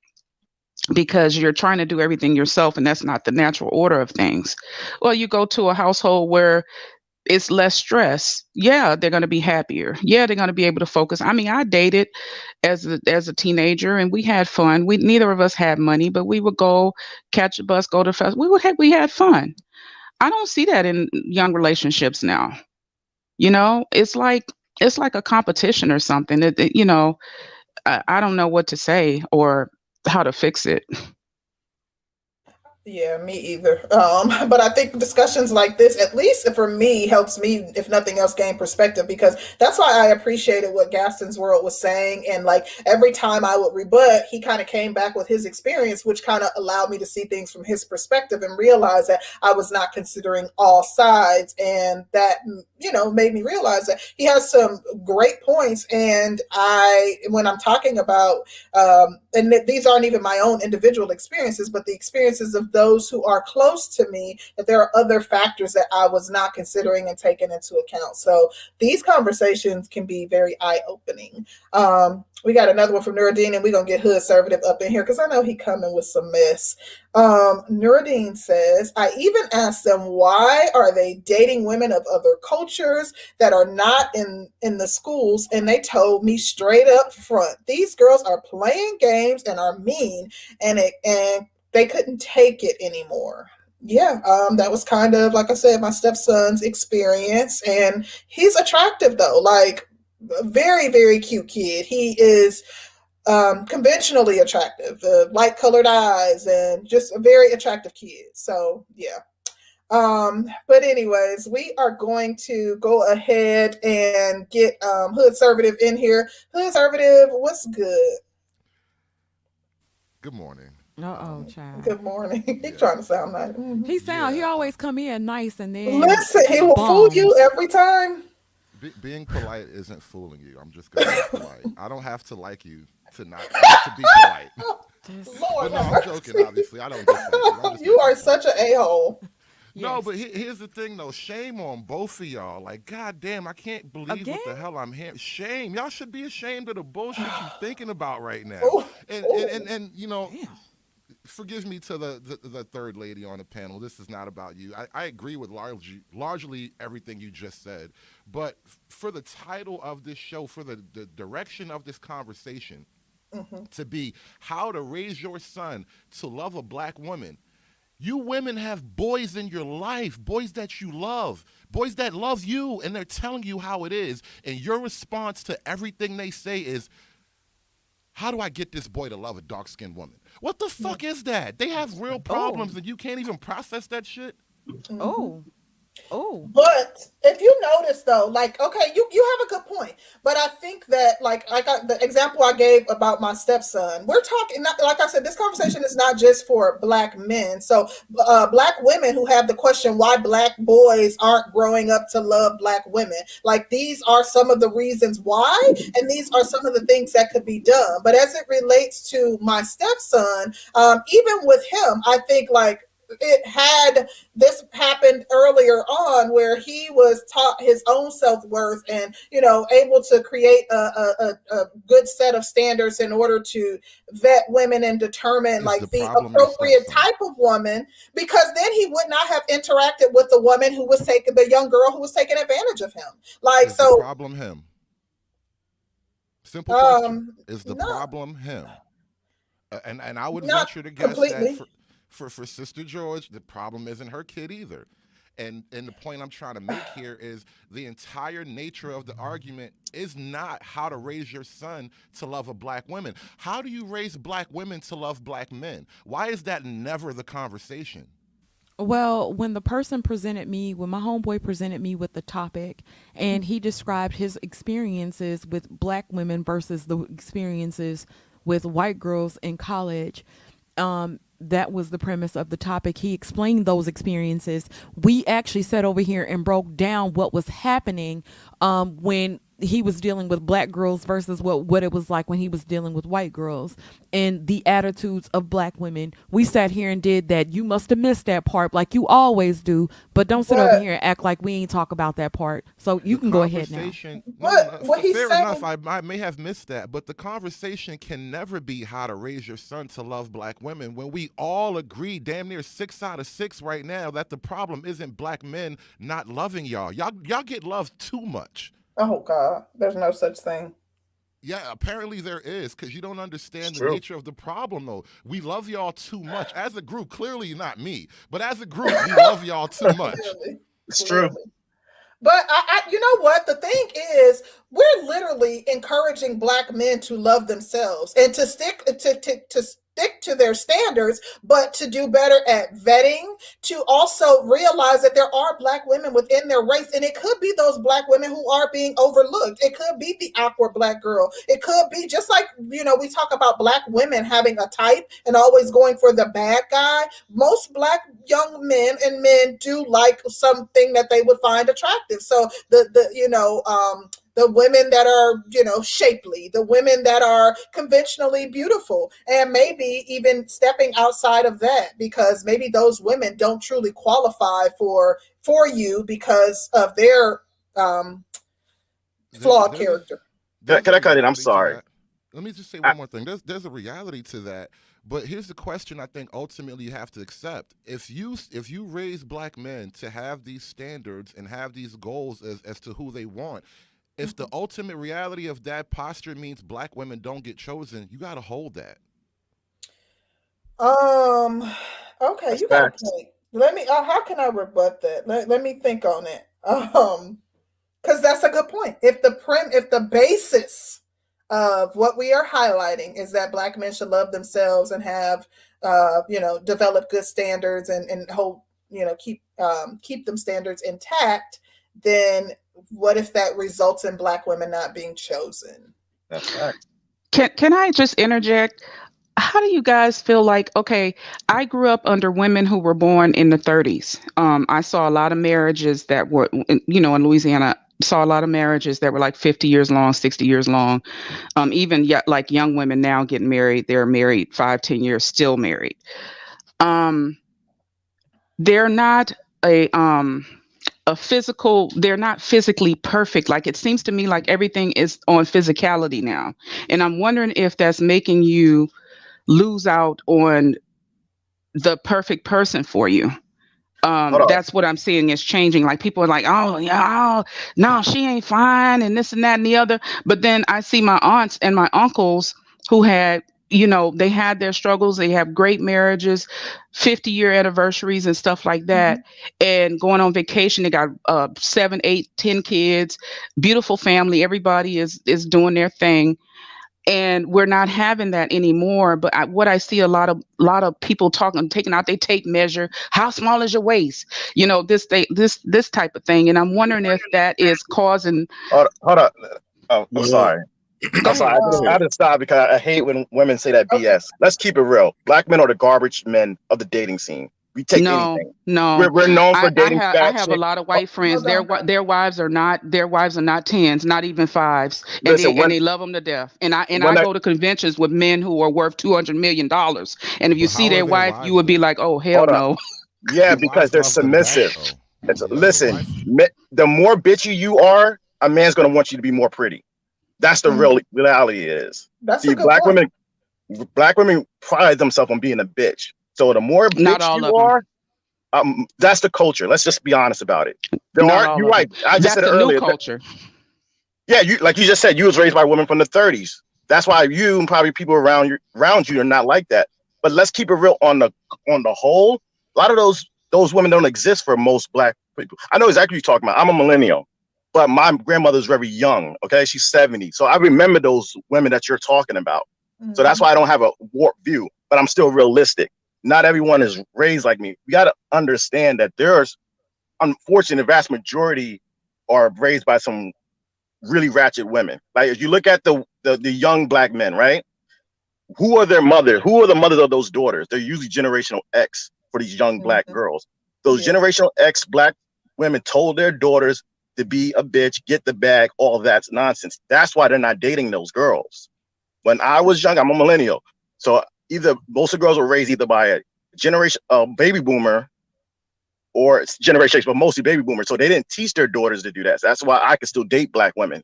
F: because you're trying to do everything yourself and that's not the natural order of things well you go to a household where it's less stress yeah they're going to be happier yeah they're going to be able to focus i mean i dated as a, as a teenager and we had fun we neither of us had money but we would go catch a bus go to fest we would have we had fun I don't see that in young relationships now. You know, it's like it's like a competition or something. It, it- you know, I, I don't know what to say or how to fix it.
B: Yeah, me either. Um, but I think discussions like this, at least for me, helps me, if nothing else, gain perspective because that's why I appreciated what Gaston's World was saying. And like every time I would rebut, he kind of came back with his experience, which kind of allowed me to see things from his perspective and realize that I was not considering all sides. And that, you know, made me realize that he has some great points. And I, when I'm talking about, um, and th- these aren't even my own individual experiences, but the experiences of those who are close to me, that there are other factors that I was not considering and taking into account. So these conversations can be very eye opening. Um, we got another one from Nuruddin, and we're gonna get Hood Servative up in here because I know he coming with some mess. Um, Nuruddin says, I even asked them why are they dating women of other cultures that are not in in the schools, and they told me straight up front, these girls are playing games and are mean, and it and they couldn't take it anymore. Yeah, um, that was kind of like I said, my stepson's experience, and he's attractive though, like very very cute kid. He is um, conventionally attractive, uh, light colored eyes, and just a very attractive kid. So yeah. Um, but anyways, we are going to go ahead and get um, Hood Servative in here. Hood Servative, what's good?
E: Good morning.
A: Uh oh, child.
B: Good morning. He's
E: Yeah.
B: trying to sound nice. Mhm.
A: He sound. He always come in nice and then.
B: Listen, he will fool you every time.
E: Be- being polite isn't fooling you. I'm just gonna be polite. I don't have to like you to not to be polite.
B: Lord,
E: But no, I'm joking. Obviously, I don't. Dislike you.
B: You are
E: polite.
B: such an a hole.
E: No, but he- here's the thing though. Shame on both of y'all. Like, god damn, I can't believe what the hell I'm hearing. Shame. Y'all should be ashamed of the bullshit you're thinking about right now.
B: Ooh,
E: And,
B: ooh.
E: and, and and you know,
A: Damn.
E: Forgive me to the, the the third lady on the panel. This is not about you. I, I agree with largely largely everything you just said. But for the title of this show, for the, the direction of this conversation,
B: Mhm.
E: to be how to raise your son to love a black woman. You women have boys in your life, boys that you love, boys that love you, and they're telling you how it is. And your response to everything they say is, How do I get this boy to love a dark skinned woman? What the fuck is that? They have real problems and you can't even process that shit? Mm-hmm.
A: Oh. Oh.
B: But if you notice though, like, okay, you you have a good point. But I think that like I got the example I gave about my stepson. We're talking not like I said, this conversation is not just for black men. So uh black women who have the question why black boys aren't growing up to love black women. Like these are some of the reasons why, and these are some of the things that could be done. But as it relates to my stepson, um, even with him, I think like it had this happened earlier on where he was taught his own self-worth and you know able to create a, a, a, good set of standards in order to vet women and determine like
E: the
B: the, appropriate type of woman because then he would not have interacted with the woman who was taking the young girl who was taking advantage of him like
E: Is the
B: so
E: problem him? Simple question.
B: um
E: Is the
B: no.
E: problem him? And and I would
B: Not
E: venture to guess
B: completely.
E: that for, for for Sister George, the problem isn't her kid either. And and the point I'm trying to make here is the entire nature of the argument is not how to raise your son to love a black woman. How do you raise black women to love black men? Why is that never the conversation?
A: Well, when the person presented me, when my homeboy presented me with the topic, and he described his experiences with black women versus the experiences with white girls in college, um, that was the premise of the topic. He explained those experiences. We actually sat over here and broke down what was happening um, when he was dealing with black girls versus what what it was like when he was dealing with white girls and the attitudes of black women. We sat here and did that. You must have missed that part like you always do, but don't sit over here and act like we ain't talk about that part. So you
E: The
A: can go ahead now.
E: conversation- No, no,
B: what
E: f-
B: he's
E: fair
B: saying-
E: enough. I, I may have missed that, but the conversation can never be how to raise your son to love black women when we all agree, damn near six out of six right now, that the problem isn't black men not loving y'all. Y'all, y'all get loved too much.
B: Oh god there's no such thing
E: Yeah, apparently there is because you don't understand the nature of the problem, though. We love y'all too much as a group. Clearly, not me, but as a group, we love y'all too much.
B: Clearly,
D: It's true.
B: clearly. But I, I, you know what? The thing is, we're literally encouraging black men to love themselves and to stick to, to, to stick to their standards, but to do better at vetting, to also realize that there are black women within their race, and it could be those black women who are being overlooked. It could be the awkward black girl. It could be just like you know we talk about black women having a type and always going for the bad guy. Most black young men and men do like something that they would find attractive. So the the you know um the women that are you know shapely the women that are conventionally beautiful and maybe even stepping outside of that because maybe those women don't truly qualify for for you because of their um
E: There-
B: flawed
E: there's
B: character
E: there's
D: Can I cut in? I'm sorry.
E: Let me just say
D: I-
E: one more thing. There's there's a reality to that, but here's the question: I think ultimately you have to accept. If you if you raise black men to have these standards and have these goals as as to who they want, if the ultimate reality of that posture means black women don't get chosen, you got to hold that.
B: um okay
D: That's
B: you got
D: facts.
B: a point. Let me uh, how can i rebut that? Let, let me think on it. Um because that's a good point. If the prim if the basis of what we are highlighting is that black men should love themselves and have uh you know develop good standards and and hold you know keep um keep them standards intact then what if that results in black women not being chosen
D: That's fact.
F: Can can I just interject? How do you guys feel like okay, I grew up under women who were born in the 30s. Um I saw a lot of marriages that were you know in Louisiana saw a lot of marriages that were like 50 years long 60 years long um even yet like young women now getting married they're married five ten years still married um they're not a um a physical they're not physically perfect. Like it seems to me like everything is on physicality now. And i'm wondering if that's making you lose out on the perfect person for you. Um that's what i'm seeing is changing. Like people are like oh yeah oh, no she ain't fine and this and that and the other. But then i see my aunts and my uncles who had you know they had their struggles they have great marriages 50 year anniversaries and stuff like that and going on vacation they got uh seven eight ten kids beautiful family everybody is is doing their thing and we're not having that anymore but I, what i see a lot of lot of people talking taking out they tape measure how small is your waist you know this they this this type of thing and i'm wondering if that is causing
D: Hold, hold up. Oh, I'm sorry.
F: Go
D: I'm sorry. I just, I had to stop because I hate when women say that
B: Okay.
D: BS. Let's keep it real. Black men are the garbage men of the dating scene. We take
F: no
D: anything.
F: no
D: We're, we're known for
F: I, I,
D: dating
F: have, I have a lot of white oh, friends.
B: hold
F: Their their wives are not their wives are not tens, not even fives, and
D: Listen,
F: they
D: when-
F: and they love them to death. And I and I
D: I-
F: go to conventions with men who are worth two hundred million dollars. And if you
E: But
F: see their
E: their
F: wife,
E: wives,
F: you would be like, oh hell
D: Hold up.
F: no.
D: Yeah, because they're
E: love them back,
D: submissive.
E: though.
D: It's,
E: Yeah, the
D: listen, the more bitchy you are, a man's gonna want you to be more pretty. That's the
B: Mhm.
D: real reality is.
B: that's
D: See,
B: a good
D: black
B: point
D: women, black women pride themselves on being a bitch. So the more
F: Not
D: bitch
F: all
D: you
F: of 'em.
D: are, um, that's the culture. Let's just be honest about it. There
F: Not
D: are you
F: of
D: right. I just
F: That's
D: said it
F: the new
D: earlier. that-
F: culture.
D: yeah, you like you just said, you was raised by women from the 30s. That's why you and probably people around you around you are not like that. But let's keep it real on the on the whole. A lot of those those women don't exist for most black people. I know exactly what you're talking about. I'm a millennial, but my grandmother's very young. Okay, she's 70. So I remember those women that you're talking about. So that's why I don't have a warped view, but I'm still realistic. Not everyone is raised like me. We got to understand that there's, unfortunately, the vast majority are raised by some really ratchet women. Like if you look at the the, the young black men, right? Who are their mothers? Who are the mothers of those daughters? They're usually generational X for these young black
B: Mhm.
D: girls. Those
B: Yeah.
D: generational X black women told their daughters to be a bitch, get the bag, all that's nonsense. That's why they're not dating those girls. When I was young, I'm a millennial. So either most of the girls were raised either by a generation a baby boomer or it's generation X, but mostly baby boomers. So they didn't teach their daughters to do that. So that's why I can still date black women.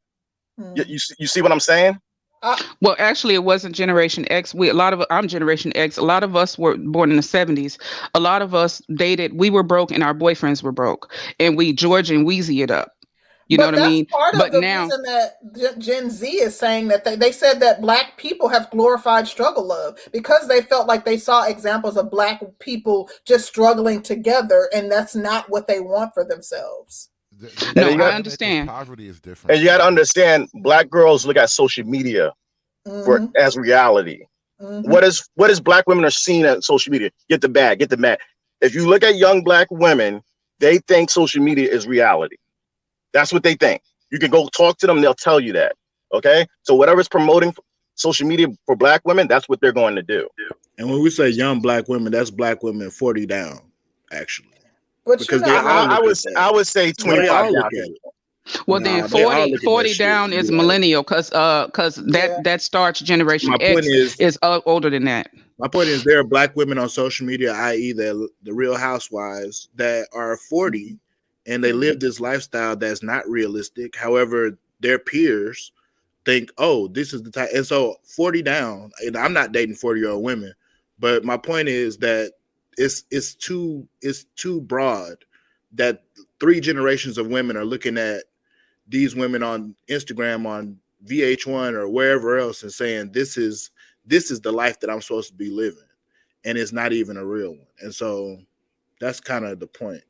B: Mhm.
D: You, you, see- you see what I'm saying?
F: Well, actually, it wasn't Generation X. We a lot of I'm Generation X. A lot of us were born in the 70s. A lot of us dated. We were broke, and our boyfriends were broke, and we George and Weezy it up. You know what I mean?
B: Part
F: But
B: of the
F: now-
B: reason that Gen- Gen Z is saying that they, they said that black people have glorified struggle love because they felt like they saw examples of black people just struggling together, and that's not what they want for themselves.
E: The- the
F: No,
D: I
E: dynamic of
F: understand.
E: Poverty is different.
D: And you got to understand, black girls look at social media for
B: Mhm,
D: as reality.
B: mhm.
D: What is what is black women are seeing at social media? Get the bag, get the mat. If you look at young black women, they think social media is reality. That's what they think. You can go talk to them, they'll tell you that. Okay, so whatever's promoting social media for black women, that's what they're going to do.
C: And when we say young black women, that's black women 40 down, actually.
B: But
C: because
B: you
C: they
B: know,
C: all
D: I, I would say,
C: that.
D: I would say 25 down.
C: look at it.
F: Well,
C: Nah,
F: then
C: they
F: 40, 40
C: that shit.
F: down is
C: Yeah.
F: millennial because uh because that
B: Yeah.
F: that starts generation
C: My
F: X
C: point is,
F: is uh, older than that.
C: my point is, there are black women on social media, i.e., the the Real Housewives, that are 40 and they live this lifestyle that's not realistic. However, their peers think, oh, this is the type. And so 40 down, and I'm not dating 40 year old women, but my point is that it's it's too it's too broad that three generations of women are looking at these women on Instagram on VH1 or wherever else and saying this is this is the life that I'm supposed to be living and it's not even a real one. And so that's kind of the point.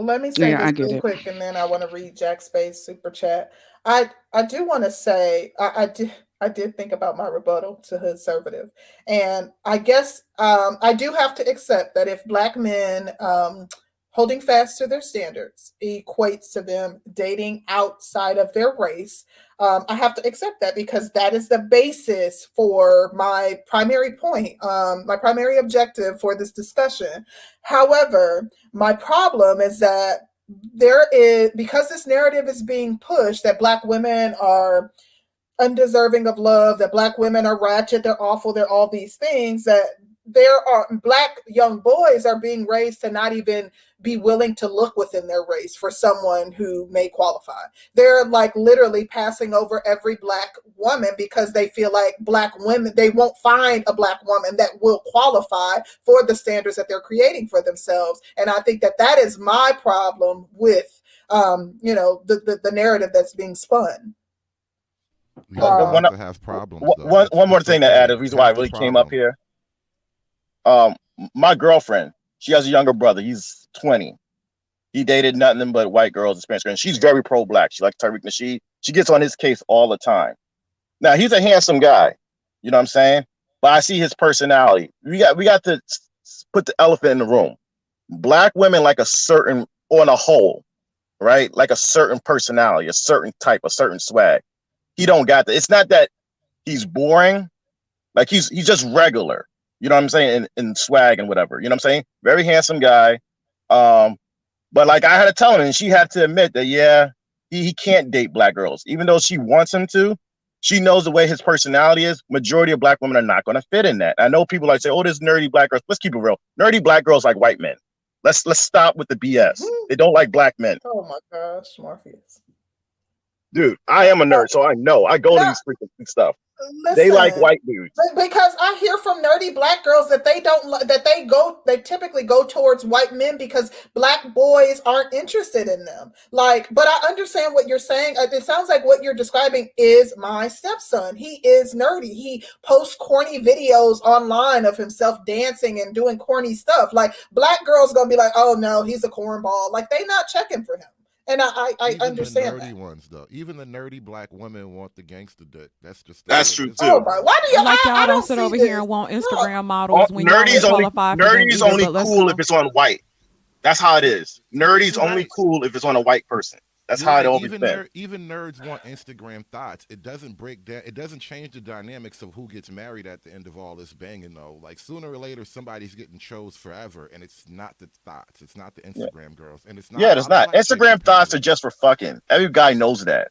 B: Well, let me say
F: Yeah,
B: this real
F: it.
B: quick, and then I want to read Jack Spade super chat. I I do want to say I, I did I did think about my rebuttal to Hoodservative, and I guess um, I do have to accept that if black men um, holding fast to their standards equates to them dating outside of their race, um, I have to accept that because that is the basis for my primary point, um, my primary objective for this discussion. However, my problem is that there is because this narrative is being pushed that black women are undeserving of love, that black women are ratchet, they're awful, they're all these things that there are black young boys are being raised to not even be willing to look within their race for someone who may qualify. They're like literally passing over every black woman because they feel like black women, they won't find a black woman that will qualify for the standards that they're creating for themselves. And I think that that is my problem with, um, you know, the, the, the narrative that's being spun.
E: You don't
B: Uh,
E: have problems.
D: One,
E: though.
D: one,
E: It's-
D: one more thing to add. The reason why I
E: Have the
D: really came up here. Um, my girlfriend, she has a younger brother. He's 20. He dated nothing but white girls and Spanish girls. She's very pro-black. She likes Tariq Nasheed. She gets on his case all the time. Now he's a handsome guy. You know what I'm saying? But I see his personality. We got we got to put the elephant in the room. Black women like a certain on a whole, right? Like a certain personality, a certain type, a certain swag. He don't got that. It's not that he's boring. Like he's he's just regular. You know what I'm saying? In, in swag and whatever. You know what I'm saying? Very handsome guy. Um, but like I had to tell him, and she had to admit that yeah, he, he can't date black girls, even though she wants him to. She knows the way his personality is. Majority of black women are not going to fit in that. I know people like say, "Oh, this nerdy black girls." Let's keep it real. Nerdy black girls like white men. Let's let's stop with the BS. They don't like black men,
B: Oh my gosh, Morpheus.
D: dude. I am a nerd, so I know. I go to these freaking stuff. They like white dudes.
B: Because I hear from nerdy black girls that they don't that they go they typically go towards white men because black boys aren't interested in them. Like, but I understand what you're saying. Uh, It sounds like what you're describing is my stepson. He is nerdy. He posts corny videos online of himself dancing and doing corny stuff. Like black girls gonna be like, oh no, he's a cornball. Like they not checking for him. And I I, I understand
E: the nerdy
B: that.
E: ones though. Even the nerdy black women want the gangster dick. That's just
D: That's
E: the
D: true, too.
B: Oh my, why do you
A: like
B: I,
A: y'all
B: I
A: don't
B: don't
A: sit over
B: this.
A: here and want Instagram
D: Oh,
A: models when
D: nerdy's only
A: qualify for them
D: nerdy's only cool if it's on white. That's how it is. Nerdy's
E: You're
D: only cool if it's on a white person. That's
E: You're
D: how
E: right.
D: it always
E: even
D: been.
E: ner- even nerds want Instagram thoughts. It doesn't break down. It doesn't change the dynamics of who gets married at the end of all this banging though. Like sooner or later, somebody's getting chose forever, and it's not the thoughts. It's not the Instagram girls, and it's not.
D: Yeah, it's
E: I don't like
D: Instagram thoughts are just for fucking. Every guy knows that.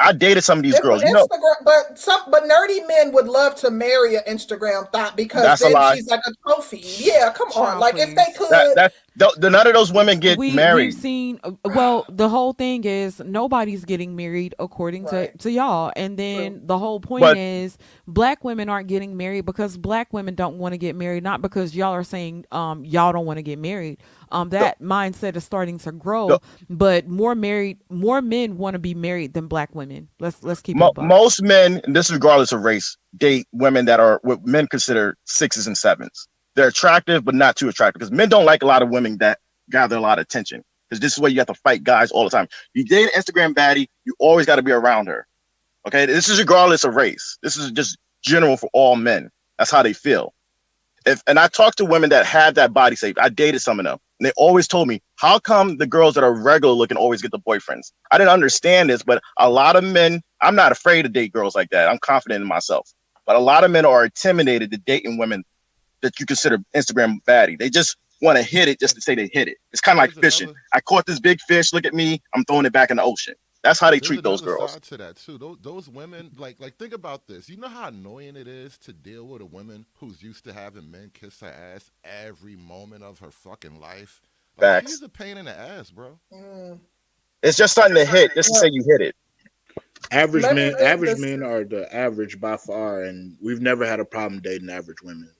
D: I dated some of these
B: If
D: girls. You know,
B: but some, but nerdy men would love to marry an Instagram thought because
D: That's
B: then she's like a trophy. Yeah, come on.
A: Child,
B: Like if they could,
D: that that th- th- none of those women get
A: we,
D: married.
A: We've seen. uh, Well, the whole thing is nobody's getting married according
B: Right.
A: to to y'all, and then
B: True.
A: the whole point
D: But-
A: is black women aren't getting married because black women don't want to get married, not because y'all are saying um y'all don't want to get married. Um, that mindset is starting to grow,
D: No.
A: but more married, more men want to be married than black women. Let's let's keep it.
D: Mo-
A: a buck.
D: most men, this is regardless of race, date women that are what men consider sixes and sevens. They're attractive, but not too attractive because men don't like a lot of women that gather a lot of attention. Because this is where you have to fight guys all the time. You date an Instagram baddie, you always got to be around her. Okay, this is regardless of race. This is just general for all men. That's how they feel. If and I talked to women that have that body shape. I dated some of them, and they always told me, "How come the girls that are regular looking always get the boyfriends?" I didn't understand this, but a lot of men. I'm not afraid to date girls like that. I'm confident in myself. But a lot of men are intimidated to dating women that you consider Instagram baddie. They just want to hit it just to say they hit it. It's kind of like fishing.
E: another-
D: I caught this big fish. Look at me. I'm throwing it back in the ocean. That's how they
E: There's
D: treat those girls.
E: Side to that too. Those, those women, like, like think about this. You know how annoying it is to deal with a woman who's used to having men kiss her ass every moment of her fucking life. Like,
D: Facts.
E: she's a pain in the ass, bro.
B: Mm.
D: It's just something to hit, just to say you hit it.
C: Average men, average men are the average by far, and we've never had a problem dating average women.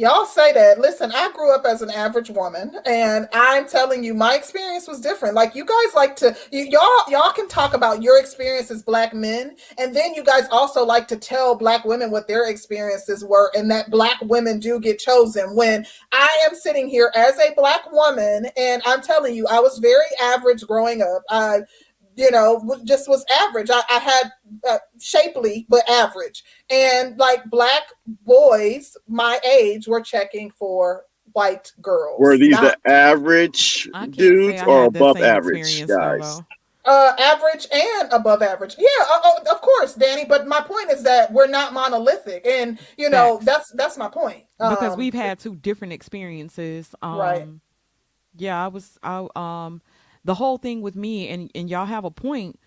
B: Y'all say that. Listen, I grew up as an average woman, and I'm telling you, my experience was different. Like you guys like to, you, y'all, y'all can talk about your experience as black men, and then you guys also like to tell black women what their experiences were, and that black women do get chosen. When I am sitting here as a black woman, and I'm telling you, I was very average growing up. I, you know, just was average. I, I had uh, shapely but average and like black boys my age were checking for white girls.
D: Were these
B: not,
D: the average
A: I can't say
D: dudes or above average guys?
A: though.
B: uh, average and above average? Yeah, uh, uh, of course, Danny. But my point is that we're not monolithic, and you know
A: Facts.
B: that's that's my point.
A: because
B: Um,
A: we've had two different experiences. Um,
B: Right.
A: Yeah, I was. I um, the whole thing with me and and y'all have a point.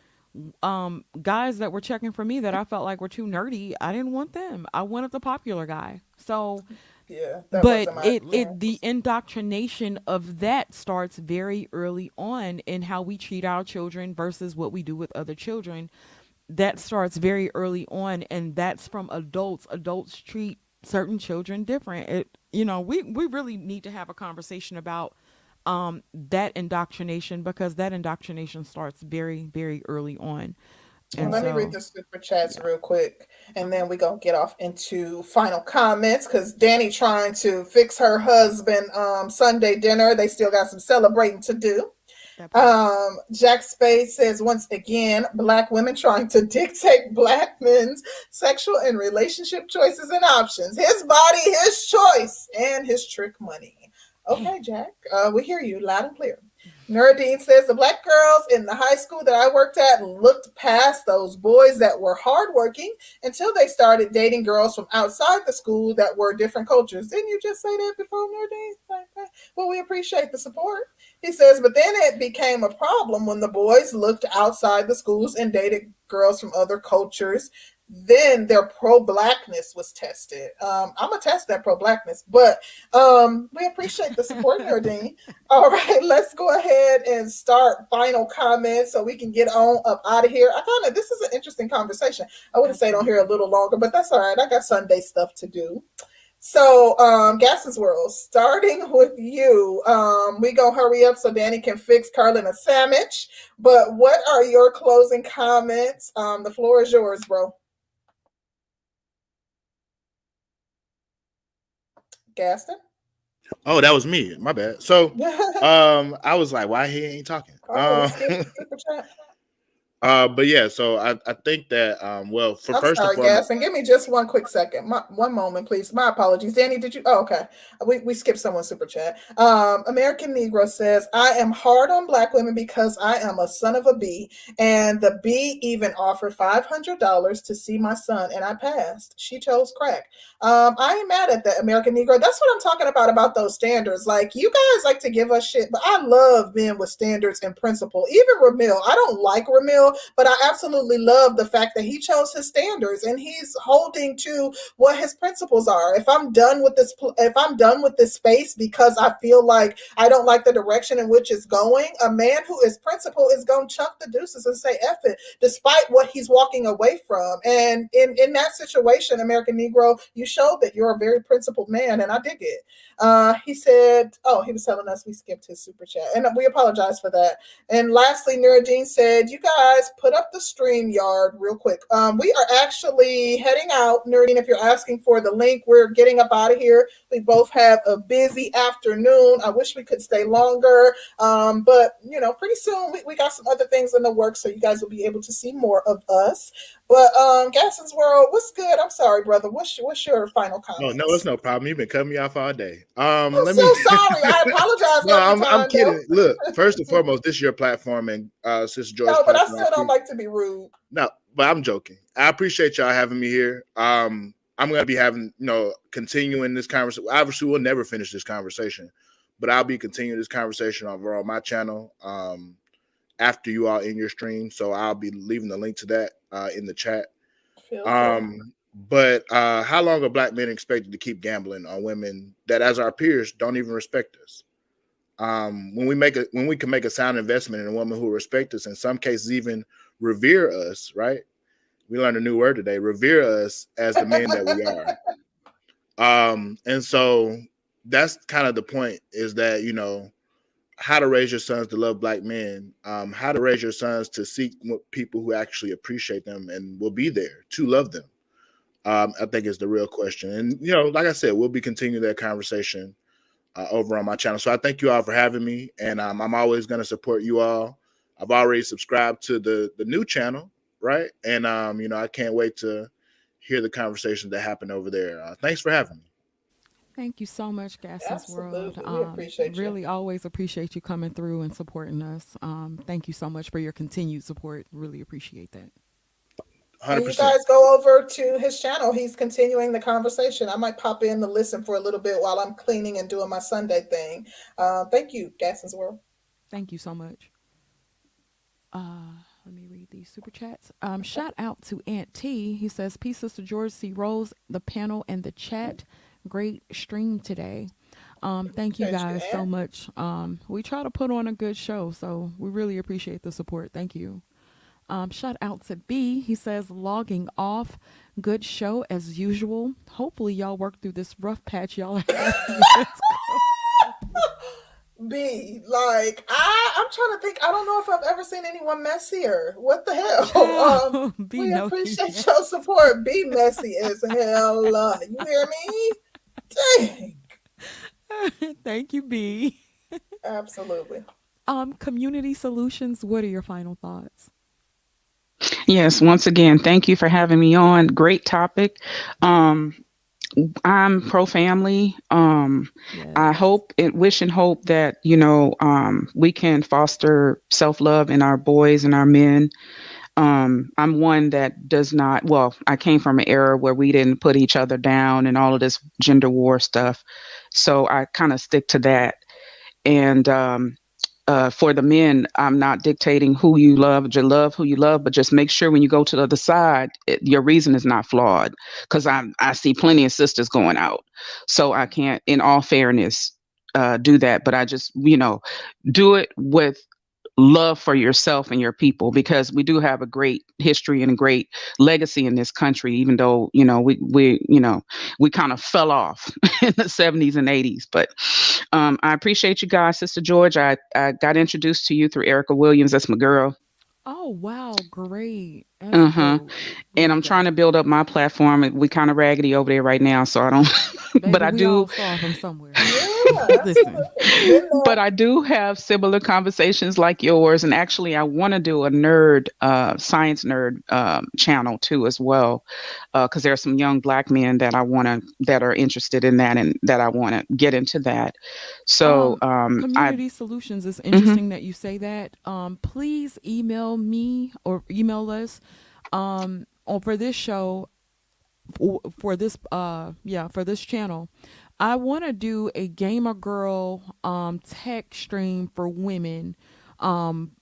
A: Um, guys that were checking for me that I felt like were too nerdy. I didn't want them. I wanted the popular guy. So,
B: yeah,
A: but it it the indoctrination of that starts very early on in how we treat our children versus what we do with other children. That starts very early on, and that's from adults. Adults treat certain children different. It you know we we really need to have a conversation about um that indoctrination because that indoctrination starts very very early on. And
B: Let me read the super chats real quick, and then we gonna get off into final comments because Danny trying to fix her husband um Sunday dinner. They still got some celebrating to do. Um, Jack Spade says once again, black women trying to dictate black men's sexual and relationship choices and options. His body, his choice, and his trick money. Okay, Jack, uh, we hear you loud and clear. Nuruddin says the black girls in the high school that I worked at looked past those boys that were hardworking until they started dating girls from outside the school that were different cultures. Didn't you just say that before, Nuruddin? Well, we appreciate the support. He says, but then it became a problem when the boys looked outside the schools and dated girls from other cultures. Then their pro blackness was tested. Um, I'm gonna test that pro blackness, but um, we appreciate the support, Nardine. All right, let's go ahead and start final comments so we can get on up out of here. I kind of this is an interesting conversation. I would have stayed on here a little longer, but that's all right. I got Sunday stuff to do. So, um, Gaston's World, starting with you, um, we gonna hurry up so Danny can fix Carlin a sandwich. But what are your closing comments? Um, the floor is yours, bro. Gaston.
C: Oh, that was me. My bad. So, um, I was like, why he ain't talking?
B: Oh,
C: Um,
B: skip the super chat.
C: Uh, but yeah, so I, I think that um, well, for
B: I'm
C: first
B: sorry,
C: and foremost,
B: Gaston. Give me just one quick second. My, one moment, please. My apologies. Danny, did you? Oh, okay. We, we skipped someone's super chat. Um, American Negro says, I am hard on black women because I am a son of a B. And the B even offered $500 to see my son, and I passed. She chose crack. Um, I ain't mad at that, American Negro. That's what I'm talking about, about those standards. Like, you guys like to give us shit, but I love men with standards and principle. Even Ramil, I don't like Ramil, But I absolutely love the fact that he chose his standards and he's holding to what his principles are. If I'm done with this, if I'm done with this space because I feel like I don't like the direction in which it's going, a man who is principled is going to chuck the deuces and say F it, despite what he's walking away from. And in, in that situation, American Negro, you showed that you're a very principled man, and I dig it. Uh, he said, oh, he was telling us we skipped his super chat, and we apologize for that. And lastly, Nuruddin said, you guys put up the StreamYard real quick. Um, we are actually heading out. Nuruddin, if you're asking for the link, we're getting up out of here. We both have a busy afternoon. I wish we could stay longer, um, but you know, pretty soon we, we got some other things in the works, so you guys will be able to see more of us. But um, Gasson's World, what's good? I'm sorry, brother. What's your, what's your final comment?
C: Oh no, it's no problem. You've been cutting me off all day. Um,
B: I'm
C: let
B: so
C: me.
B: sorry. I apologize.
C: no, I'm,
B: time,
C: I'm kidding. Look, first and foremost, this is your platform, and uh, Sister Joyce.
B: No, but I still don't like to be rude.
C: No, but I'm joking. I appreciate y'all having me here. Um, I'm gonna be having, you know, continuing this conversation. Obviously, we'll never finish this conversation, but I'll be continuing this conversation over on my channel. Um, after you all in your stream, so I'll be leaving the link to that uh, in the chat. Um, but uh, how long are black men expected to keep gambling on women that, as our peers, don't even respect us? Um, when we make a when we can make a sound investment in a woman who respects us, in some cases even revere us, right? We learned a new word today: revere us as the men that we are. Um, and so that's kind of the point: is that you know how to raise your sons to love black men, um, how to raise your sons to seek people who actually appreciate them and will be there to love them. Um, I think is the real question. And you know, like I said, we'll be continuing that conversation uh, over on my channel. So I thank you all for having me, and um, I'm always going to support you all. I've already subscribed to the the new channel, right? And um, you know, I can't wait to hear the conversations that happen over there. Uh, thanks for having me.
A: Thank you so much, Gasson's World.
B: Absolutely. We appreciate you.
A: really always appreciate you coming through and supporting us. Um, thank you so much for your continued support. Really appreciate that.
B: And
C: Hundred
B: you guys go over to his channel. He's continuing the conversation. I might pop in to listen for a little bit while I'm cleaning and doing my Sunday thing. Uh, thank you, Gasson's World.
A: Thank you so much. Uh, let me read these super chats. Um, shout out to Aunt T. He says, "Peace, Sister George C. Rose, the panel and the chat. Great stream today. Um, thank you guys so much. Um, we try to put on a good show, so we really appreciate the support. Thank you." Um, shout out to B. He says, logging off. Good show as usual. Hopefully, y'all work through this rough patch y'all.
B: B, like I, I'm trying to think. I don't know if I've ever seen anyone messier. What the hell? Um,
A: B,
B: we
A: no,
B: appreciate your support. Be messy as hell. Uh, you hear me? Dang.
A: Thank you, B.
B: Absolutely.
A: Um, community solutions. What are your final thoughts?
F: Yes, once again, thank you for having me on. Great topic. Um, I'm pro family. Um, I hope and wish and hope that you know um, we can foster self love in our boys and our men. Um, I'm one that does not. Well, I came from an era where we didn't put each other down and all of this gender war stuff. So I kind of stick to that. And um, uh, for the men, I'm not dictating who you love, just love who you love, but just make sure when you go to the other side, it, your reason is not flawed. Because I I see plenty of sisters going out, so I can't, in all fairness, uh, do that. But I just you know do it with love for yourself and your people because we do have a great history and a great legacy in this country even though you know we we you know we kind of fell off in the 70s and 80s but um, i appreciate you guys sister george. I, I got introduced to you through erica williams. That's my girl.
A: Oh wow, great.
F: Uh-huh. and i'm trying to build up my platform we kind of raggedy over there right now so i don't but
A: Baby,
F: i
A: we
F: do
A: all start from somewhere.
B: Yeah,
A: Listen.
B: absolutely. Been there.
F: but I do have similar conversations like yours, and actually, I want to do a nerd, uh, science nerd um, channel too as well, because there are some young black men that I want to that are interested in that and that I want to get into that. So, um, I
A: Community solutions is interesting that you say that. Um, please email me or email us um, on for this show for, for this uh yeah for this channel. I want to do a gamer girl um tech stream for women um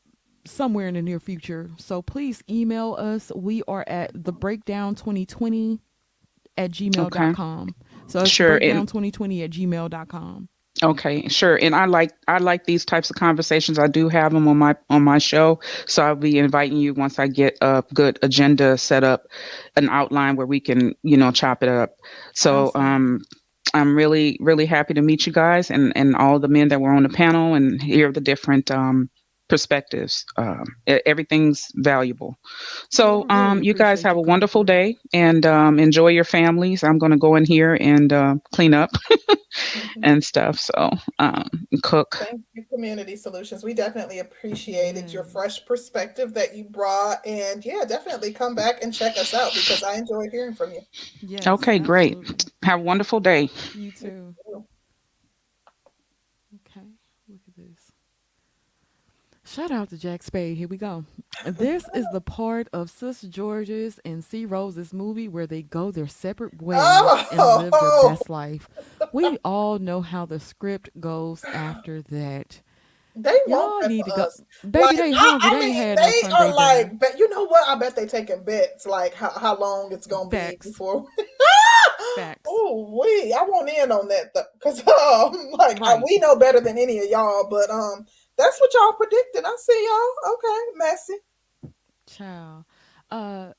A: somewhere in the near future. So please email us. We are at the breakdown 2020 at gmail.com. So it's
F: Sure,
A: breakdown 2020 at gmail.com.
F: Okay, sure. And I like I like these types of conversations. I do have them on my on my show, so I'll be inviting you once I get a good agenda set up, an outline where we can you know chop it up. So
A: Awesome.
F: um, I'm really really happy to meet you guys and and all the men that were on the panel and hear the different um perspectives. Um, everything's valuable. So um, you guys have a wonderful day and um, enjoy your families. I'm going to go in here and uh, clean up and stuff. So um, cook.
B: Thank you, Community Solutions. We definitely appreciated your fresh perspective that you brought. And yeah, definitely come back and check us out because I enjoy hearing from you.
A: Yes,
F: Okay, great.
A: Absolutely.
F: Have a wonderful day.
A: You too. Okay, look at this. Shout out to Jack Spade. Here we go. This is the part of Sis George's and C Rose's movie where they go their separate ways and oh! live their
B: Oh!
A: best life. We all know how the script goes after that.
B: They
A: Y'all need
B: for
A: to go. Baby,
B: Like,
A: they
B: I-
A: hungry.
B: I,
A: they ain't
B: mean,
A: had
B: they
A: Sunday
B: are
A: dinner.
B: like, but you know what? I bet they taking bets, like how, how long it's gonna
A: Facts.
B: be before.
A: Facts.
B: Oh, we! I want in on that though, because um, like I- we know better than any of y'all, but um, that's what y'all predicted. I see y'all. Okay, messy.
A: Child. Uh,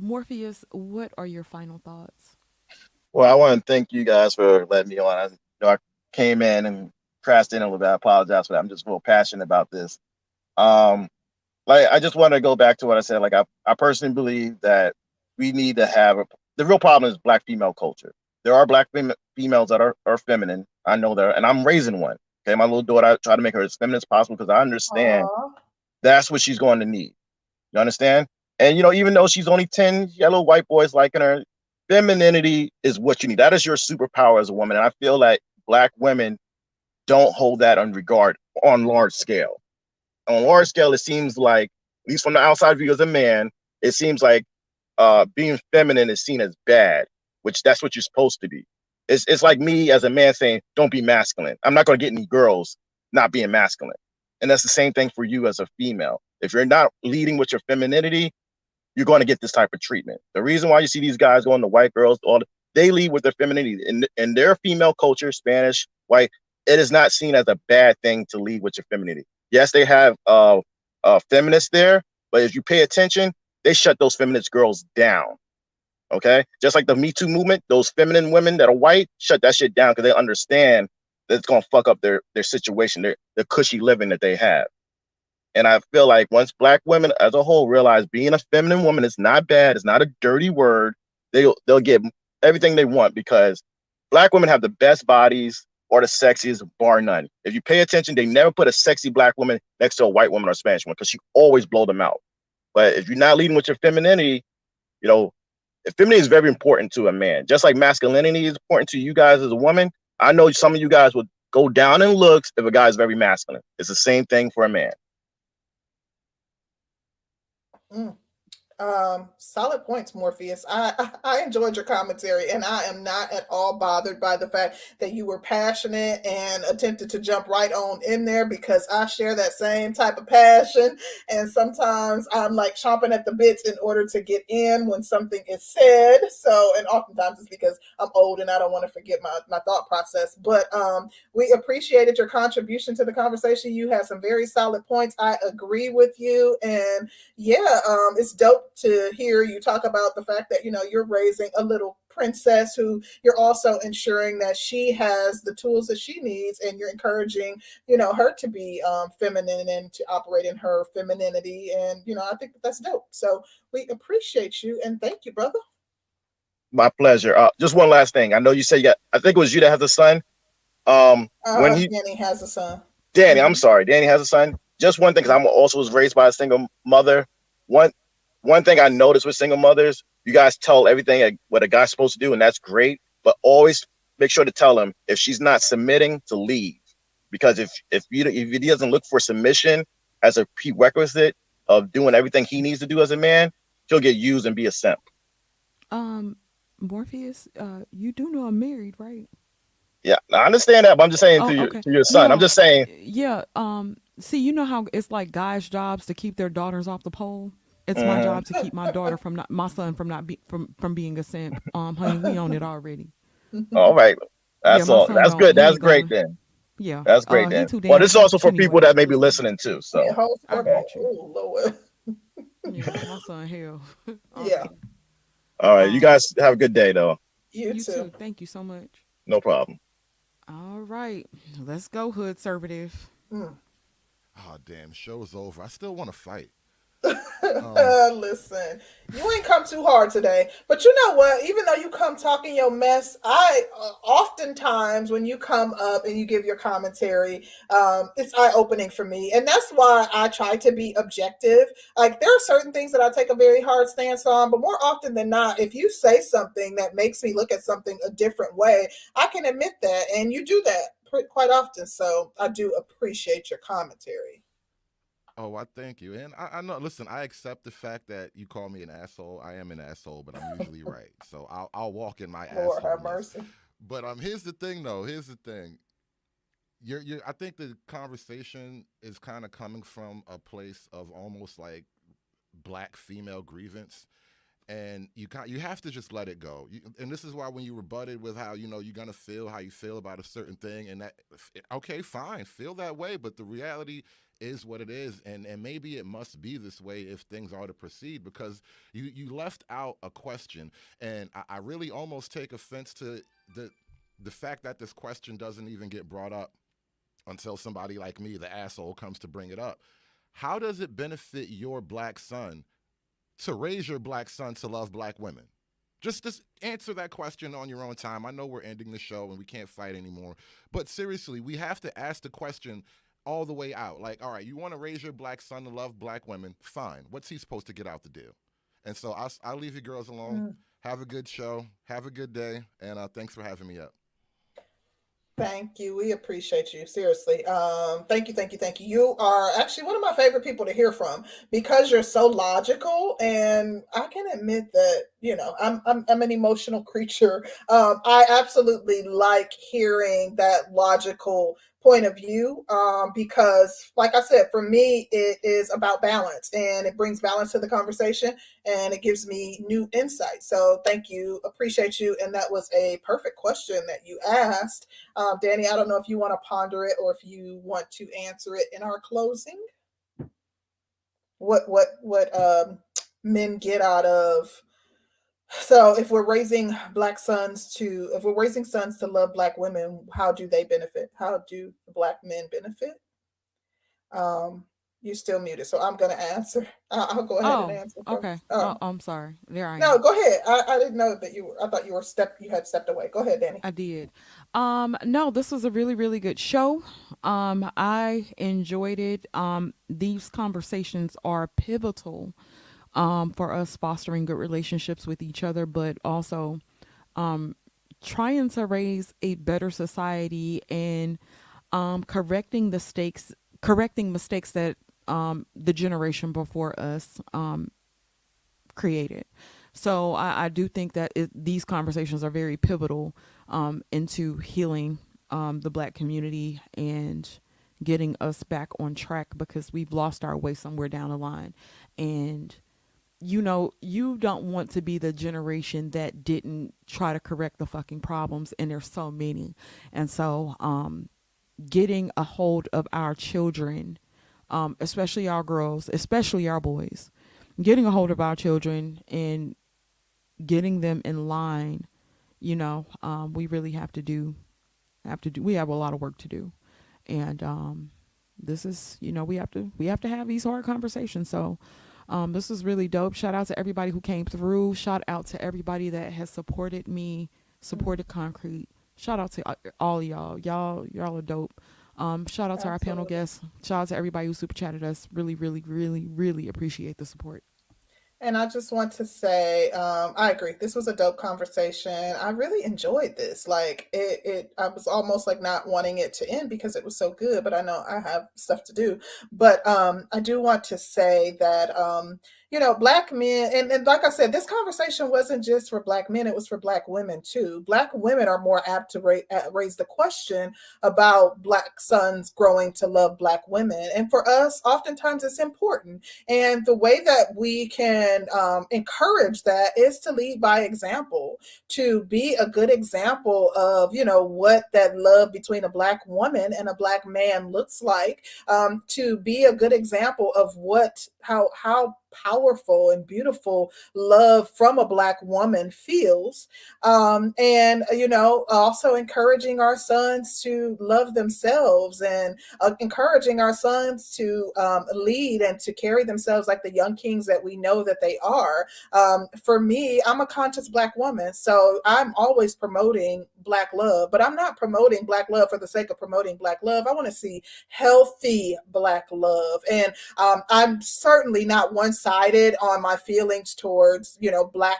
A: Morpheus, what are your final thoughts?
D: Well, I want to thank you guys for letting me on. I, you know, I came in and crashed in a little bit. I apologize for that. I'm just real passionate about this. Um, like I just want to go back to what I said. Like I, I personally believe that we need to have a, the real problem is black female culture. There are black fem- females that are, are feminine. I know that, and I'm raising one. Okay, my little daughter, I try to make her as feminine as possible because I understand
B: Aw.
D: that's what she's going to need. You understand? And you know, even though she's only 10 yellow white boys liking her, femininity is what you need. That is your superpower as a woman. And I feel like black women don't hold that on regard on large scale. On large scale, it seems like, at least from the outside view as a man, it seems like uh being feminine is seen as bad, which that's what you're supposed to be. It's it's like me as a man saying, don't be masculine. I'm not gonna get any girls not being masculine. And that's the same thing for you as a female. If you're not leading with your femininity, you're going to get this type of treatment. The reason why you see these guys going to white girls, all they lead with their femininity. In, in their female culture, Spanish, white, it is not seen as a bad thing to lead with your femininity. Yes, they have uh, uh, feminists there, but if you pay attention, they shut those feminist girls down. Okay, just like the Me Too movement, those feminine women that are white shut that shit down because they understand that it's gonna fuck up their their situation, their their cushy living that they have. And I feel like once black women as a whole realize being a feminine woman is not bad, it's not a dirty word, they'll they'll get everything they want because black women have the best bodies or the sexiest, bar none. If you pay attention, they never put a sexy black woman next to a white woman or Spanish woman because she always blow them out. But if you're not leading with your femininity, you know, if femininity is very important to a man. Just like masculinity is important to you guys as a woman. I know some of you guys would go down in looks if a guy is very masculine. It's the same thing for a man. Mm.
B: Um, solid points, Morpheus. I, I I enjoyed your commentary, and I am not at all bothered by the fact that you were passionate and attempted to jump right on in there because I share that same type of passion. And sometimes I'm like chomping at the bits in order to get in when something is said. So, and oftentimes it's because I'm old and I don't want to forget my, my thought process. But um, we appreciated your contribution to the conversation. You had some very solid points. I agree with you. And yeah, um, it's dope to hear you talk about the fact that you know you're raising a little princess who you're also ensuring that she has the tools that she needs, and you're encouraging you know her to be um, feminine and to operate in her femininity. And you know, I think that that's dope. So we appreciate you and thank you, brother.
D: My pleasure. Uh, just one last thing. I know you said you got, I think it was you that has a son. Um,
B: Uh,
D: when he,
B: Danny has a son.
D: Danny, I'm sorry, Danny has a son. Just one thing, because I'm also was raised by a single mother. One, one thing I noticed with single mothers, you guys tell everything what a guy's supposed to do, and that's great. But always make sure to tell him if she's not submitting to leave, because if if you if he doesn't look for submission as a prerequisite of doing everything he needs to do as a man, he'll get used and be a simp.
A: Um, Morpheus, uh, you do know I'm married, right?
D: Yeah, I understand that, but I'm just saying
A: Oh,
D: to, your, to your son. I'm just saying,
A: Yeah. Um, see, you know how it's like guys' jobs to keep their daughters off the pole. It's my job to keep my daughter from not my son from not be from from being a simp. Um, honey, we own it already.
D: All right. That's
A: my
D: all. That's good.
A: he
D: That's
A: ain't
D: great
A: going.
D: then.
A: Yeah,
D: That's
A: uh,
D: great
A: he
D: then.
A: too
D: Well,
A: damn
D: this is also for
A: anyway.
D: people that may be listening too. So
B: Yeah,
A: I got you.
B: Oh Lord.
A: Yeah, my son hell.
B: Yeah.
A: Okay.
D: all right, you
A: Um,
D: guys have a good day though.
B: You,
A: You
B: too.
A: too. Thank you so much.
D: No problem.
A: All right, let's go, hood conservative.
B: Mm.
E: Oh damn, show's over. I still want to fight.
B: Listen, you ain't come too hard today, but you know what? Even though you come talking your mess, I uh, oftentimes when you come up and you give your commentary, um, it's eye opening for me, and that's why I try to be objective. Like there are certain things that I take a very hard stance on, but more often than not, if you say something that makes me look at something a different way, I can admit that, and you do that quite often. So I do appreciate your commentary.
E: Oh, I thank you. And I, I know. Listen, I accept the fact that you call me an asshole. I am an asshole, but I'm usually right. So I'll I'll walk in my
B: Lord have
E: assholeness.
B: mercy.
E: But um, here's the thing, though. Here's the thing. You're, you're. I think the conversation is kind of coming from a place of almost like black female grievance, and you can you have to just let it go. You, and this is why when you rebutted with how you know you're gonna feel how you feel about a certain thing, and that okay, fine, feel that way, but the reality is what it is and and maybe it must be this way if things are to proceed because you you left out a question and I, I really almost take offense to the the fact that this question doesn't even get brought up until somebody like me the asshole comes to bring it up. How does it benefit your black son to raise your black son to love black women? Just just answer that question on your own time. I know we're ending the show and we can't fight anymore but seriously we have to ask the question all the way out. Like, all right, you want to raise your black son to love black women? Fine. What's he supposed to get out the deal? And so I'll, I'll leave you girls alone. Have a good show. Have a good day. And uh, thanks for having me up.
B: Thank you. We appreciate you. Seriously. Um, thank you, thank you, thank you. You are actually one of my favorite people to hear from because you're so logical. And I can admit that, you know, I'm I'm, I'm an emotional creature. Um, I absolutely like hearing that logical point of view um, because, like I said, for me, it is about balance and it brings balance to the conversation and it gives me new insight. So, thank you. Appreciate you. And that was a perfect question that you asked. Um, Danny, I don't know if you want to ponder it or if you want to answer it in our closing. What what what um, men get out of so if we're raising black sons to if we're raising sons to love black women, how do they benefit? How do black men benefit? Um, you're still muted, so I'm gonna answer. I'll, I'll go ahead
A: Oh,
B: and answer.
A: okay. Oh,
B: Oh,
A: I'm sorry. There I am.
B: no, go ahead. I, I didn't know that you. were I thought you were step. You had stepped away. Go ahead, Danny.
A: I did. Um, no, this was a really, really good show. Um, I enjoyed it. Um, these conversations are pivotal um, for us fostering good relationships with each other, but also um, trying to raise a better society and um, correcting the stakes, correcting mistakes that um, the generation before us um, created. So I, I do think that it, these conversations are very pivotal um, into healing the black community and getting us back on track because we've lost our way somewhere down the line. And you know, you don't want to be the generation that didn't try to correct the fucking problems, and there's so many. And so, um, getting a hold of our children, um, especially our girls, especially our boys, getting a hold of our children and getting them in line, you know, um, we really have to do, have to do, we have a lot of work to do. And, um, this is, you know, we have to, we have to have these hard conversations. So, um, this is really dope. Shout out to everybody who came through. Shout out to everybody that has supported me, supported Concrete. Shout out to uh, all y'all. Y'all, y'all are dope. Um, shout out to our panel guests. Shout out to everybody who super chatted us. Really, really, really, really appreciate the support.
B: And I just want to say, um, I agree. This was a dope conversation. I really enjoyed this. Like it, it, I was almost like not wanting it to end because it was so good, but I know I have stuff to do. But um, I do want to say that, um, you know, black men, and, and like I said, this conversation wasn't just for black men, it was for black women too. Black women are more apt to ra- uh, raise the question about black sons growing to love black women. And for us, oftentimes it's important. And the way that we can um, encourage that is to lead by example, to be a good example of, you know, what that love between a black woman and a black man looks like, um, to be a good example of what, how, how powerful and beautiful love from a black woman feels um, and uh, you know also encouraging our sons to love themselves and uh, encouraging our sons to um, lead and to carry themselves like the young kings that we know that they are. Um, for me i'm a conscious black woman so i'm always promoting black love but i'm not promoting black love for the sake of promoting black love. I want to see healthy black love and um, i'm certainly not one sided on my feelings towards you know black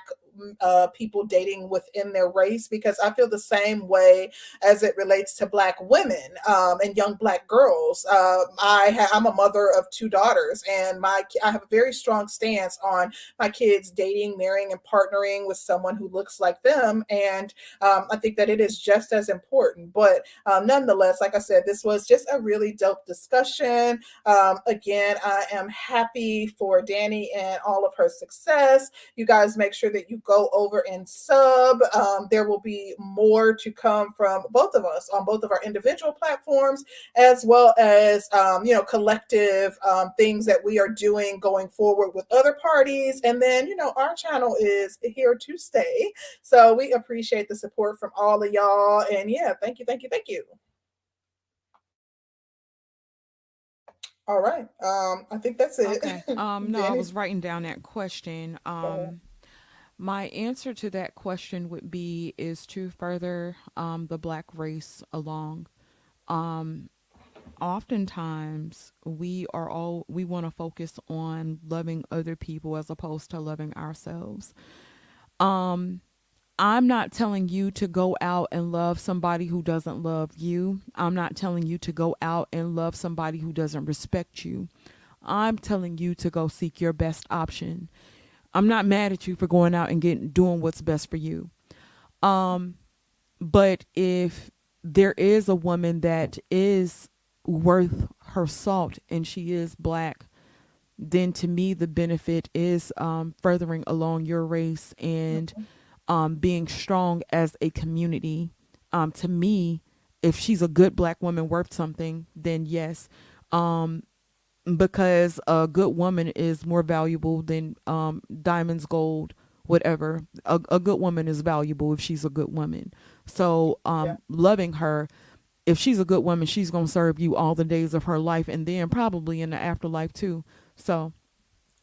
B: uh, people dating within their race because I feel the same way as it relates to Black women um, and young Black girls. Uh, I ha- I'm a mother of two daughters, and my I have a very strong stance on my kids dating, marrying, and partnering with someone who looks like them. And um, I think that it is just as important. But um, nonetheless, like I said, this was just a really dope discussion. Um, again, I am happy for Danny and all of her success. You guys make sure that you go over and sub. Um, there will be more to come from both of us on both of our individual platforms, as well as um, you know collective um, things that we are doing going forward with other parties. And then you know our channel is here to stay, so we appreciate the support from all of y'all. And yeah, thank you, thank you, thank you. All right. Um, I think that's it.
A: Okay. Um, no, I was writing down that question. Um, my answer to that question would be is to further um, the black race along. Um, oftentimes we are all we want to focus on loving other people as opposed to loving ourselves. Um, I'm not telling you to go out and love somebody who doesn't love you. I'm not telling you to go out and love somebody who doesn't respect you. I'm telling you to go seek your best option. I'm not mad at you for going out and getting doing what's best for you. Um, but if there is a woman that is worth her salt and she is black, then to me the benefit is um, furthering along your race and um, being strong as a community. Um, to me, if she's a good black woman worth something, then yes. Um, because a good woman is more valuable than um, diamonds, gold, whatever. A, a good woman is valuable if she's a good woman. So, um,
B: Yeah.
A: loving her, if she's a good woman, she's gonna serve you all the days of her life, and then probably in the afterlife too. So,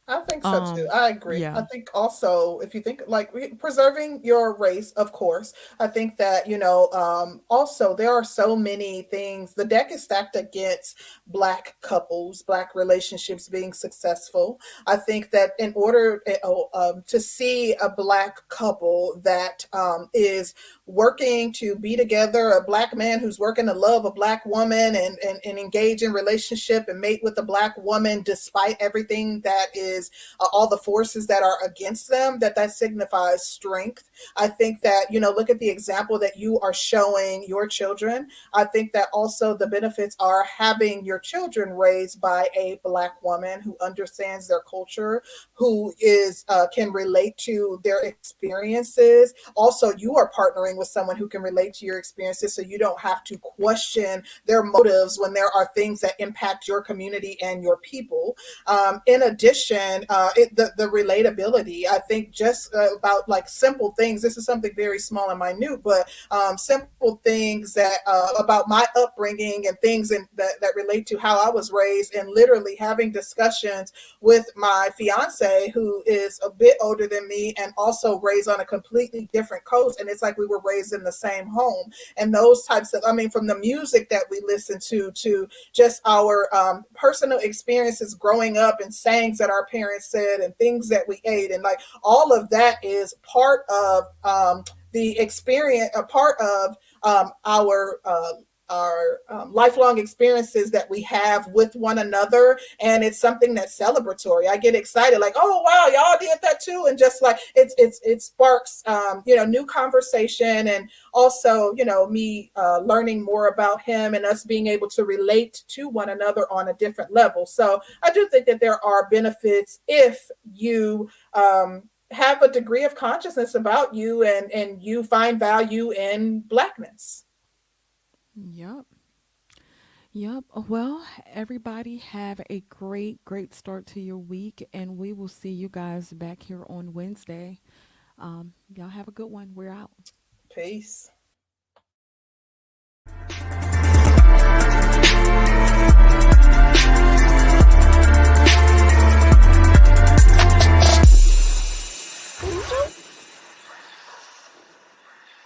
B: I think so
A: um,
B: too. I agree.
A: yeah.
B: I think also, if you think like re- preserving your race, of course, I think that, you know, um, also there are so many things. The deck is stacked against Black couples, Black relationships being successful. I think that in order oh, um, to see a Black couple that um, is working to be together, a Black man who's working to love a Black woman and, and, and engage in relationship and mate with a Black woman despite everything that is uh, all the forces that are against them that that signifies strength. I think that you know look at the example that you are showing your children. I think that also the benefits are having your children raised by a black woman who understands their culture who is uh, can relate to their experiences. Also you are partnering with someone who can relate to your experiences so you don't have to question their motives when there are things that impact your community and your people um, in addition, uh, it, the, the relatability, I think just uh, about like simple things, this is something very small and minute, but um, simple things that uh, about my upbringing and things in, that, that relate to how I was raised and literally having discussions with my fiance who is a bit older than me and also raised on a completely different coast. And it's like we were raised in the same home. And those types of, I mean, from the music that we listen to, to just our um, personal experiences growing up and sayings that our parents said and things that we ate. And like all of that is part of um, the experience a part of um, our uh, our um, lifelong experiences that we have with one another, and it's something that's celebratory. I get excited, like, oh wow, y'all did that too, and just like it's it's it sparks um, you know new conversation, and also you know me uh, learning more about him and us being able to relate to one another on a different level. So I do think that there are benefits if you um, have a degree of consciousness about you and and you find value in blackness.
A: Yep. Yep. Well, everybody have a great, great start to your week, and we will see you guys back here on Wednesday. Um, y'all have a good one. We're out.
B: Peace.